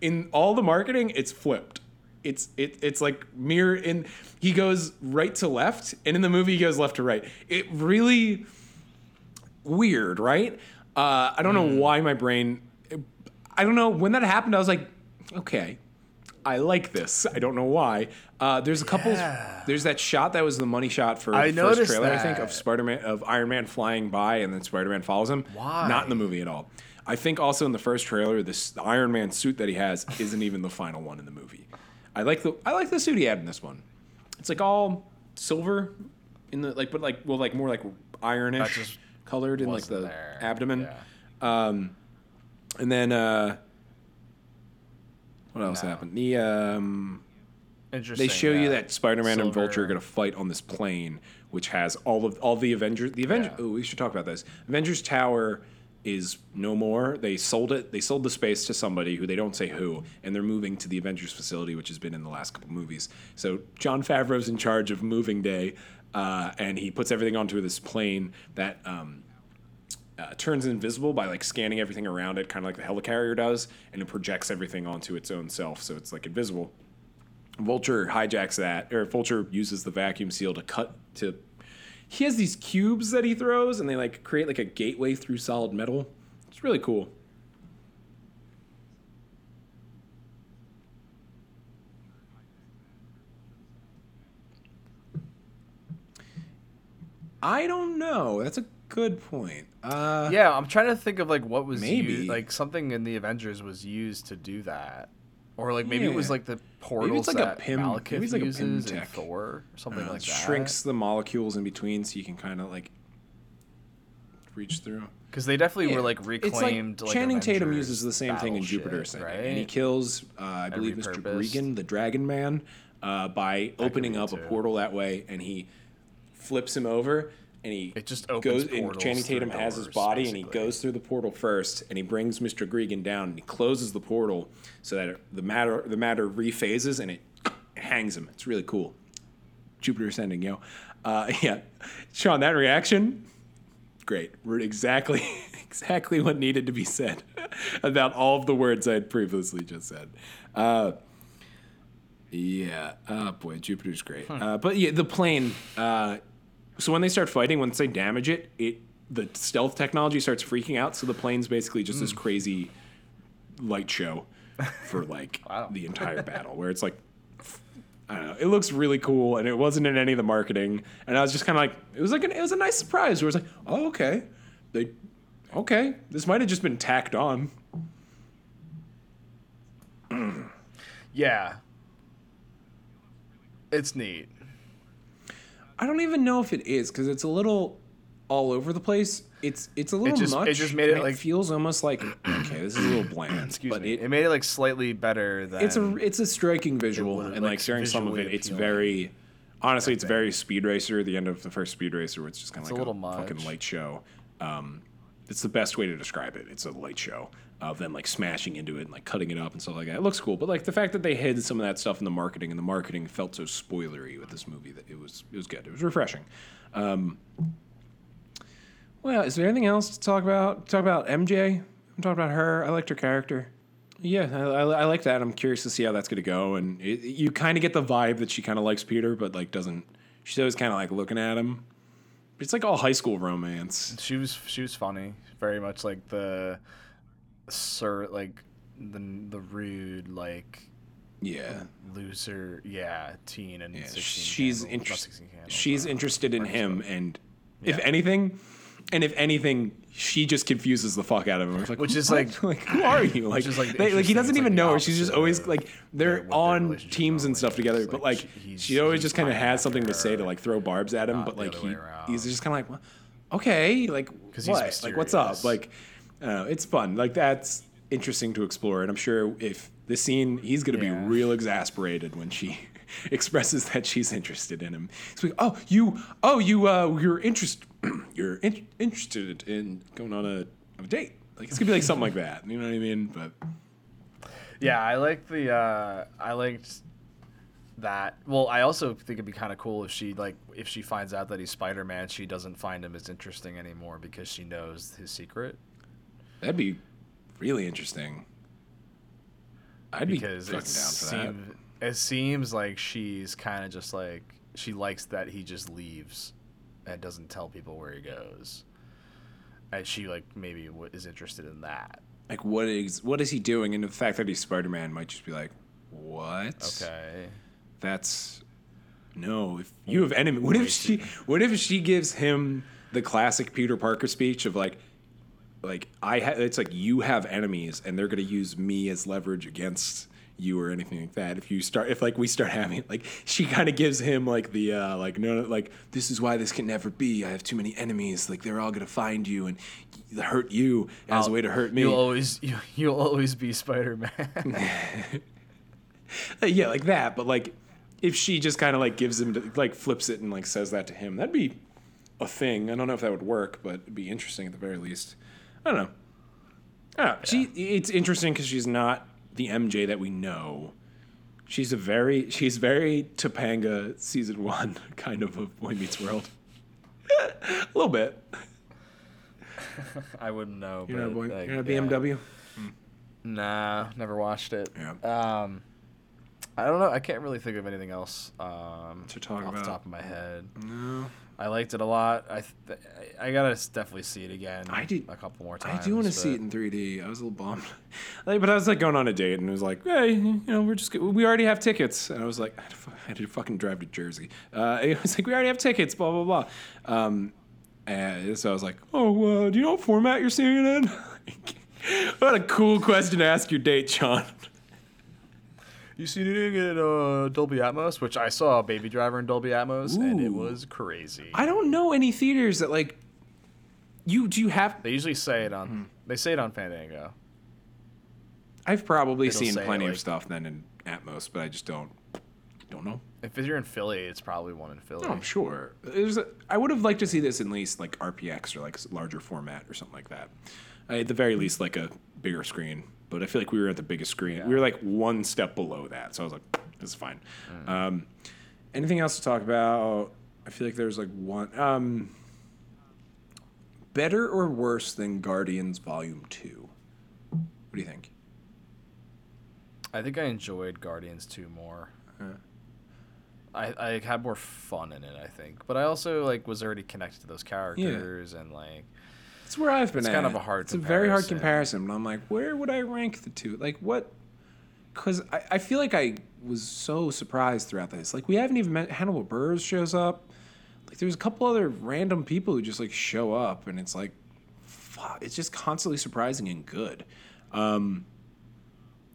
In all the marketing, it's flipped. It's it, it's like mirror in. He goes right to left, and in the movie he goes left to right. It really weird, right? Uh, I don't know why my brain. I don't know when that happened. I was like, okay, I like this. I don't know why. Uh, there's a couple. Yeah. There's that shot that was the money shot for I the first trailer. I think of. Spider Man of Iron Man flying by and then Spider Man follows him. Why? Not in the movie at all. I think also in the first trailer, this the Iron Man suit that he has isn't even the final one in the movie. I like the I like the suit he had in this one. It's like all silver in the like, but like well, like more like ironish just colored in like the there. abdomen. Yeah. And then uh what else No. happened? The um Interesting. they show you that Spider-Man and Vulture are going to fight on this plane, which has all of all the Avengers. The Avengers. Yeah. Oh, we should talk about this. Avengers Tower is no more. They sold it. They sold the space to somebody who they don't say who, and they're moving to the Avengers facility, which has been in the last couple movies. So Jon Favreau's in charge of moving day, uh, and he puts everything onto this plane that. Um, uh, turns invisible by like scanning everything around it, kind of like the helicarrier does, and it projects everything onto its own self, so it's like invisible. Vulture hijacks that, or Vulture uses the vacuum seal to cut to. He has these cubes that he throws, and they like create like a gateway through solid metal. It's really cool. I don't know. That's a good point. Uh, Yeah, I'm trying to think of like what was Maybe. used, like something in the Avengers was used to do that, or like maybe it was like the portals like a that Pym- Malekith maybe it's like a Pym uses in tech. Thor, or something uh, like that. shrinks the molecules in between, so you can kind of like reach through. because they definitely were Yeah, like it's reclaimed. Like, Channing Tatum uses the same thing in Jupiter Ascending, right? and he kills, uh, I believe, Mr. Regan, the Dragon Man, uh, by opening up a portal that way, and he flips him over, and he It just goes. opens And portals Channing Tatum has his body, and he goes through the portal first, and he brings Mr. Gregan down, and he closes the portal so that it- the matter the matter rephases, and it hangs him. It's really cool. Jupiter Ascending, yo. Uh, yeah, Sean, that reaction great. We're exactly exactly what needed to be said about all of the words I had previously just said. Uh, yeah. Oh boy, Jupiter's great. Uh, but yeah, the plane. Uh, so when they start fighting, once they damage it, it the stealth technology starts freaking out. So the plane's basically just this hmm. crazy light show for like Wow. the entire battle, where it's like I don't know. It looks really cool, and it wasn't in any of the marketing. And I was just kind of like, it was like an, it was a nice surprise. Where it was like, oh okay, they, okay, this might have just been tacked on. Yeah, it's neat. I don't even know if it is because it's a little all over the place. It's it's a little just- it just made it, like- feels almost like okay, this is a little bland. Excuse but me. It, It, made it like slightly better than it's a it's a striking visual, and like like, during some of it, it's very. Honestly, it's very Speed Racer. The end of the first Speed Racer, where it's just kind of a like a, little fucking light show. Um, it's the best way to describe it. It's a light show of them like smashing into it and like cutting it up and stuff like that. It looks cool, but like the fact that they hid some of that stuff in the marketing and the marketing felt so spoilery with this movie that it was it was good. It was refreshing. Um, Well, is there anything else to talk about? Talk about MJ. I'm talking about her. I liked her character. Yeah, I, I, I like that. I'm curious to see how that's going to go. And it, you kind of get the vibe that she kind of likes Peter, but like doesn't. She's always kind of like looking at him. It's like all high school romance. She was she was funny, very much like the sir like the the rude like Yeah, loser yeah teen and yeah. 16 She's candles, not interested. 16 candles, She's uh, interested in him, and if anything, and if anything, she just confuses the fuck out of him. Like, Which is like- like who are you? Like, like, they- like he doesn't even like, know her. She's just always like they're on teams and stuff together. But Like, she always just kind of has something to say to like throw barbs at him. But like he he's just kind of like, well, okay, like what? Like what's up? Like know. It's fun. Like that's interesting to explore. And I'm sure if this scene, he's gonna Yeah. be real exasperated when she. expresses that she's interested in him. Like, "Oh, you, oh, you, uh, you're interest, you're in- interested in going on a, on a date." Like it's gonna be like something like that. You know what I mean? But Yeah, I like the uh I liked that. Well, I also think it'd be kind of cool if she like if she finds out that he's Spider-Man, she doesn't find him as interesting anymore because she knows his secret. That'd be really interesting. I'd Because be fucking down for that. seems it seems like she's kind of just like she likes that he just leaves and doesn't tell people where he goes. And she like maybe is interested in that. Like, what is what is he doing? And the fact that he's Spider Man might just be like, what? Okay. That's no. If you have enemy, what if she? What if she gives him the classic Peter Parker speech of like, like I ha- it's like you have enemies and they're gonna use me as leverage against you or anything like that. If you start, if like we start having like she kind of gives him like the uh like no like this is why this can never be. I have too many enemies. Like they're all gonna find you and hurt you as a way to hurt me. You'll always you, you'll always be Spider-Man. Uh, yeah, like that. But like, if she just kind of like gives him, to, like flips it and like says that to him, that'd be a thing. I don't know if that would work, but it'd be interesting at the very least. I don't know. I don't know. She, it's interesting because she's not the MJ that we know. She's a very, she's very Topanga season one kind of a Boy Meets World. a little bit. I wouldn't know. You're not a, boy, like, you're not a yeah. BMW. Nah, never watched it. Yeah. Um, I don't know. I can't really think of anything else um, To talk off about. the top of my head. No. I liked it a lot. I th- I gotta definitely see it again. I did- a couple more times. I do want to see it in 3D. I was a little bummed, like, but I was like going on a date and it was like, hey, you know, we're just we already have tickets, and I was like, I had to, fu- I had to fucking drive to Jersey. Uh, it was like we already have tickets, blah blah blah. Um, and so I was like, oh, uh, do you know what format you're seeing it in? what a cool question to ask your date, Sean. You seen it in uh, Dolby Atmos, which I saw Baby Driver in Dolby Atmos, and it was crazy. I don't know any theaters that like. You do you have? They usually say it Hmm. on. They say it on Fandango. I've probably It'll seen plenty of stuff then in Atmos, but I just don't don't know. If you're in Philly, it's probably one in Philly. Oh, I'm sure. There's a, I would have liked to see this in least like RPX or like larger format or something like that. Uh, at the very least, like a bigger screen. But I feel like we were at the biggest screen. We were like one step below that, so I was like, "This is fine." Um, anything else to talk about? I feel like there's like one. Um, better or worse than Guardians Volume Two? What do you think? I think I enjoyed Guardians 2 more. I, I had more fun in it, I think. But I also like was already connected to those characters and like It's where I've been. It's at. kind of a hard comparison. It's a very hard comparison. comparison. But I'm like, where would I rank the two? Like what? Because I, I feel like I was so surprised throughout this. Like we haven't even met Hannibal Buress shows up. Like there's a couple other random people who just like show up, and it's like, fuck, it's just constantly surprising and good. Um,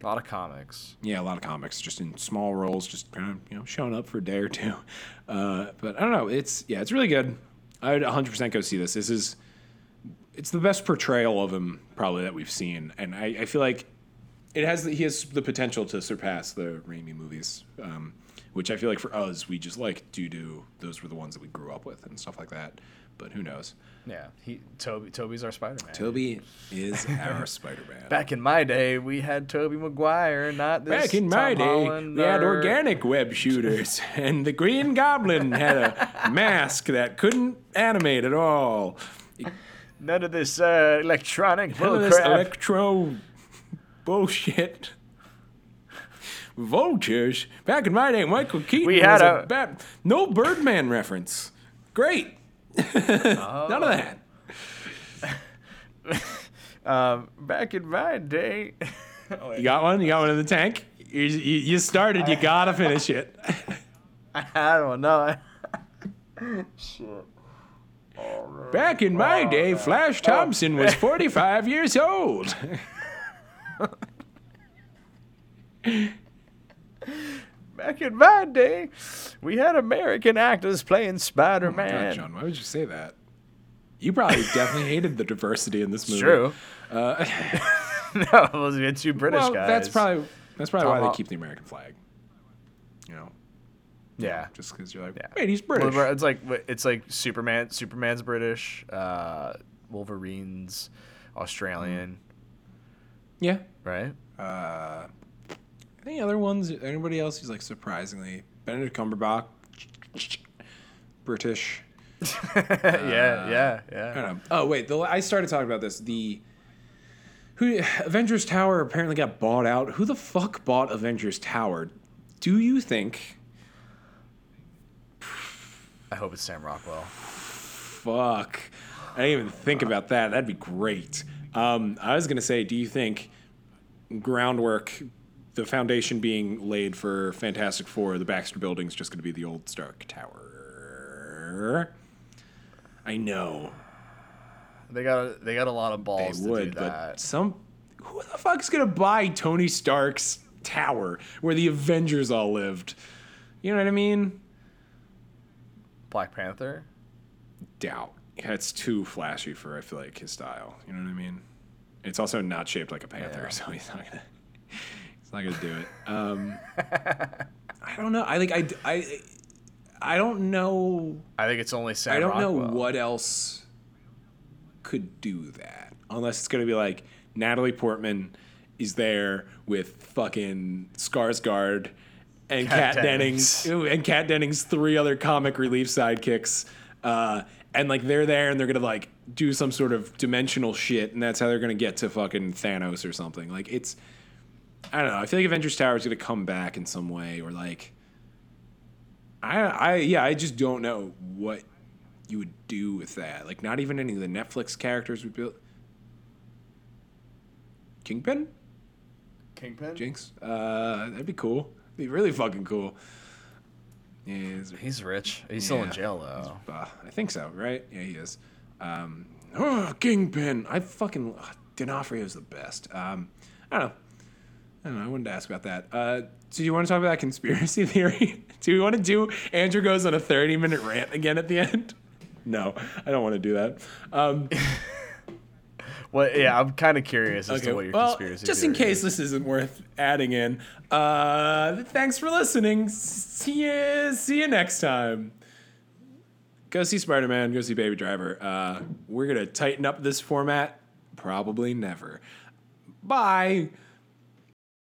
a lot of comics. yeah, a lot of comics just in small roles, just kind of you know showing up for a day or two. Uh, but I don't know. It's yeah, it's really good. I'd 100 percent go see this. This is it's the best portrayal of him probably that we've seen, and I, I feel like it has the, he has the potential to surpass the Raimi movies, um, which I feel like for us we just like due to those were the ones that we grew up with and stuff like that. But who knows? Yeah, he Tobey Tobey's our Spider-Man. Tobey is our Spider Man. Back in my day, we had Tobey Maguire, not this Back in my Tom day, Holland we had organic web shooters, and the Green Goblin had a mask that couldn't animate at all. None of this uh, electronic None of this electro bullshit. Vultures. Back in my day, Michael Keaton We had was a, a- bat- no Birdman reference. Great. None of that. um, back in my day. You got one? You got one in the tank? You, you, you started. You gotta finish it. I don't know. Shit. Back in my day, Flash Thompson was 45 years old. Back in my day, we had American actors playing Spider Man. John, why would you say that? You probably definitely hated the diversity in this movie. True. Uh, no, those are two British well, guys. that's probably that's probably Tom why they keep the American flag. You know, yeah. just because you're like, Yeah. wait, he's Well, British. It's like it's like Superman. Superman's British. Uh, Wolverine's Australian, yeah. right? Uh, any other ones? Anybody else who's like surprisingly Benedict Cumberbatch, British. yeah, yeah, yeah. I don't know. Oh wait, the, I started talking about this. The who Avengers Tower apparently got bought out. Who the fuck bought Avengers Tower? Do you think? I hope it's Sam Rockwell. Fuck, I didn't even think about that. That'd be great. Um, I was gonna say, do you think groundwork, the foundation being laid for Fantastic Four, the Baxter Building's just gonna be the old Stark Tower? I know. They got a, they got a lot of They balls to would, do but that. some who the fuck's gonna buy Tony Stark's tower where the Avengers all lived? You know what I mean? Black Panther. Doubt. It's too flashy for I feel like his style. You know what I mean? It's also not shaped like a panther, Yeah. so he's not gonna he's not gonna do it. Um, I don't know. I think I I I don't know. I think it's only Sam. I don't know what else could do that unless it's gonna be like Natalie Portman is there with fucking Skarsgård and Kat Kat, Dennings. Dennings. and Kat Dennings three other comic relief sidekicks uh, and like they're there and they're gonna like do some sort of dimensional shit and that's how they're gonna get to fucking Thanos or something like it's I don't know I feel like Avengers Tower is gonna come back in some way or like I I yeah I just don't know what you would do with that. Like not even any of the Netflix characters would build. Kingpin, Kingpin. Jinx. Uh, that'd be cool. Be really fucking cool. Yeah, he's, He's rich. He's still in jail though. uh, I think so, right? Yeah, he is. Um, oh, Kingpin. I fucking uh, D'Onofrio's the best. Um, I don't know. I don't know. I wanted to ask about that. Uh, do you want to talk about conspiracy theory? do we want to do Andrew goes on a thirty-minute rant again at the end? No, I don't want to do that. Um, Well, yeah, I'm kind of curious as to what your well, conspiracy. just in case is. this isn't worth adding in, uh, thanks for listening. See you, see you next time. Go see Spider Man. Go see Baby Driver. Uh, we're gonna tighten up this format. Probably never. Bye.